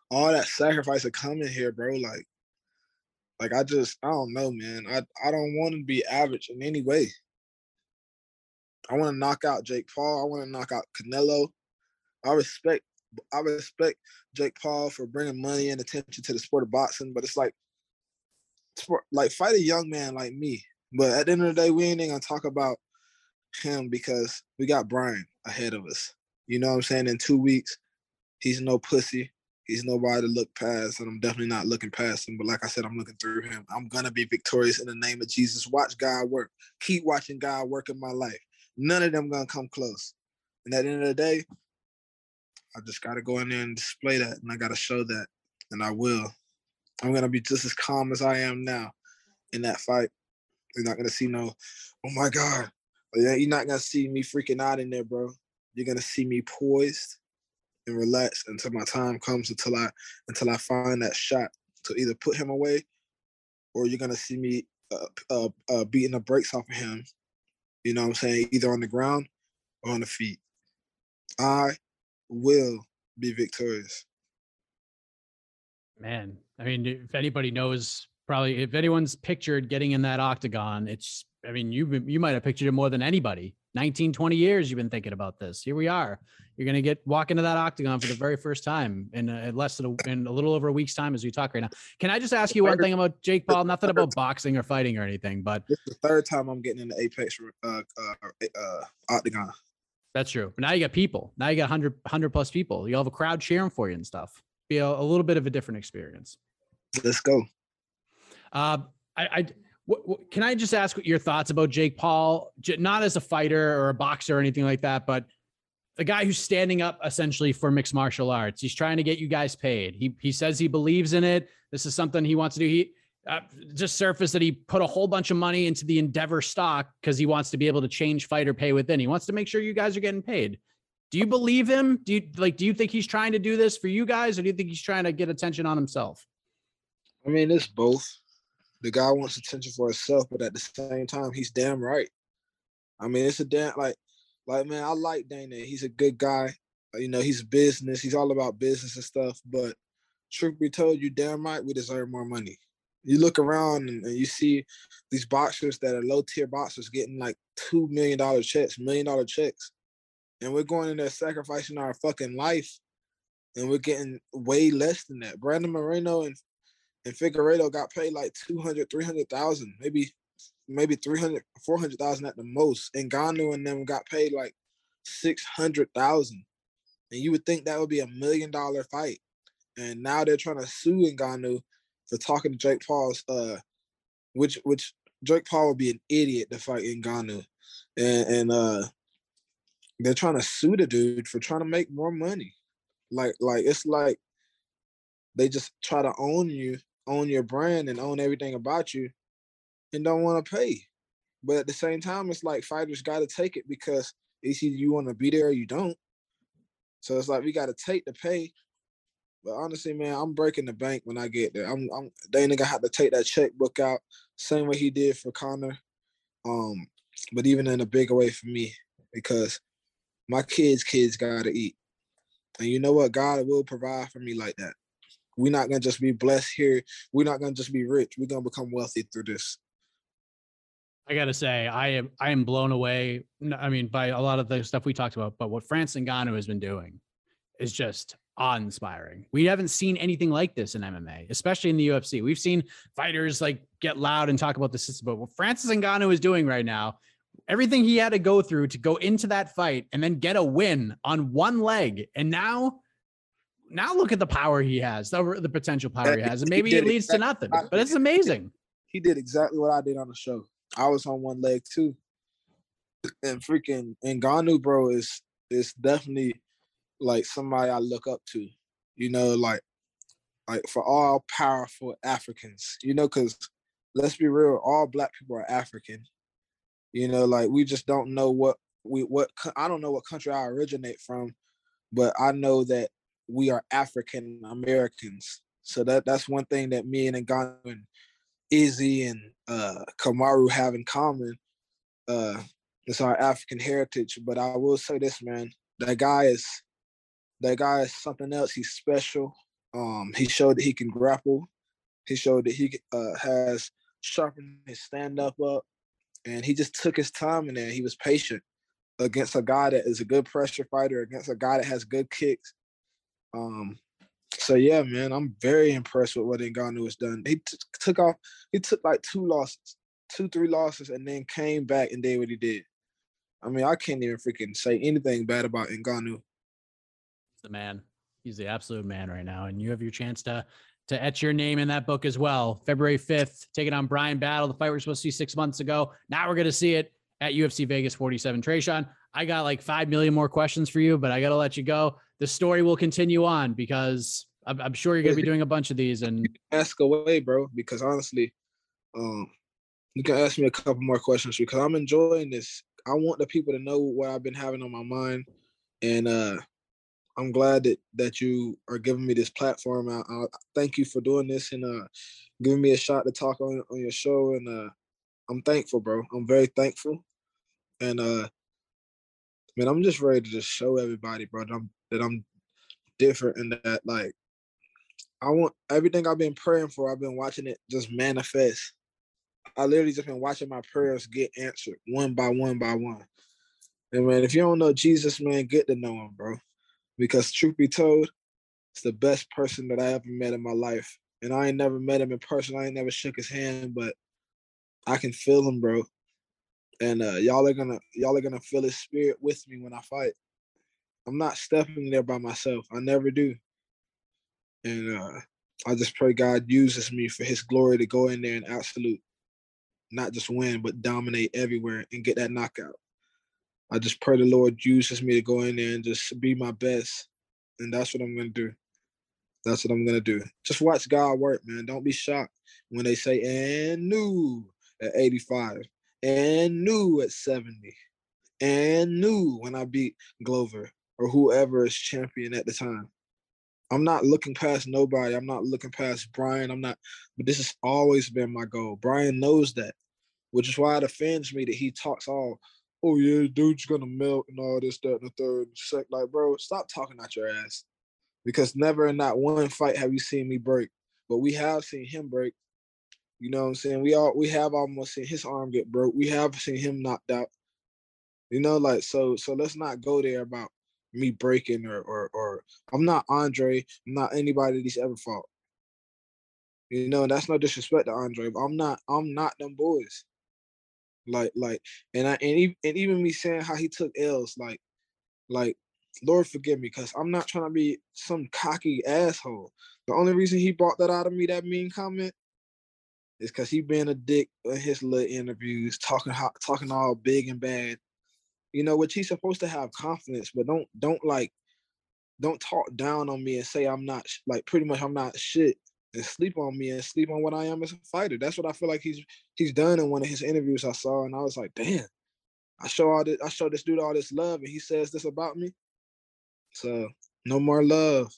S7: all that sacrifice of coming here, bro. Like, like I just I don't know, man. I I don't want to be average in any way. I want to knock out Jake Paul. I want to knock out Canelo. I respect I respect Jake Paul for bringing money and attention to the sport of boxing, but it's like sport like fight a young man like me. But at the end of the day, we ain't even gonna talk about him because we got Bryan ahead of us. You know what I'm saying? In two weeks, he's no pussy. He's nobody to look past, and I'm definitely not looking past him. But like I said, I'm looking through him. I'm gonna be victorious in the name of Jesus. Watch God work. Keep watching God work in my life. None of them gonna come close. And at the end of the day, I just gotta go in there and display that, and I gotta show that, and I will. I'm gonna be just as calm as I am now in that fight. You're not gonna see no, oh my God. You're not gonna see me freaking out in there, bro. You're gonna see me poised and relaxed until my time comes until I until I find that shot to either put him away or you're gonna see me uh, uh, uh, beating the brakes off of him. You know what I'm saying? Either on the ground or on the feet. I will be victorious.
S2: Man, I mean, if anybody knows, probably if anyone's pictured getting in that octagon, it's. I mean, you you might have pictured it more than anybody. 19, 20 years you've been thinking about this. Here we are. You're gonna get walk into that octagon for the very first time in, a, less than a, in a little over a week's time as we talk right now. Can I just ask you one thing about Jake Paul? Nothing about boxing or fighting or anything, but
S7: this is the third time I'm getting in the Apex uh, uh, uh, octagon.
S2: That's true. But now you got people. Now you got 100, 100 plus people. You'll have a crowd cheering for you and stuff. Be a, a little bit of a different experience.
S7: Let's go.
S2: Uh, I, I can I just ask what your thoughts about Jake Paul, not as a fighter or a boxer or anything like that, but the guy who's standing up essentially for mixed martial arts. He's trying to get you guys paid. He he says he believes in it. This is something he wants to do. He uh, just surfaced that he put a whole bunch of money into the Endeavor stock because he wants to be able to change fighter pay within. He wants to make sure you guys are getting paid. Do you believe him? Do you like? Do you think he's trying to do this for you guys, or do you think he's trying to get attention on himself?
S7: I mean, it's both the guy wants attention for himself, but at the same time, he's damn right. I mean, it's a damn like, like man, I like Dana. He's a good guy. Uh, you know, he's business. He's all about business and stuff. But truth be told, you damn right, we deserve more money. You look around and, and you see these boxers that are low tier boxers getting like two million dollar checks, million dollar checks, and we're going in there sacrificing our fucking life, and we're getting way less than that. Brandon Moreno and and Figueiredo got paid like 200, 300,000, maybe maybe 300, 400,000 at the most. And Ngannou and them got paid like 600,000. And you would think that would be a million dollar fight. And now they're trying to sue Ngannou for talking to Jake Paul's uh which which Jake Paul would be an idiot to fight Ngannou. And and uh they're trying to sue the dude for trying to make more money. Like like it's like they just try to own you own your brand and own everything about you and don't want to pay. But at the same time, it's like fighters got to take it because it's either you want to be there or you don't. So it's like we got to take the pay. But honestly, man, I'm breaking the bank when I get there. I'm, I'm Dana gonna have to take that checkbook out, same way he did for Conor. Um, but even in a bigger way for me, because my kids' kids gotta eat. And you know what? God will provide for me like that. We're not gonna just be blessed here. We're not gonna just be rich. We're gonna become wealthy through this.
S2: I gotta say, I am I am blown away. I mean, by a lot of the stuff we talked about, but what France Ngannou has been doing is just awe-inspiring. We haven't seen anything like this in MMA, especially in the UFC. We've seen fighters like get loud and talk about the system, but what Francis Ngannou is doing right now, everything he had to go through to go into that fight and then get a win on one leg, and now now look at the power he has, the, the potential power he has, and maybe it leads to nothing. But it's amazing.
S7: He did exactly what I did on the show. I was on one leg too. and freaking Ngannou, bro, is is definitely like somebody I look up to. You know, like like for all powerful Africans, you know, because let's be real, all black people are African. You know, like we just don't know what we what I don't know what country I originate from, but I know that we are African Americans. So that that's one thing that me and Ngannou and Izzy and uh Kamaru have in common. Uh it's our African heritage. But I will say this, man, that guy is that guy is something else. He's special. Um, he showed that he can grapple. He showed that he uh, has sharpened his stand up up, and he just took his time in there. He was patient against a guy that is a good pressure fighter, against a guy that has good kicks. Um, so yeah, man, I'm very impressed with what Ngannou has done. He t- took off. He took like two losses, two three losses, and then came back and did what he did. I mean, I can't even freaking say anything bad about Ngannou.
S8: The man, he's the absolute man right now, and you have your chance to to etch your name in that book as well. February 5th, taking on Bryan Battle, the fight we are supposed to see six months ago. Now we're going to see it at UFC Vegas 47. Tresean, I got like 5 million more questions for you, but I got to let you go. The story will continue on because I'm, I'm sure you're going to be doing a bunch of these and
S7: ask away, bro, because honestly, um, you can ask me a couple more questions because I'm enjoying this. I want the people to know what I've been having on my mind. And, uh, I'm glad that that you are giving me this platform. I, I thank you for doing this and uh, giving me a shot to talk on on your show. And uh, I'm thankful, bro. I'm very thankful. And uh, man, I'm just ready to just show everybody, bro, that I'm that I'm different and that like I want everything I've been praying for. I've been watching it just manifest. I literally just been watching my prayers get answered one by one by one. And man, if you don't know Jesus, man, get to know him, bro because truth be told, it's the best person that I ever met in my life. And I ain't never met him in person. I ain't never shook his hand, but I can feel him, bro. And uh, y'all are gonna y'all are gonna feel his spirit with me when I fight. I'm not stepping there by myself. I never do. And uh, I just pray God uses me for his glory to go in there and absolute, not just win, but dominate everywhere and get that knockout. I just pray the Lord uses me to go in there and just be my best. And that's what I'm gonna do. That's what I'm gonna do. Just watch God work, man. Don't be shocked when they say and new at 85, and new at 70, and new when I beat Glover or whoever is champion at the time. I'm not looking past nobody. I'm not looking past Bryan. I'm not, but this has always been my goal. Bryan knows that, which is why it offends me that he talks all oh yeah, dude's gonna melt and all this, that, and the third. Sec, like, bro, stop talking out your ass. Because never in that one fight have you seen me break. But we have seen him break. You know what I'm saying? We all we have almost seen his arm get broke. We have seen him knocked out. You know, like so so let's not go there about me breaking or or or I'm not Andre, I'm not anybody that he's ever fought. You know, that's no disrespect to Andre, but I'm not I'm not them boys. Like, like, and I and even, and even me saying how he took L's, like, like, Lord forgive me, cause I'm not trying to be some cocky asshole. The only reason he brought that out of me, that mean comment, is cause he been a dick in his little interviews, talking talking all big and bad. You know, which he's supposed to have confidence, but don't don't like don't talk down on me and say I'm not like pretty much I'm not shit and sleep on me and sleep on what I am as a fighter. That's what I feel like he's he's done in one of his interviews I saw, and I was like, damn, I show all this, I show this dude all this love, and he says this about me. So no more love,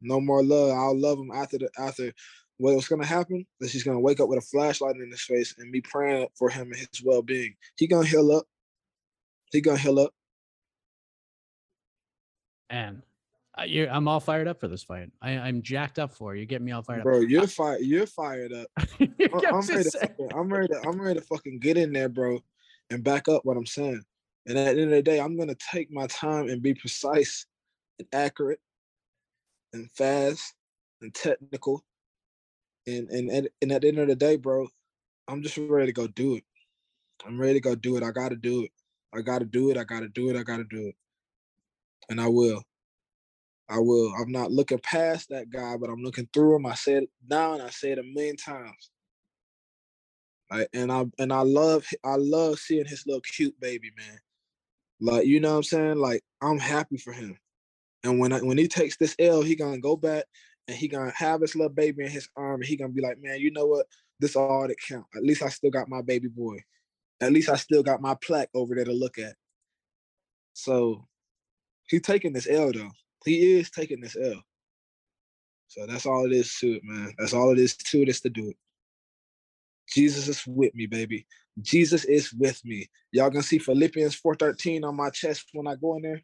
S7: no more love. I'll love him after the after what's gonna happen is he's gonna wake up with a flashlight in his face and me praying for him and his well being. He gonna heal up. He gonna heal up.
S8: And you, I'm all fired up for this fight. I, am jacked up for you. Get me all fired
S7: bro,
S8: up,
S7: bro. You're fired. You're fired up. I'm, I'm ready to fucking, I'm ready to. I'm ready to fucking get in there, bro, and back up what I'm saying. And at the end of the day, I'm gonna take my time and be precise and accurate and fast and technical. And and and, and at the end of the day, bro, I'm just ready to go do it. I'm ready to go do it. I gotta do it. I gotta do it. I gotta do it. I gotta do it. And I will. I will. I'm not looking past that guy, but I'm looking through him. I said it now and I said it a million times. Like, and I and I love I love seeing his little cute baby, man. Like, you know what I'm saying? Like, I'm happy for him. And when I, when he takes this L, he gonna go back and he gonna have his little baby in his arm, and he gonna be like, man, you know what? This all that count. At least I still got my baby boy. At least I still got my plaque over there to look at. So he's taking this L though. He is taking this L. So that's all it is to it, man. That's all it is to it is to do it. Jesus is with me, baby. Jesus is with me. Y'all gonna see Philippians 4:13 on my chest when I go in there.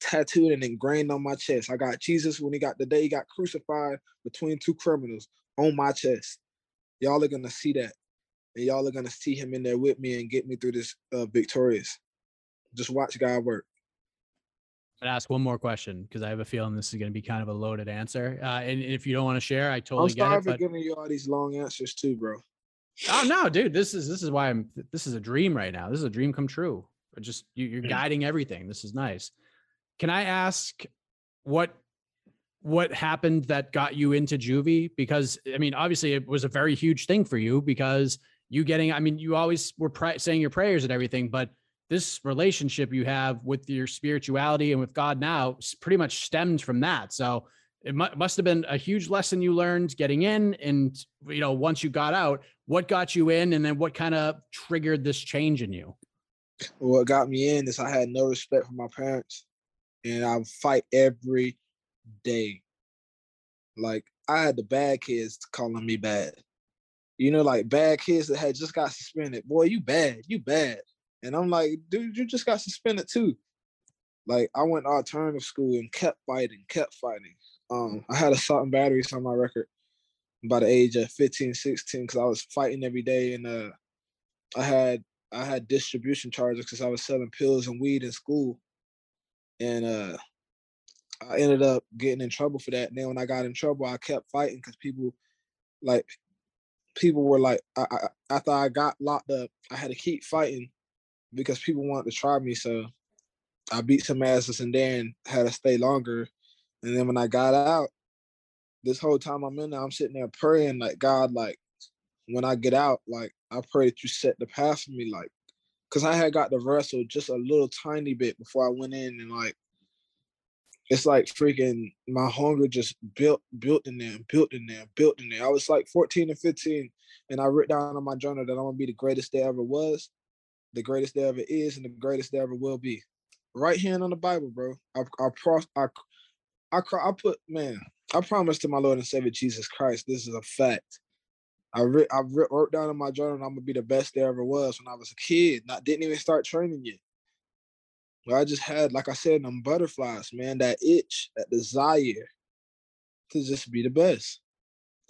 S7: Tattooed and ingrained on my chest. I got Jesus when he got the day he got crucified between two criminals on my chest. Y'all are gonna see that. And y'all are gonna see him in there with me and get me through this uh, victorious. Just watch God work.
S8: I'd ask one more question because I have a feeling this is going to be kind of a loaded answer. Uh, and if you don't want to share, I
S7: I'm
S8: totally get
S7: sorry
S8: it.
S7: for
S8: But
S7: giving you all these long answers too, bro.
S8: oh no, dude, this is this is why I'm. This is a dream right now. This is a dream come true. Just you, you're guiding everything. This is nice. Can I ask what what happened that got you into juvie? Because I mean, obviously, it was a very huge thing for you because you getting. I mean, you always were saying your prayers and everything, but this relationship you have with your spirituality and with God now pretty much stemmed from that. So it mu- must have been a huge lesson you learned getting in, and you know, once you got out, what got you in, and then what kind of triggered this change in you?
S7: What got me in is I had no respect for my parents, and I fight every day. Like I had the bad kids calling me bad. You know, like bad kids that had just got suspended. Boy, you bad, you bad. And I'm like, dude, you just got suspended too. Like I went alternative school and kept fighting, kept fighting. Um, I had assault and batteries on my record by the age of 15, 16, because I was fighting every day and uh I had I had distribution charges because I was selling pills and weed in school. And uh I ended up getting in trouble for that. And then when I got in trouble, I kept fighting because people like people were like I, I, after I got locked up, I had to keep fighting because people wanted to try me. So I beat some asses and then had to stay longer. And then when I got out, this whole time I'm in there, I'm sitting there praying like God, like when I get out, like I pray that you set the path for me, like because I had got to wrestle just a little tiny bit before I went in, and like it's like freaking my hunger just built built in there, and built in there, built in there. I was like 14 and 15, and I wrote down on my journal that I'm gonna be the greatest there ever was, the greatest there ever is, and the greatest there ever will be. Right hand on the Bible, bro. I I I I, I put man. I promise to my Lord and Savior Jesus Christ, this is a fact. I re- I re- wrote down in my journal I'm gonna be the best there ever was when I was a kid. Not didn't even start training yet. I just had, like I said, them butterflies, man, that itch, that desire to just be the best.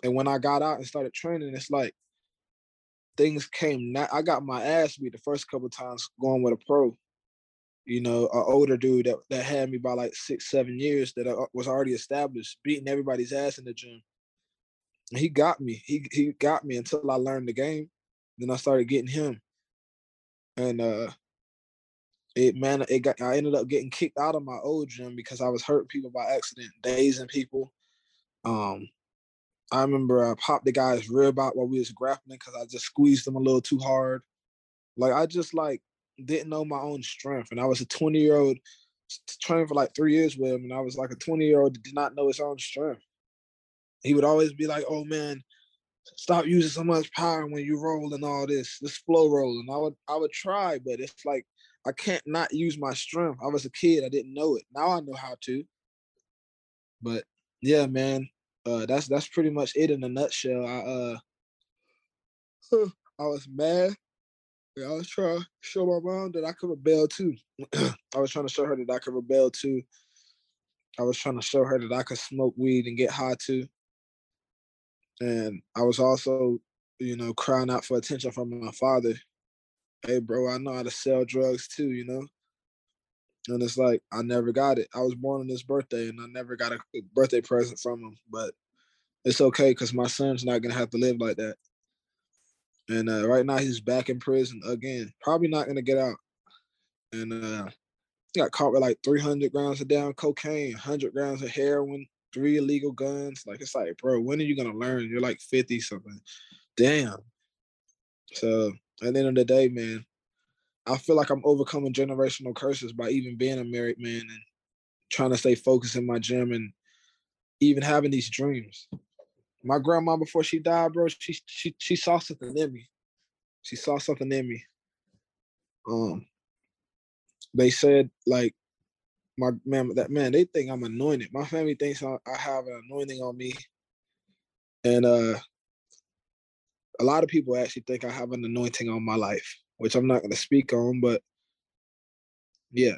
S7: And when I got out and started training, it's like things came. Na- I got my ass beat the first couple times going with a pro. You know, an older dude that, that had me by like six, seven years that I was already established, beating everybody's ass in the gym. And he got me. He he got me until I learned the game. Then I started getting him. And uh it man, it got I ended up getting kicked out of my old gym because I was hurting people by accident, dazing people. Um I remember I popped the guy's rib out while we was grappling because I just squeezed him a little too hard. Like I just like didn't know my own strength. And I was a 20 year old trained for like three years with him, and I was like a 20 year old that did not know his own strength. He would always be like, "Oh man, stop using so much power when you roll and all this, this flow roll." And I would I would try, but it's like I can't not use my strength. I was a kid, I didn't know it. Now I know how to. But yeah, man, uh, that's that's pretty much it in a nutshell. I uh, I was mad. I was trying to show my mom that I could rebel too. I was trying to show her that I could rebel too. I was trying to show her that I could smoke weed and get high too. And I was also, you know, crying out for attention from my father. Hey, bro, I know how to sell drugs too, you know? And it's like, I never got it. I was born on this birthday and I never got a birthday present from him. But it's okay because my son's not going to have to live like that. And uh, right now he's back in prison again. Probably not gonna get out. And uh, he got caught with like 300 grams of down cocaine, 100 grams of heroin, three illegal guns. Like it's like, bro, when are you gonna learn? You're like 50 something. Damn. So at the end of the day, man, I feel like I'm overcoming generational curses by even being a married man and trying to stay focused in my gym and even having these dreams. My grandma before she died, bro, she she she saw something in me. She saw something in me. Um they said like my man that man they think I'm anointed. My family thinks I, I have an anointing on me. And uh a lot of people actually think I have an anointing on my life, which I'm not going to speak on, but yeah.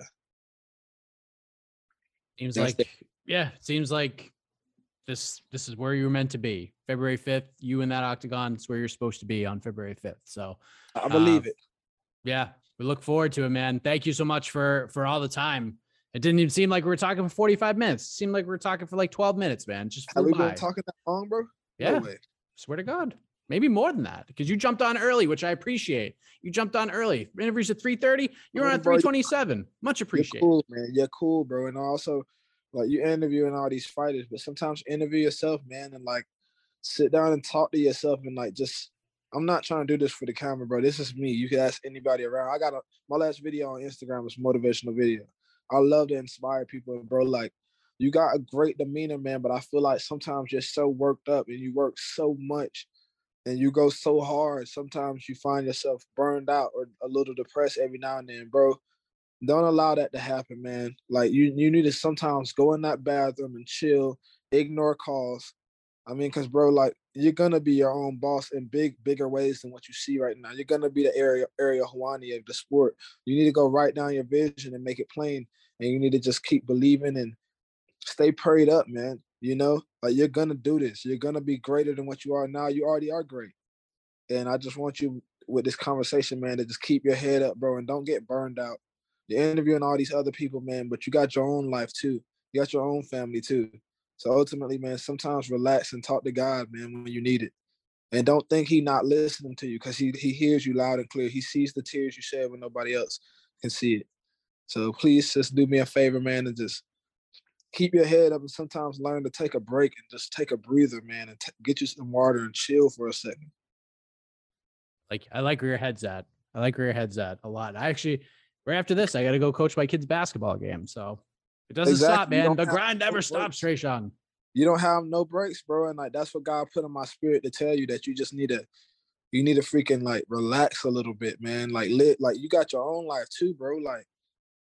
S2: Seems
S7: That's
S2: like yeah, seems like this this is where you were meant to be. February 5th, you in that octagon, it's where you're supposed to be on February 5th. So
S7: I believe
S2: uh,
S7: it.
S2: Yeah, we look forward to it, man. Thank you so much for for all the time. It didn't even seem like we were talking for 45 minutes. It seemed like we were talking for like 12 minutes, man. Just
S7: Have we
S2: by.
S7: been talking that long, bro?
S2: Yeah.
S7: No.
S2: Swear to God. Maybe more than that because you jumped on early, which I appreciate. You jumped on early. Interviews at 3:30. You were
S7: Oh,
S2: on at 327. Much
S7: You're
S2: appreciated.
S7: cool, man. You're cool, bro. And also, like you interviewing all these fighters, but sometimes interview yourself, man, and like sit down and talk to yourself and like just. I'm not trying to do this for the camera, bro. This is me. You can ask anybody around. I got a my last video on Instagram was motivational video. I love to inspire people, bro. Like you got a great demeanor, man, but I feel like sometimes you're so worked up and you work so much and you go so hard. Sometimes you find yourself burned out or a little depressed every now and then, bro don't allow that to happen, man. Like you, you need to sometimes go in that bathroom and chill, ignore calls. I mean, cause bro, like you're gonna be your own boss in big, bigger ways than what you see right now. You're gonna be the area, Ariel Helwani of the sport. You need to go write down your vision and make it plain, and you need to just keep believing and stay prayed up, man. You know, like you're gonna do this. You're gonna be greater than what you are now. You already are great, and I just want you with this conversation, man, to just keep your head up, bro, and don't get burned out you're interviewing all these other people, man, but you got your own life too. You got your own family too. So ultimately, man, sometimes relax and talk to God, man, when you need it. And don't think he not listening to you because he he hears you loud and clear. He sees the tears you shed when nobody else can see it. So please just do me a favor, man, and just keep your head up and sometimes learn to take a break and just take a breather, man, and t- get you some water and chill for a second.
S2: Like I like where your head's at. I like where your head's at a lot. I actually right after this, I got to go coach my kids' basketball game. So it doesn't stop,
S7: Exactly. You
S2: man. The grind
S7: no
S2: never
S7: breaks.
S2: stops, Tresean.
S7: you don't have no breaks, bro. And like that's what God put in my spirit to tell you that you just need to you need to freaking like relax a little bit, man. Like lit, like you got your own life too, bro. Like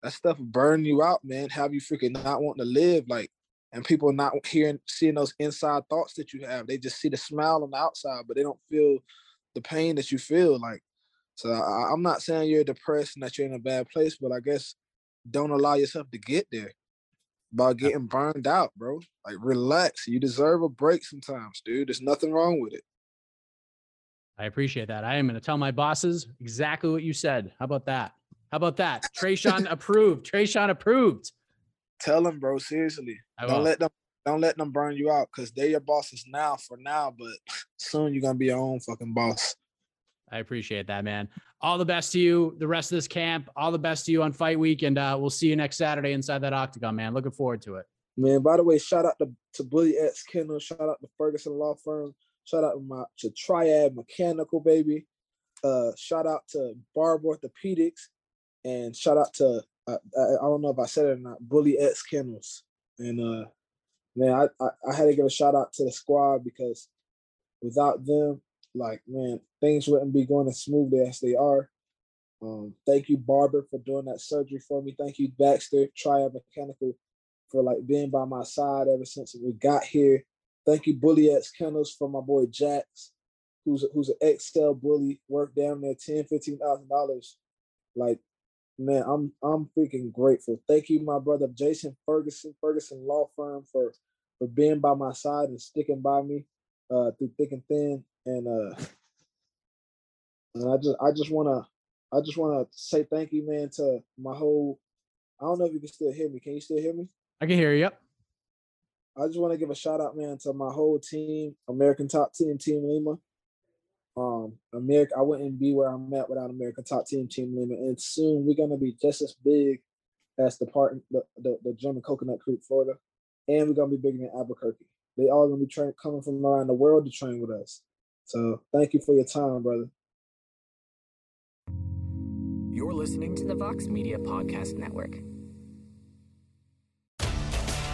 S7: that stuff burn you out, man. Have you freaking not wanting to live, like, and people not hearing, seeing those inside thoughts that you have. They just see the smile on the outside, but they don't feel the pain that you feel. Like, so I, I'm not saying you're depressed and that you're in a bad place, but I guess don't allow yourself to get there by getting burned out, bro. Like, relax. You deserve a break sometimes, dude. There's nothing wrong with it.
S2: I appreciate that. I am going to tell my bosses exactly what you said. How about that? How about that? Tresean approved. Tresean approved.
S7: Tell them, bro. Seriously, don't let them don't let them burn you out because they're your bosses now for now, but soon you're gonna be your own fucking boss.
S2: I appreciate that, man. All the best to you, the rest of this camp. All the best to you on fight week, and uh, we'll see you next Saturday inside that octagon, man. Looking forward to it.
S7: Man, by the way, shout out to, to Bully X Kendall, shout out to Ferguson Law Firm, shout out to my to Triad Mechanical, baby. Uh, shout out to Barb Orthopedics, and shout out to I, I don't know if I said it or not, Bully X Kennels. And uh man, I, I I had to give a shout out to the squad because without them, like man, things wouldn't be going as smoothly as they are. Um, thank you, Barber, for doing that surgery for me. Thank you, Baxter, Triad Mechanical, for like being by my side ever since we got here. Thank you, Bully X Kennels, for my boy Jax, who's who's an XL bully, worked down there ten, fifteen thousand dollars. Like, man, I'm I'm freaking grateful. Thank you, my brother Jason Ferguson, Ferguson Law Firm, for for being by my side and sticking by me uh through thick and thin. And uh and I just I just wanna I just wanna say thank you, man, to my whole I don't know if you can still hear me. Can you still hear me?
S2: I can hear you. Yep.
S7: I just want to give a shout out, man, to my whole team, American Top Team, Team Lima. Um, America, I wouldn't be where I'm at without American Top Team, Team Lima, and soon we're gonna be just as big as the part the the, the German Coconut Creek, Florida, and we're gonna be bigger than Albuquerque. They all gonna be train coming from around the world to train with us. So thank you for your time, brother.
S1: You're listening to the Vox Media Podcast Network.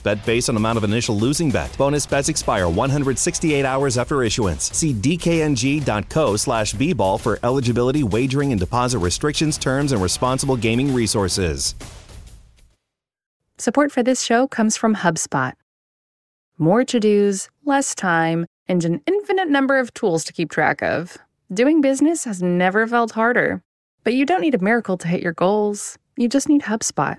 S9: bet based on amount of initial losing bet. Bonus bets expire 168 hours after issuance. See dkng.co slash bball for eligibility, wagering, and deposit restrictions, terms, and responsible gaming resources.
S10: Support for this show comes from HubSpot. More to dos, less time, and an infinite number of tools to keep track of. Doing business has never felt harder. But you don't need a miracle to hit your goals. You just need HubSpot